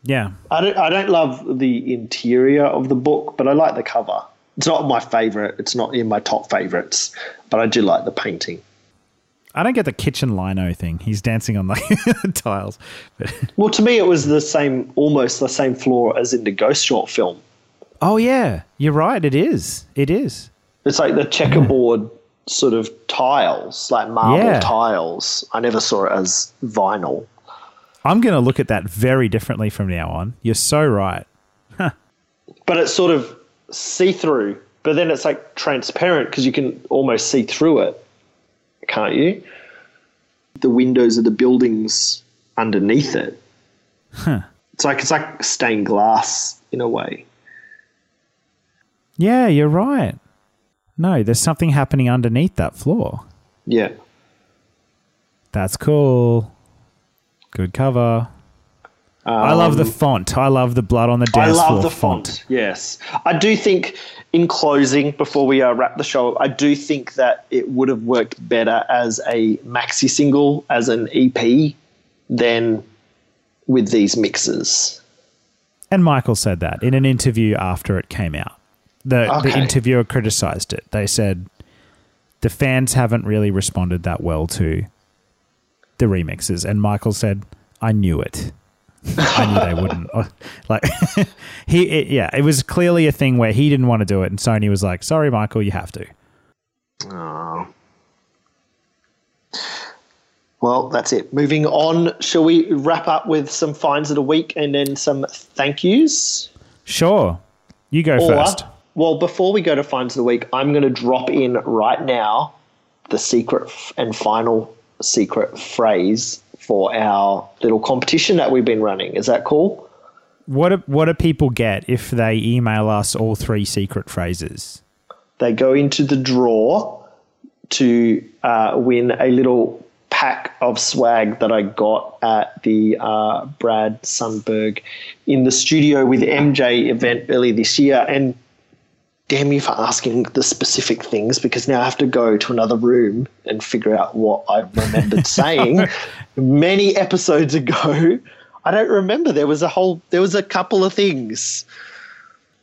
Yeah. I don't. I don't love the interior of the book, but I like the cover. It's not my favorite. It's not in my top favorites, but I do like the painting. I don't get the kitchen lino thing. He's dancing on like (laughs) tiles. But, Well, to me, it was the same, almost the same floor as in the Ghost short film. oh yeah, you're right. It is. It is. It's like the checkerboard sort of tiles, like marble Yeah. tiles. I never saw it as vinyl. I'm going to look at that very differently from now on. You're so right. (laughs) but it's sort of see through. But then it's like transparent because you can almost see through it, can't you? The windows of the buildings underneath it. It's like it's like stained glass in a way. Yeah, you're right. No, there's something happening underneath that floor. Yeah. That's cool. Good cover. I love the font. I love the blood on the Um, I love the font. Yes, I do think. In closing, before we uh, wrap the show, I do think that it would have worked better as a maxi single, as an EP, than with these mixes. And Michael said that in an interview after it came out. The the interviewer criticized it. They said the fans haven't really responded that well to the remixes, and Michael said, "I knew it. I knew they wouldn't." (laughs) Oh, like (laughs) he, it, yeah, it was clearly a thing where he didn't want to do it, and Sony was like, "Sorry, Michael, you have to." Oh. Well, that's it. Moving on, shall we wrap up with some finds of the week and then some thank yous? Sure, you go Or- first. Well, before we go to finds of the week, I'm going to drop in right now the secret f- and final secret phrase for our little competition that we've been running. Is that cool? What do, what do people get if they email us all three secret phrases? They go into the draw to uh, win a little pack of swag that I got at the uh, Brad Sundberg in the studio with MJ event early this year. And damn you for asking the specific things because now I have to go to another room and figure out what I remembered (laughs) saying many episodes ago. I don't remember. There was a whole, there was a couple of things.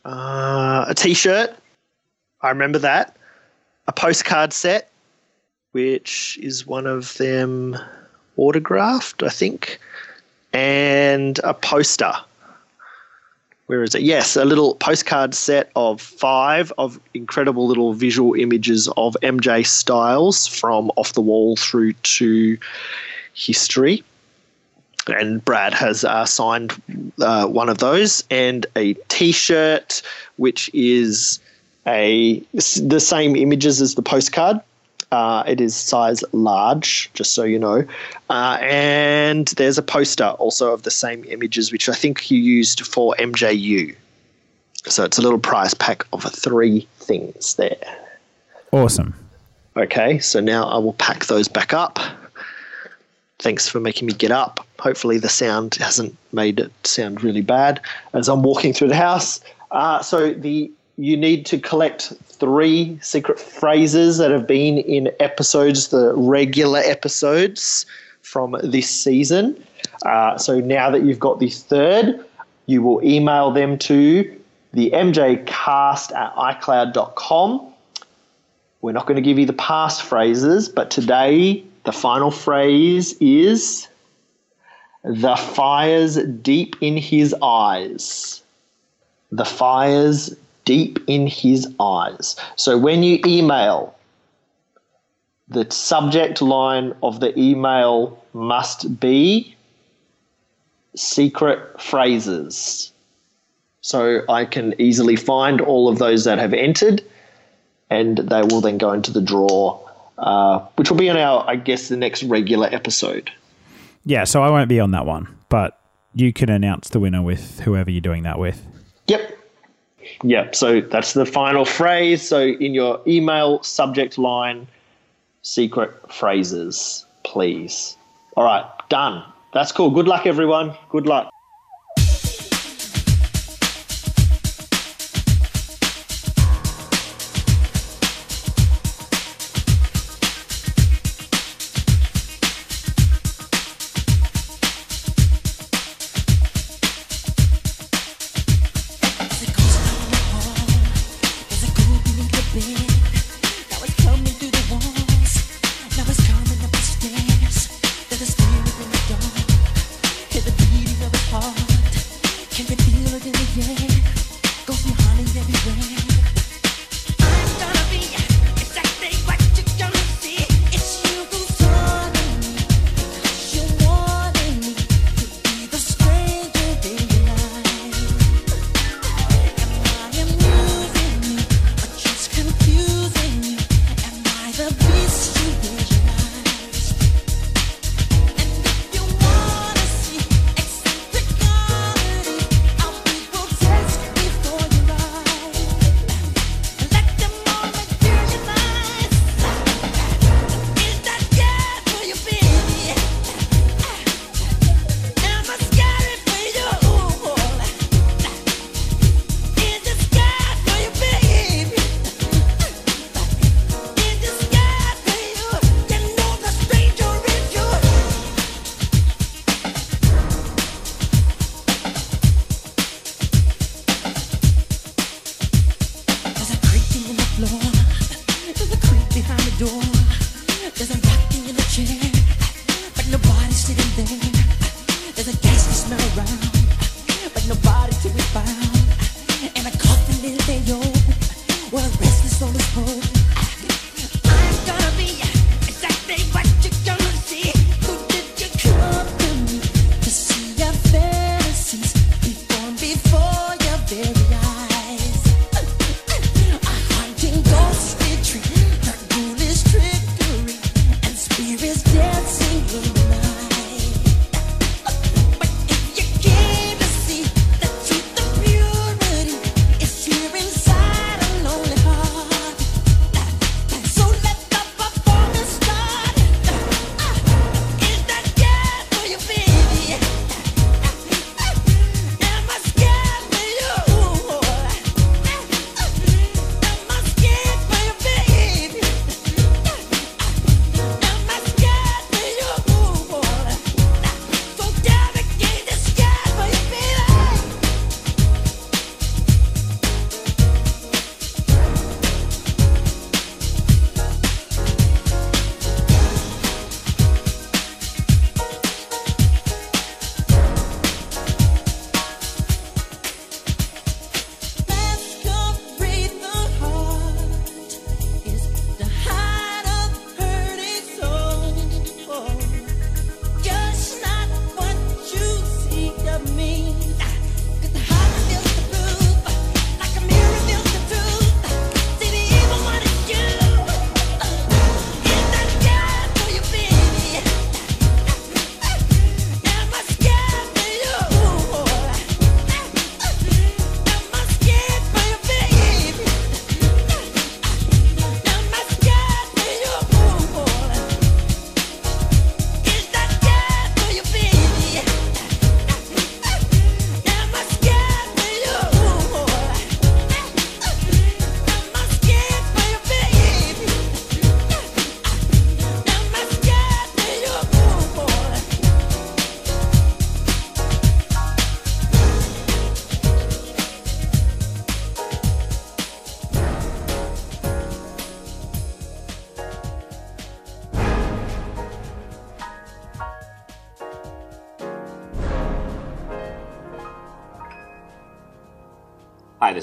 Uh, a t shirt. I remember that. A postcard set, which is one of them autographed, I think. And a poster where is it? Yes, a little postcard set of five of incredible little visual images of MJ Styles from off the wall through to history. And Brad has uh, signed uh, one of those, and a T-shirt, which is a the same images as the postcard. Uh, it is size large, just so you know. Uh, and there's a poster also of the same images, which I think you used for MJU. So it's a little prize pack of three things there. Awesome. Okay, so now I will pack those back up. Thanks for making me get up. Hopefully, the sound hasn't made it sound really bad as I'm walking through the house. Uh, so the you need to collect three secret phrases that have been in episodes, the regular episodes from this season. Uh, so now that you've got the third, you will email them to the mjcast at icloud.com. We're not going to give you the past phrases, but today the final phrase is the fires deep in his eyes. The fires deep in his eyes. So when you email, the subject line of the email must be secret phrases. So I can easily find all of those that have entered, and they will then go into the draw, uh, which will be on our, I guess, the next regular episode. Yeah, so I won't be on that one, but you can announce the winner with whoever you're doing that with. Yep. Yep. So that's the final phrase. So in your email subject line, secret phrases, please. All right, done. That's cool. Good luck, everyone. Good luck.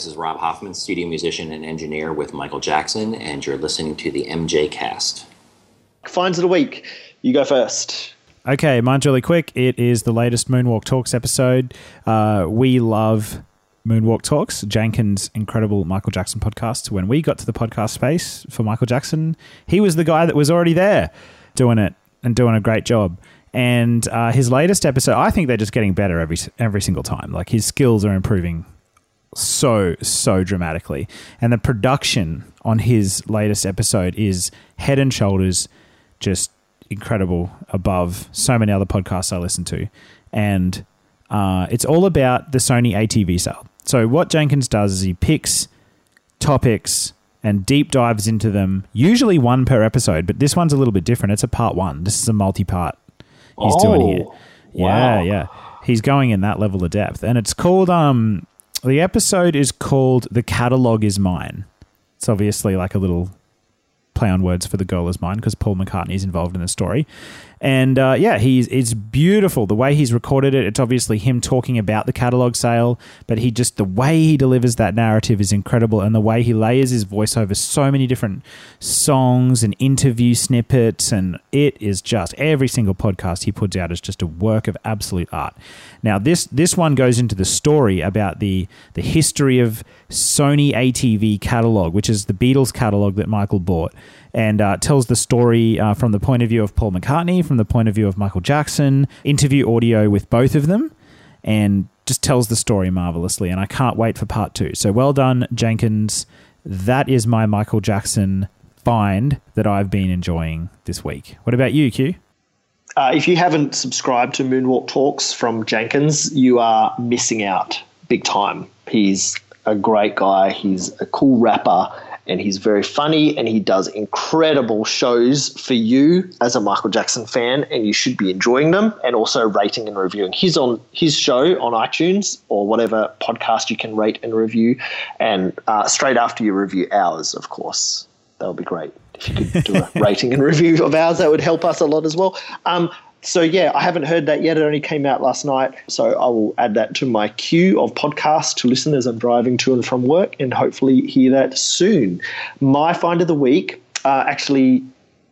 This is Rob Hoffman, studio musician and engineer with Michael Jackson, and you're listening to the MJ Cast. Finds of the week. You go first. Okay, mine's really quick. It is the latest Moonwalk Talks episode. Uh, we love Moonwalk Talks, Jenkins' incredible Michael Jackson podcast. When we got to the podcast space for Michael Jackson, he was the guy that was already there doing it and doing a great job. And uh, his latest episode, I think they're just getting better every every single time. Like his skills are improving so so dramatically, and the production on his latest episode is head and shoulders just incredible above so many other podcasts I listen to, and uh, it's all about the Sony ATV sale. So what Jenkins does is he picks topics and deep dives into them, usually one per episode, but this one's a little bit different. It's a part one. This is a multi-part he's doing here. Yeah, wow. yeah. He's going in that level of depth. And it's called um the episode is called The Catalog is Mine. It's obviously like a little play on words for the girl is mine because Paul McCartney is involved in the story. And uh, yeah, he's it's beautiful the way he's recorded it. It's obviously him talking about the catalog sale, but he just the way he delivers that narrative is incredible, and the way he layers his voice over so many different songs and interview snippets, and it is just every single podcast he puts out is just a work of absolute art. Now this this one goes into the story about the the history of Sony ATV catalog, which is the Beatles catalog that Michael bought and uh, tells the story uh, from the point of view of Paul McCartney, from the point of view of Michael Jackson, interview audio with both of them, and just tells the story marvelously. And I can't wait for part two. So well done, Jenkins. That is my Michael Jackson find that I've been enjoying this week. What about you, Q? Uh, if you haven't subscribed to Moonwalk Talks from Jenkins, you are missing out big time. He's a great guy. He's a cool rapper and he's very funny and he does incredible shows for you as a Michael Jackson fan and you should be enjoying them and also rating and reviewing. He's on his show on iTunes or whatever podcast you can rate and review and uh, straight after you review ours, of course. That would be great. If you could do a (laughs) rating and review of ours, that would help us a lot as well. Um, so yeah, I haven't heard that yet. It only came out last night, so I will add that to my queue of podcasts to listen as I'm driving to and from work, and hopefully hear that soon. My find of the week, uh, actually,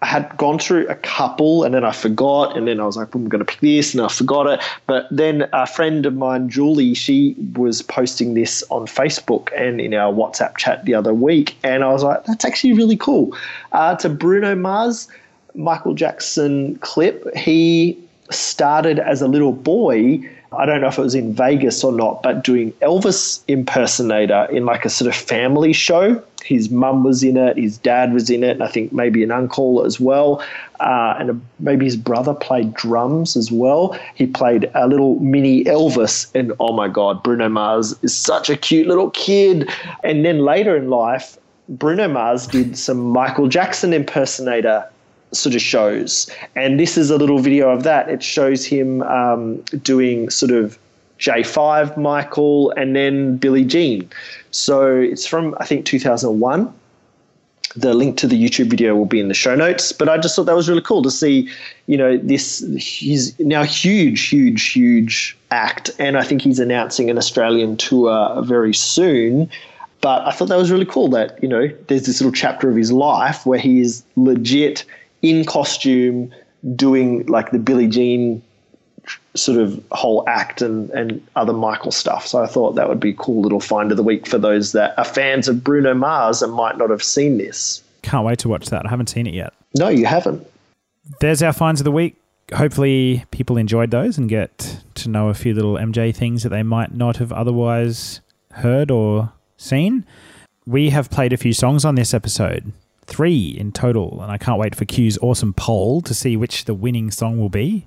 I had gone through a couple, and then I forgot, and then I was like, I'm going to pick this, and I forgot it. But then a friend of mine, Julie, she was posting this on Facebook and in our WhatsApp chat the other week, and I was like, that's actually really cool. Uh, to Bruno Mars. Michael Jackson clip. He started as a little boy. I don't know if it was in Vegas or not, but doing Elvis impersonator in like a sort of family show. His mum was in it, his dad was in it, and I think maybe an uncle as well. Uh, and a, maybe his brother played drums as well. He played a little mini Elvis, and oh my God, Bruno Mars is such a cute little kid. And then later in life, Bruno Mars did some Michael Jackson impersonator sort of shows. And this is a little video of that. It shows him um, doing sort of J5 Michael and then Billie Jean. So it's from, I think, 2001. The link to the YouTube video will be in the show notes. But I just thought that was really cool to see, you know, this, he's now huge, huge, huge act. And I think he's announcing an Australian tour very soon. But I thought that was really cool that, you know, there's this little chapter of his life where he is legit in costume doing like the Billie Jean sort of whole act and, and other Michael stuff. So I thought that would be a cool little find of the week for those that are fans of Bruno Mars and might not have seen this. Can't wait to watch that. I haven't seen it yet. No, you haven't. There's our finds of the week. Hopefully, people enjoyed those and get to know a few little MJ things that they might not have otherwise heard or seen. We have played a few songs on this episode three in total, and I can't wait for Q's awesome poll to see which the winning song will be.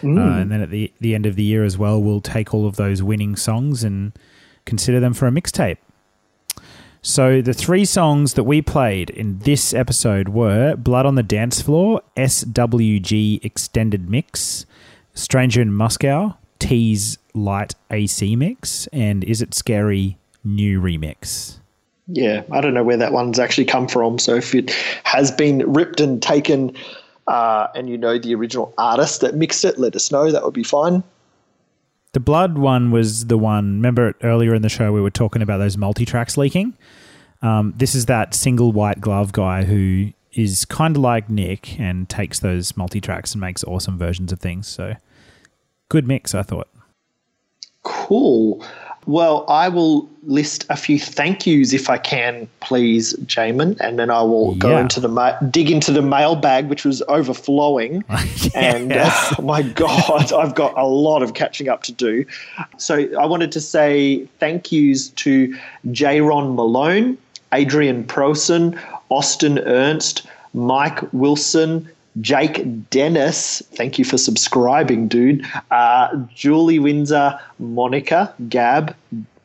Mm. Uh, and then at the the end of the year as well, we'll take all of those winning songs and consider them for a mixtape. So the three songs that we played in this episode were "Blood on the Dance Floor," SWG Extended Mix, "Stranger in Moscow," Tee's Light AC Mix, and "Is It Scary" New Remix yeah, I don't know where that one's actually come from. So if it has been ripped and taken, uh, and you know the original artist that mixed it, let us know. That would be fine. The blood one was the one. Remember earlier in the show we were talking about those multi tracks leaking. Um, this is that single white glove guy who is kind of like Nick and takes those multi tracks and makes awesome versions of things. So good mix, I thought. Cool. Well, I will list a few thank yous if I can, please, Jamon, and then I will go into the ma- dig into the mailbag, which was overflowing. (laughs) And uh, Yes. (laughs) my God, I've got a lot of catching up to do. So I wanted to say thank yous to J-Ron Malone, Adrian Prosen, Austin Ernst, Mike Wilson, Jake Dennis, thank you for subscribing, dude. Uh, Julie Windsor, Monica, Gab,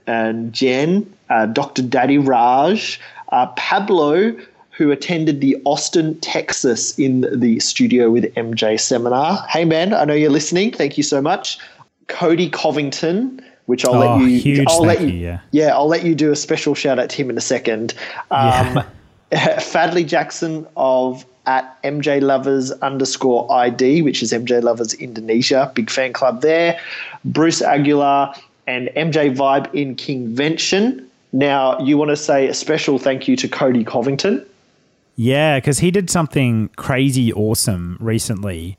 and Jen, uh, Dr. Daddy Raj, uh, Pablo, who attended the Austin, Texas in the studio with MJ seminar. Hey, man, I know you're listening. Thank you so much. Cody Covington, which I'll Oh, let you. huge I'll let you. you, yeah. I'll let you do a special shout out to him in a second. Um, (laughs) (laughs) Fadley Jackson of at MJ Lovers underscore ID, which is MJ Lovers Indonesia, big fan club there. Bruce Aguilar and MJ Vibe in Kingvention. Now, you want to say a special thank you to Cody Covington. Yeah, because he did something crazy awesome recently.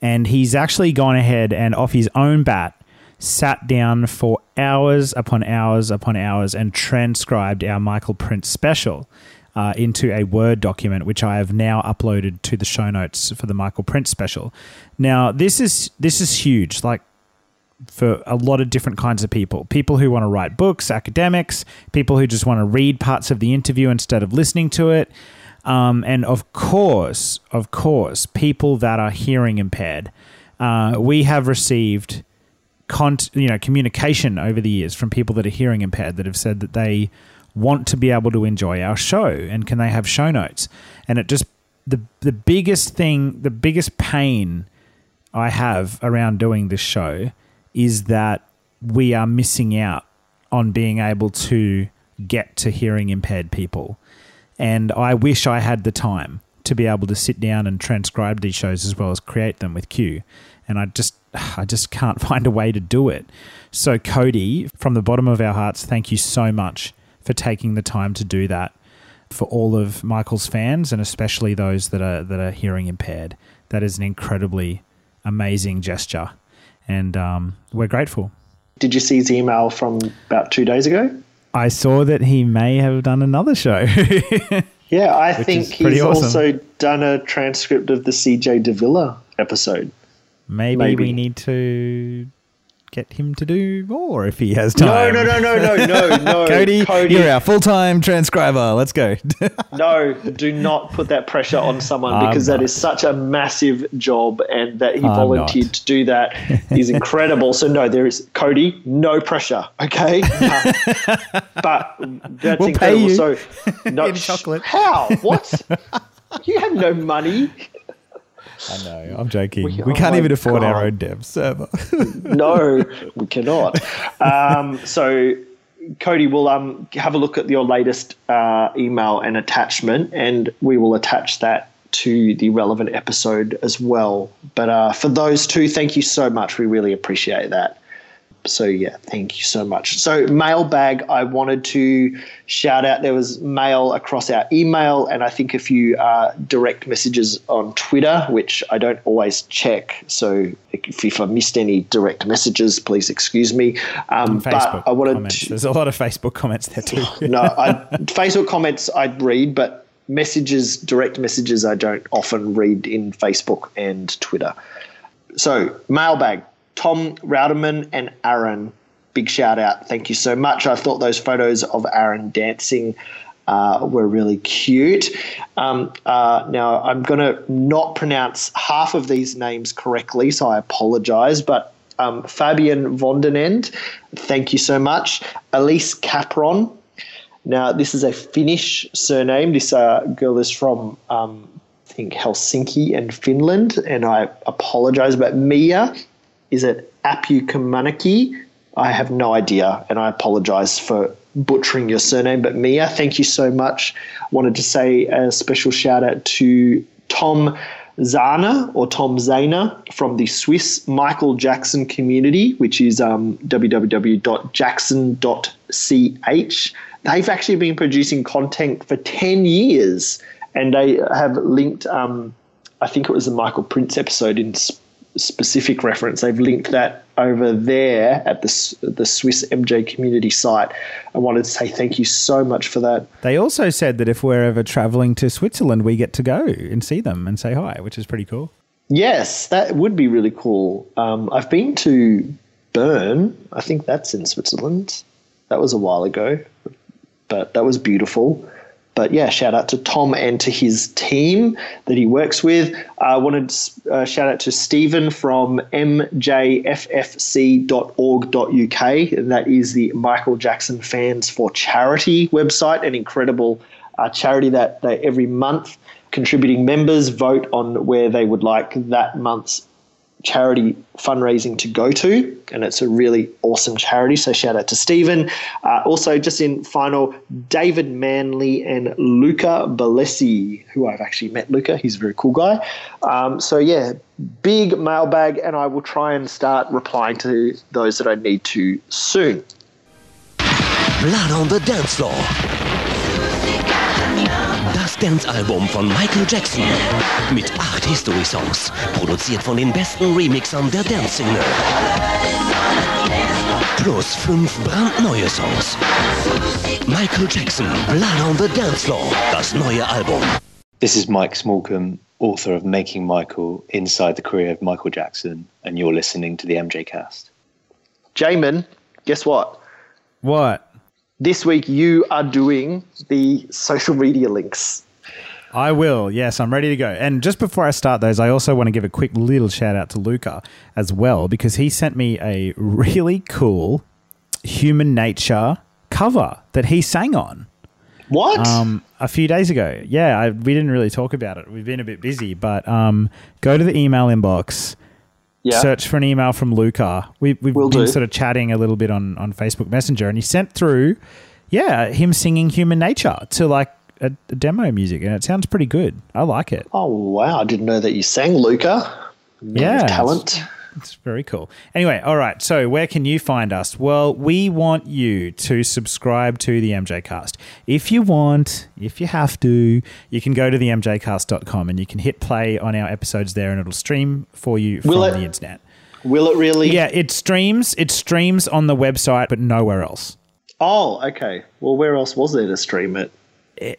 And he's actually gone ahead and, off his own bat, sat down for hours upon hours upon hours and transcribed our Michael Prince special uh, into a Word document, which I have now uploaded to the show notes for the Michael Prince special. Now, this is this is huge. Like, for a lot of different kinds of people. People who want to write books, academics, people who just want to read parts of the interview instead of listening to it. Um, and of course, of course, people that are hearing impaired. Uh, we have received con- you know, communication over the years from people that are hearing impaired that have said that they want to be able to enjoy our show and can they have show notes? And it just the the biggest thing, the biggest pain I have around doing this show is that we are missing out on being able to get to hearing impaired people. And I wish I had the time to be able to sit down and transcribe these shows as well as create them with Q. And I just (sighs) I just can't (laughs) find a way to do it. So Cody, from the bottom of our hearts, thank you so much for taking the time to do that for all of Michael's fans and especially those that are that are hearing impaired. That is an incredibly amazing gesture, and um, we're grateful. Did you see his email from about two days ago? I saw that he may have done another show. (laughs) Yeah, I think he's awesome. also done a transcript of the CJ Davila episode. Maybe, Maybe. we need to get him to do more if he has time. no, no, no, no, no, (laughs) no. Cody, Cody. you're our full-time transcriber. Let's go. (laughs) No, do not put that pressure on someone I'm because that not. is such a massive job, and that he I'm volunteered not. to do that is (laughs) incredible. so no, there is Cody, no pressure, okay? but, but that's We'll pay incredible. you So no chocolate. How? What? you have no money. I know. I'm joking. We, We- oh can't even afford our own dev server. (laughs) no, we cannot. Um, so, Cody, we'll um, have a look at your latest uh, email and attachment, and we will attach that to the relevant episode as well. But uh, for those two, thank you so much. We really appreciate that. So yeah, thank you so much. So mailbag, I wanted to shout out. There was mail across our email, and I think a few uh, direct messages on Twitter, which I don't always check. So if, if I missed any direct messages, please excuse me. Um, Facebook but I wanted comments. to, There's a lot of Facebook comments there too. (laughs) no, I, Facebook comments I'd read, but messages, direct messages, I don't often read in Facebook and Twitter. So, mailbag, Tom Rowderman and Aaron, big shout out. Thank you so much. I thought those photos of Aaron dancing uh, were really cute. Um, uh, now, I'm going to not pronounce half of these names correctly, so I apologize, but um, Fabian Vondenend, thank you so much. Elise Capron, now, this is a Finnish surname. This uh, girl is from, um, I think, Helsinki and Finland, and I apologize. But Mia, is it Apukamanaki? I have no idea, and I apologize for butchering your surname. But Mia, thank you so much. Wanted to say a special shout out to Tom Zana or Tom Zahner from the Swiss Michael Jackson community, which is um, www.jackson.ch. They've actually been producing content for 10 years and they have linked, um, I think it was the Michael Prince episode in specific reference. They've linked that over there at the, the Swiss MJ community site. I wanted to say thank you so much for that. They also said that if we're ever traveling to Switzerland, we get to go and see them and say hi, which is pretty cool. Yes, that would be really cool. Um, I've been to Bern. I think that's in Switzerland. That was a while ago, but that was beautiful. But yeah, shout out to Tom and to his team that he works with. I wanted to uh, shout out to Stephen from mjffc.org.uk. And that is the Michael Jackson Fans for Charity website, an incredible uh, charity that they every month contributing members vote on where they would like that month's charity fundraising to go to, and it's a really awesome charity. So shout out to Stephen. Uh, also, just in final, David Manley and Luca Balesi, who I've actually met. Luca, he's a very cool guy. Um, so yeah, big mailbag, and I will try and start replying to those that I need to soon. Blood on the Dance Floor. Das Dance-Album von Michael Jackson. Mit acht History-Songs. Produziert von den besten Remixern der Dance-Szene. Plus fünf brandneue Songs. Michael Jackson, Blood on the Dance Floor. Das neue Album. This is Mike Smallcombe, author of Making Michael Inside the Career of Michael Jackson, and you're listening to the MJ Cast. Jamon, guess what? What? This week you are doing the social media links. I will. Yes, I'm ready to go. And just before I start those, I also want to give a quick little shout out to Luca as well because he sent me a really cool human nature cover that he sang on. What? Um, a few days ago. Yeah, I, we didn't really talk about it. We've been a bit busy, but um, go to the email inbox. Yeah. Search for an email from Luca. We, we've Will been do. sort of chatting a little bit on, on Facebook Messenger, and he sent through, yeah, him singing Human Nature to like a, a demo music, and it sounds pretty good. I like it. Oh wow! I didn't know that you sang, Luca. Yeah, talent. It's very cool. Anyway, all right. So, where can you find us? Well, we want you to subscribe to the MJ Cast. If you want, if you have to, you can go to the mjcast.com and you can hit play on our episodes there and it'll stream for you from Will it- the internet. Will it really? Yeah, it streams. It streams on the website, but nowhere else. Oh, okay. Well, where else was there to stream it?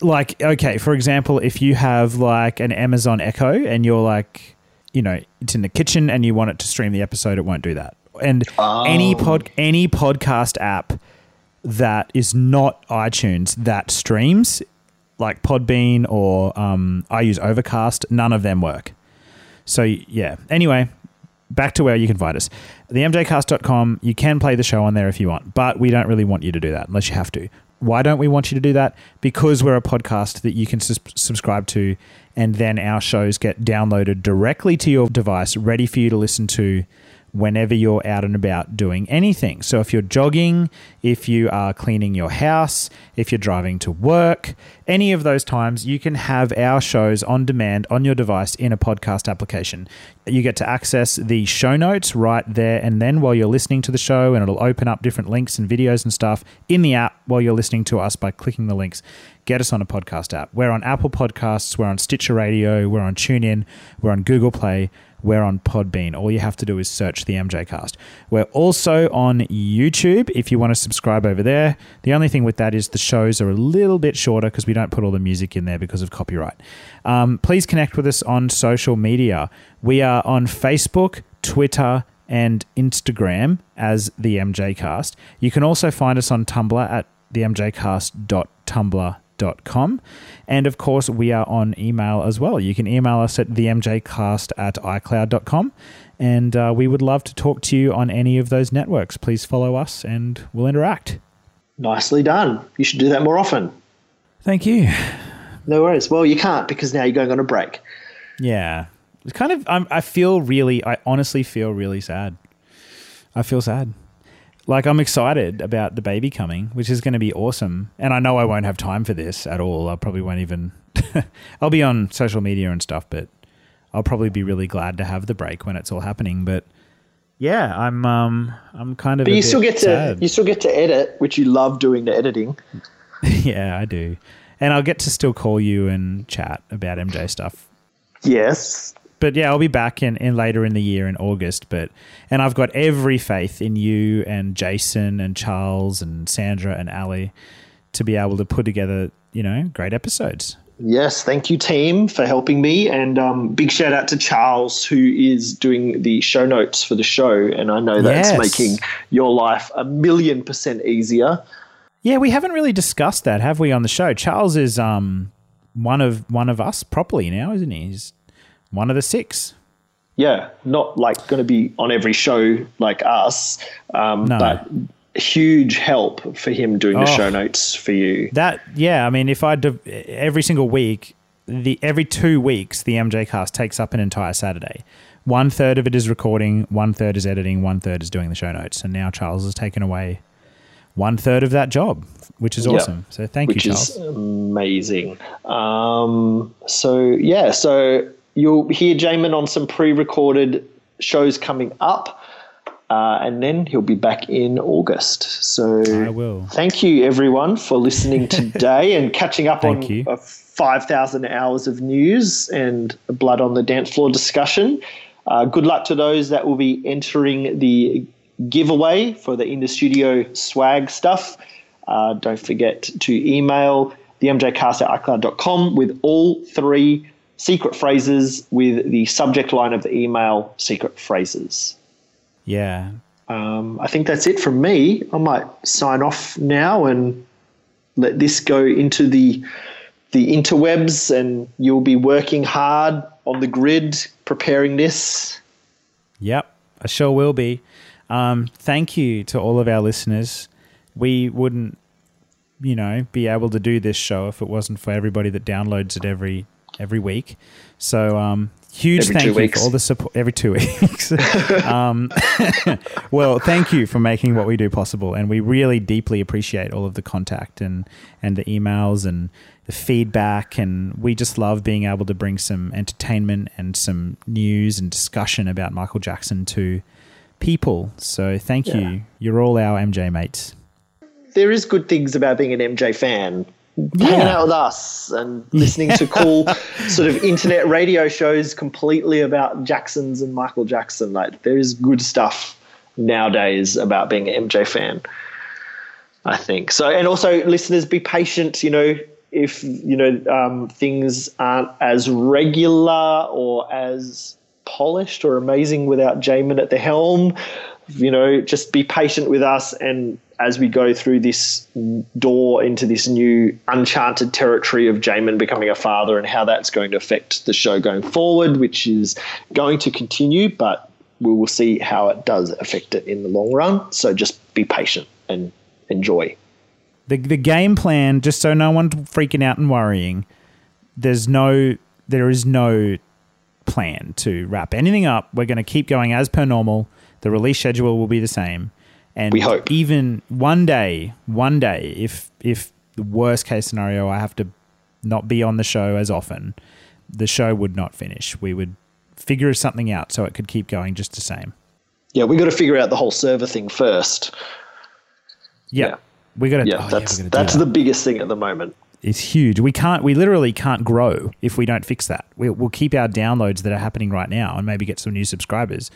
Like okay for example if you have like an amazon echo and you're like you know it's in the kitchen and you want it to stream the episode it won't do that and any pod any podcast app that is not itunes that streams like podbean or um, i use overcast none of them work so yeah anyway back to where you can find us. TheMJcast.com, you can play the show on there if you want, but we don't really want you to do that unless you have to. Why don't we want you to do that? Because we're a podcast that you can subscribe to, and then our shows get downloaded directly to your device, ready for you to listen to whenever you're out and about doing anything. So if you're jogging, if you are cleaning your house, if you're driving to work, any of those times, you can have our shows on demand on your device in a podcast application. You get to access the show notes right there and then while you're listening to the show, and it'll open up different links and videos and stuff in the app while you're listening to us by clicking the links. Get us on a podcast app. We're on Apple Podcasts, we're on Stitcher Radio, we're on TuneIn, we're on Google Play. We're on Podbean. All you have to do is search the MJ Cast. We're also on YouTube if you want to subscribe over there. The only thing with that is the shows are a little bit shorter because we don't put all the music in there because of copyright. Um, please connect with us on social media. We are on Facebook, Twitter, and Instagram as the MJ Cast. You can also find us on Tumblr at themjcast.tumblr.com. And of course, we are on email as well. You can email us at themjcast at icloud.com. And uh, we would love to talk to you on any of those networks. Please follow us and we'll interact. Nicely done. You should do that more often. Thank you. No worries. Well, you can't because now you're going on a break. Yeah. It's kind of, I'm, I feel really, I honestly feel really sad. I feel sad. Like, I'm excited about the baby coming, which is going to be awesome. And I know I won't have time for this at all. I probably won't even, (laughs) I'll be on social media and stuff, but I'll probably be really glad to have the break when it's all happening. But yeah, I'm um I'm kind of. But you still get to you still get to edit, which you love doing the editing. (laughs) yeah, I do, and I'll get to still call you and chat about MJ stuff. Yes. But yeah, I'll be back in, in later in the year in August. But and I've got every faith in you and Jason and Charles and Sandra and Ali to be able to put together you know great episodes. Yes, thank you, team, for helping me. And um, big shout out to Charles, who is doing the show notes for the show. And I know that's Yes. making your life a million percent easier. Yeah, we haven't really discussed that, have we, on the show? Charles is um one of one of us properly now, isn't he? He's one of the six. Yeah, not like going to be on every show like us, um, No. but huge help for him doing the Oh. show notes for you. That yeah, I mean, if I do, every single week, the every two weeks, the MJ Cast takes up an entire Saturday. One third of it is recording, one third is editing, one third is doing the show notes, and now Charles has taken away one third of that job, which is awesome. So thank which you, Charles. is amazing. Um, so yeah, so you'll hear Jamon on some pre-recorded shows coming up, uh, and then he'll be back in August. So I will. Thank you everyone for listening (laughs) today and catching up on you. uh, five thousand hours of news and blood on the dance floor discussion. Uh, good luck to those that will be entering the giveaway for the in the studio swag stuff. Uh, don't forget to email the mjcast at icloud.com with all three secret phrases with the subject line of the email secret phrases. Yeah. Um, I think that's it from me. I might sign off now and let this go into the the interwebs, and you'll be working hard on the grid preparing this. Yep, I sure will be. Um, thank you to all of our listeners. We wouldn't, you know, be able to do this show if it wasn't for everybody that downloads it every every week. So, um, huge Every thank you weeks. for all the support every two (laughs) weeks. (laughs) um, (laughs) well, thank you for making what we do possible, and we really deeply appreciate all of the contact and and the emails and the feedback, and we just love being able to bring some entertainment and some news and discussion about Michael Jackson to people. So, thank Yeah. you. You're all our MJ mates. There is good things about being an MJ fan. Hanging out with us and listening to cool (laughs) sort of internet radio shows completely about Jacksons and Michael Jackson. Like there is good stuff nowadays about being an MJ fan. I think so, and also listeners, be patient. You know, if you know um, things aren't as regular or as polished or amazing without Jamon at the helm, you know, just be patient with us. And as we go through this door into this new uncharted territory of Jamon becoming a father and how that's going to affect the show going forward, which is going to continue, but we will see how it does affect it in the long run. So just be patient and enjoy. the the game plan just so no one's freaking out and worrying there's no there is no plan to wrap anything up we're going to keep going as per normal the release schedule will be the same and We hope. even one day one day if if the worst case scenario i have to not be on the show as often the show would not finish we would figure something out so it could keep going just the same Yeah, we got to figure out the whole server thing first. yeah, we got to Yeah, oh, that's that's the biggest thing at the moment. It's huge. We can't, we literally can't grow if we don't fix that. We, we'll keep our downloads that are happening right now and maybe get some new subscribers.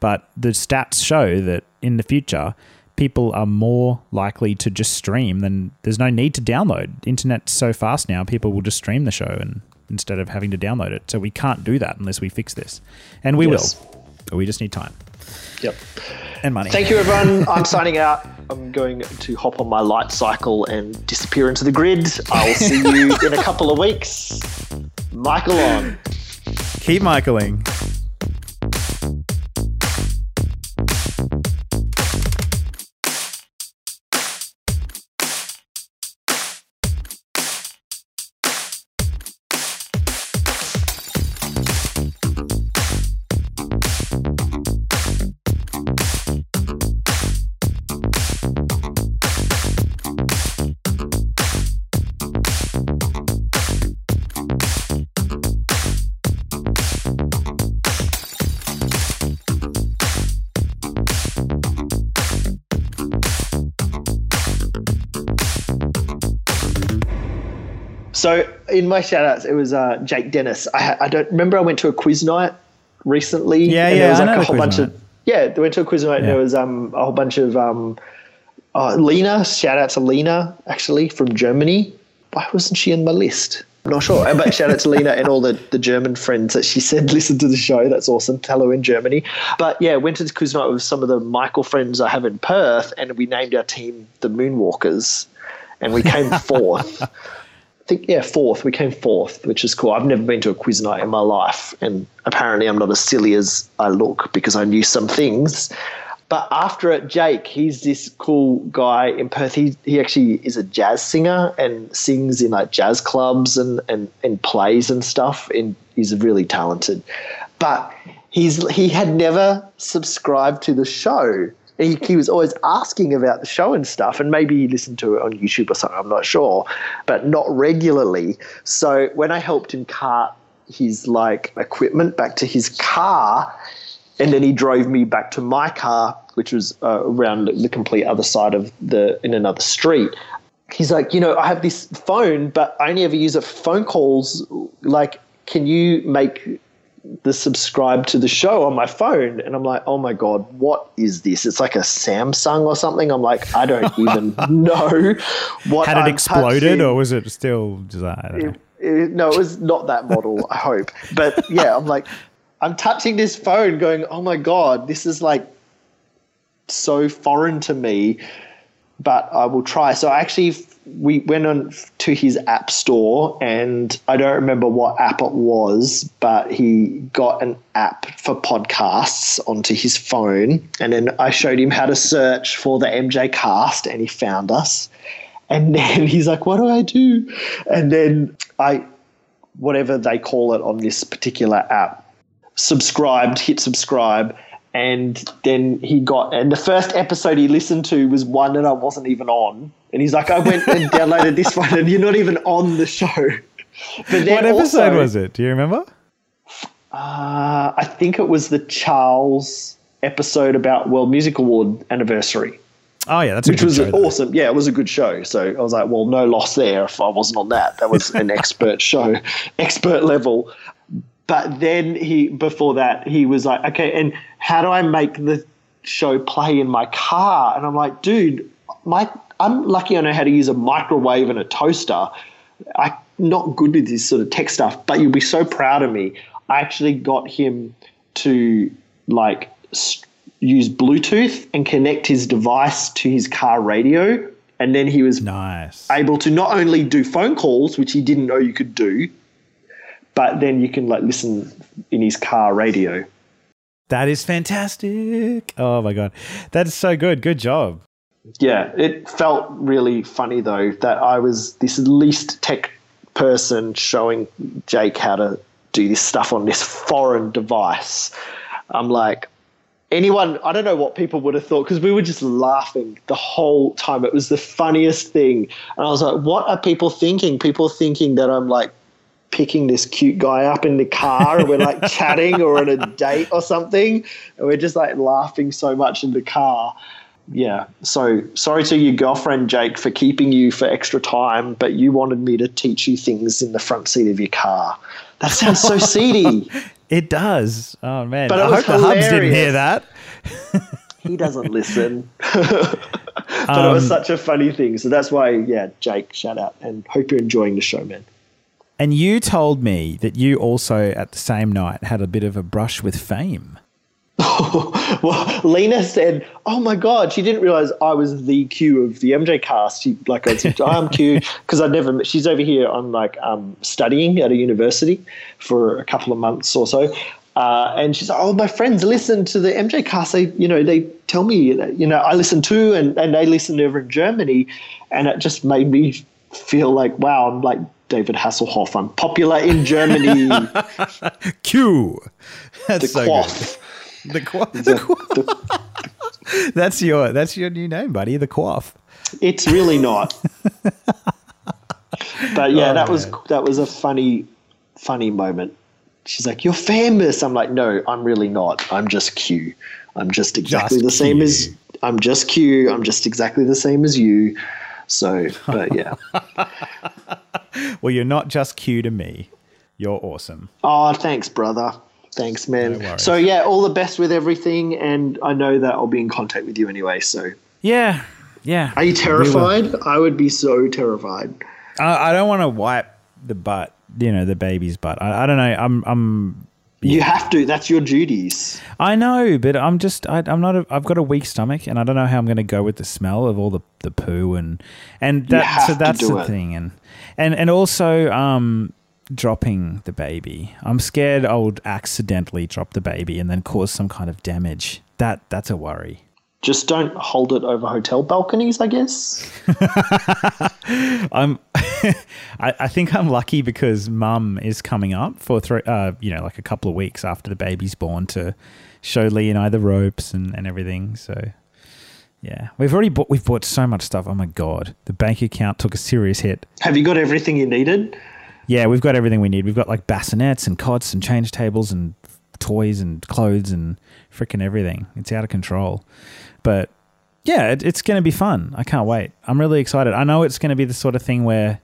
But the stats show that in the future, people are more likely to just stream than there's no need to download. Internet's so fast now, people will just stream the show and instead of having to download it. So we can't do that unless we fix this. And we Yes. will. But we just need time Yep. and money. Thank you, everyone. I'm signing out. I'm going to hop on my light cycle and disappear into the grid. I'll see you in a couple of weeks. Michael on. Keep Michaeling. So in my shout outs, it was uh, Jake Dennis. I, I don't remember. I went to a quiz night recently. Yeah, and yeah, There was I like know a whole bunch night. of yeah. They went to a quiz night. and There was um a whole bunch of um, uh, Lena. Shout out to Lena actually from Germany. Why wasn't she on my list? I'm not sure. But shout out to Lena and all the, the German friends that she said listen to the show. That's awesome. Hello in Germany. But yeah, went to the quiz night with some of the Michael friends I have in Perth, and we named our team the Moonwalkers, and we came (laughs) fourth. Think yeah, fourth. We came fourth, which is cool. I've never been to a quiz night in my life, and apparently I'm not as silly as I look because I knew some things. But after it, Jake, he's this cool guy in Perth. He he actually is a jazz singer and sings in like jazz clubs and and, and plays and stuff. And he's really talented. But he's he had never subscribed to the show. He, he was always asking about the show and stuff, and maybe he listened to it on YouTube or something. I'm not sure, but not regularly. So when I helped him cart his like equipment back to his car, and then he drove me back to my car, which was uh, around the complete other side of the in another street. He's like, you know, I have this phone, but I only ever use it for phone calls. Like, can you make the subscribe to the show on my phone? And I'm like, oh my god, what is this? It's like a Samsung or something. I'm like, I don't (laughs) even know what. Had it I'm exploded, touching or was it still just? I don't know. it- no, it was not that model, I hope. But yeah, I'm like, I'm touching this phone going, oh my God, this is like so foreign to me, but I will try. So I actually, we went on to his app store, and I don't remember what app it was, but he got an app for podcasts onto his phone. And then I showed him how to search for the MJ cast, and he found us. And (laughs) then he's like, What do I do? And then I, whatever they call it on this particular app, subscribed, hit subscribe. And then he got, and the first episode he listened to was one that I wasn't even on. And he's like, I went and (laughs) downloaded this one, and you're not even on the show. (laughs) But What episode also- was it? Do you remember? Uh, I think it was the Charles episode about World Music Award anniversary. Oh yeah, that's a which was show, though. awesome. Yeah, it was a good show. So I was like, well, no loss there if I wasn't on that. That was an (laughs) expert show, expert level. But then he, before that, he was like, okay, and how do I make the show play in my car? And I'm like, dude, my, I'm lucky I know how to use a microwave and a toaster. I'm not good with this sort of tech stuff, but you'll be so proud of me. I actually got him to like s- use Bluetooth and connect his device to his car radio. And then he was nice. able to not only do phone calls, which he didn't know you could do, but then you can like listen in his car radio. That is fantastic. Oh my god, that's so good. Good job. Yeah, it felt really funny though that I was this least tech person showing Jake how to do this stuff on this foreign device. I'm like, anyone, I don't know what people would have thought because we were just laughing the whole time. It was the funniest thing. And I was like, what are people thinking? People thinking that I'm like picking this cute guy up in the car and we're like (laughs) chatting or on a date or something. And we're just like laughing so much in the car. Yeah. So sorry to your girlfriend, Jake, for keeping you for extra time, but you wanted me to teach you things in the front seat of your car. That sounds so (laughs) seedy. It does. Oh man, But I hope the hubs didn't hear that. He doesn't listen. (laughs) but it was Um, such a funny thing. So that's why, yeah, Jake, shout out and hope you're enjoying the show, man. And you told me that you also, at the same night, had a bit of a brush with fame. (laughs) well, Lena said, "Oh my god, she didn't realize I was the Q of the MJ cast." She like I said, "I'm Q" (laughs) because I'd never. met- She's over here on like um, studying at a university for a couple of months or so. Uh, and she's like, "Oh, my friends listen to the MJ cast. They, you know, they tell me, that, you know, I listen too, and, and they listen over in Germany, and it just made me feel like, wow, I'm like David Hasselhoff. I'm popular in Germany. (laughs) Q. That's the so quaff. good. The quaff. The quaff. (laughs) that's your that's your new name, buddy. The quaff. It's really not. but yeah, Oh, that was that was a funny, funny moment. She's like, "You're famous." I'm like, "No, I'm really not. I'm just Q. I'm just exactly Just the same Q. as I'm just Q. I'm just exactly the same as you." So, but yeah, (laughs) (laughs) well, you're not just Q to me. You're awesome. Oh, thanks, brother. Thanks, man. No so yeah, all the best with everything, and I know that I'll be in contact with you anyway. So, Yeah, yeah. are you We terrified? I would be so terrified. I, I don't want to wipe the butt, you know, the baby's butt. I, I don't know. I'm, I'm. You have to. That's your duties. I know, but I'm just. I, I'm not. A, I've got a weak stomach, and I don't know how I'm going to go with the smell of all the, the poo and and that. So that's the it. thing, and and and also um, dropping the baby. I'm scared I would accidentally drop the baby and then cause some kind of damage. That that's a worry. Just don't hold it over hotel balconies. I guess. (laughs) I'm. (laughs) I, I think I'm lucky because Mum is coming up for three. Uh, you know, like a couple of weeks after the baby's born to show Lee and I the ropes and, and everything. So, yeah, we've already bought. We've bought so much stuff. Oh my god, the bank account took a serious hit. Have you got everything you needed? Yeah, we've got everything we need. We've got like bassinets and cots and change tables and toys and clothes and freaking everything. It's out of control. But yeah, it, it's going to be fun. I can't wait. I'm really excited. I know it's going to be the sort of thing where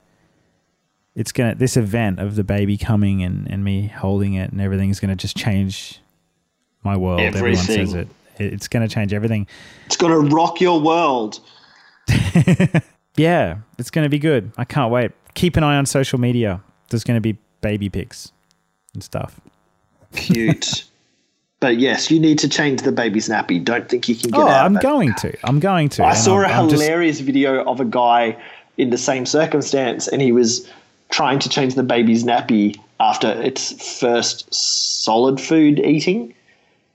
it's going to, this event of the baby coming and, and me holding it and everything is going to just change my world. Everyone says it. It- It's going to change everything. It's gonna rock your world. (laughs) Yeah, it's going to be good. I can't wait. Keep an eye on social media. There's going to be baby pics and stuff. Cute. (laughs) but yes, you need to change the baby's nappy. Don't think you can get oh, out. I'm going to. I'm going to. I saw a I'm- I'm just- hilarious video of a guy in the same circumstance, and he was trying to change the baby's nappy after its first solid food eating.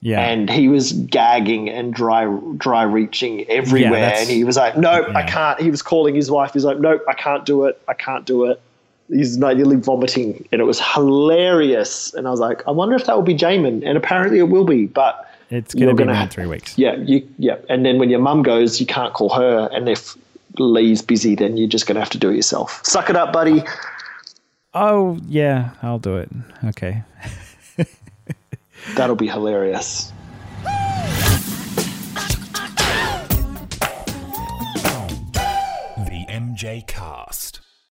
yeah. And he was gagging and dry, dry reaching everywhere. that's- and he was like, "Nope, I can't." He was calling his wife. He's like, "Nope, I can't do it. I can't do it." He's nearly vomiting, and it was hilarious. And I was like, "I wonder if that will be Jamon." And apparently, it will be. But it's going to you're be gonna in three weeks. yeah, you yeah. And then when your mum goes, you can't call her, and if Lee's busy, then you're just gonna have to do it yourself. Suck it up, buddy. Oh, yeah, I'll do it. Okay. (laughs) That'll be hilarious. The MJ Cast.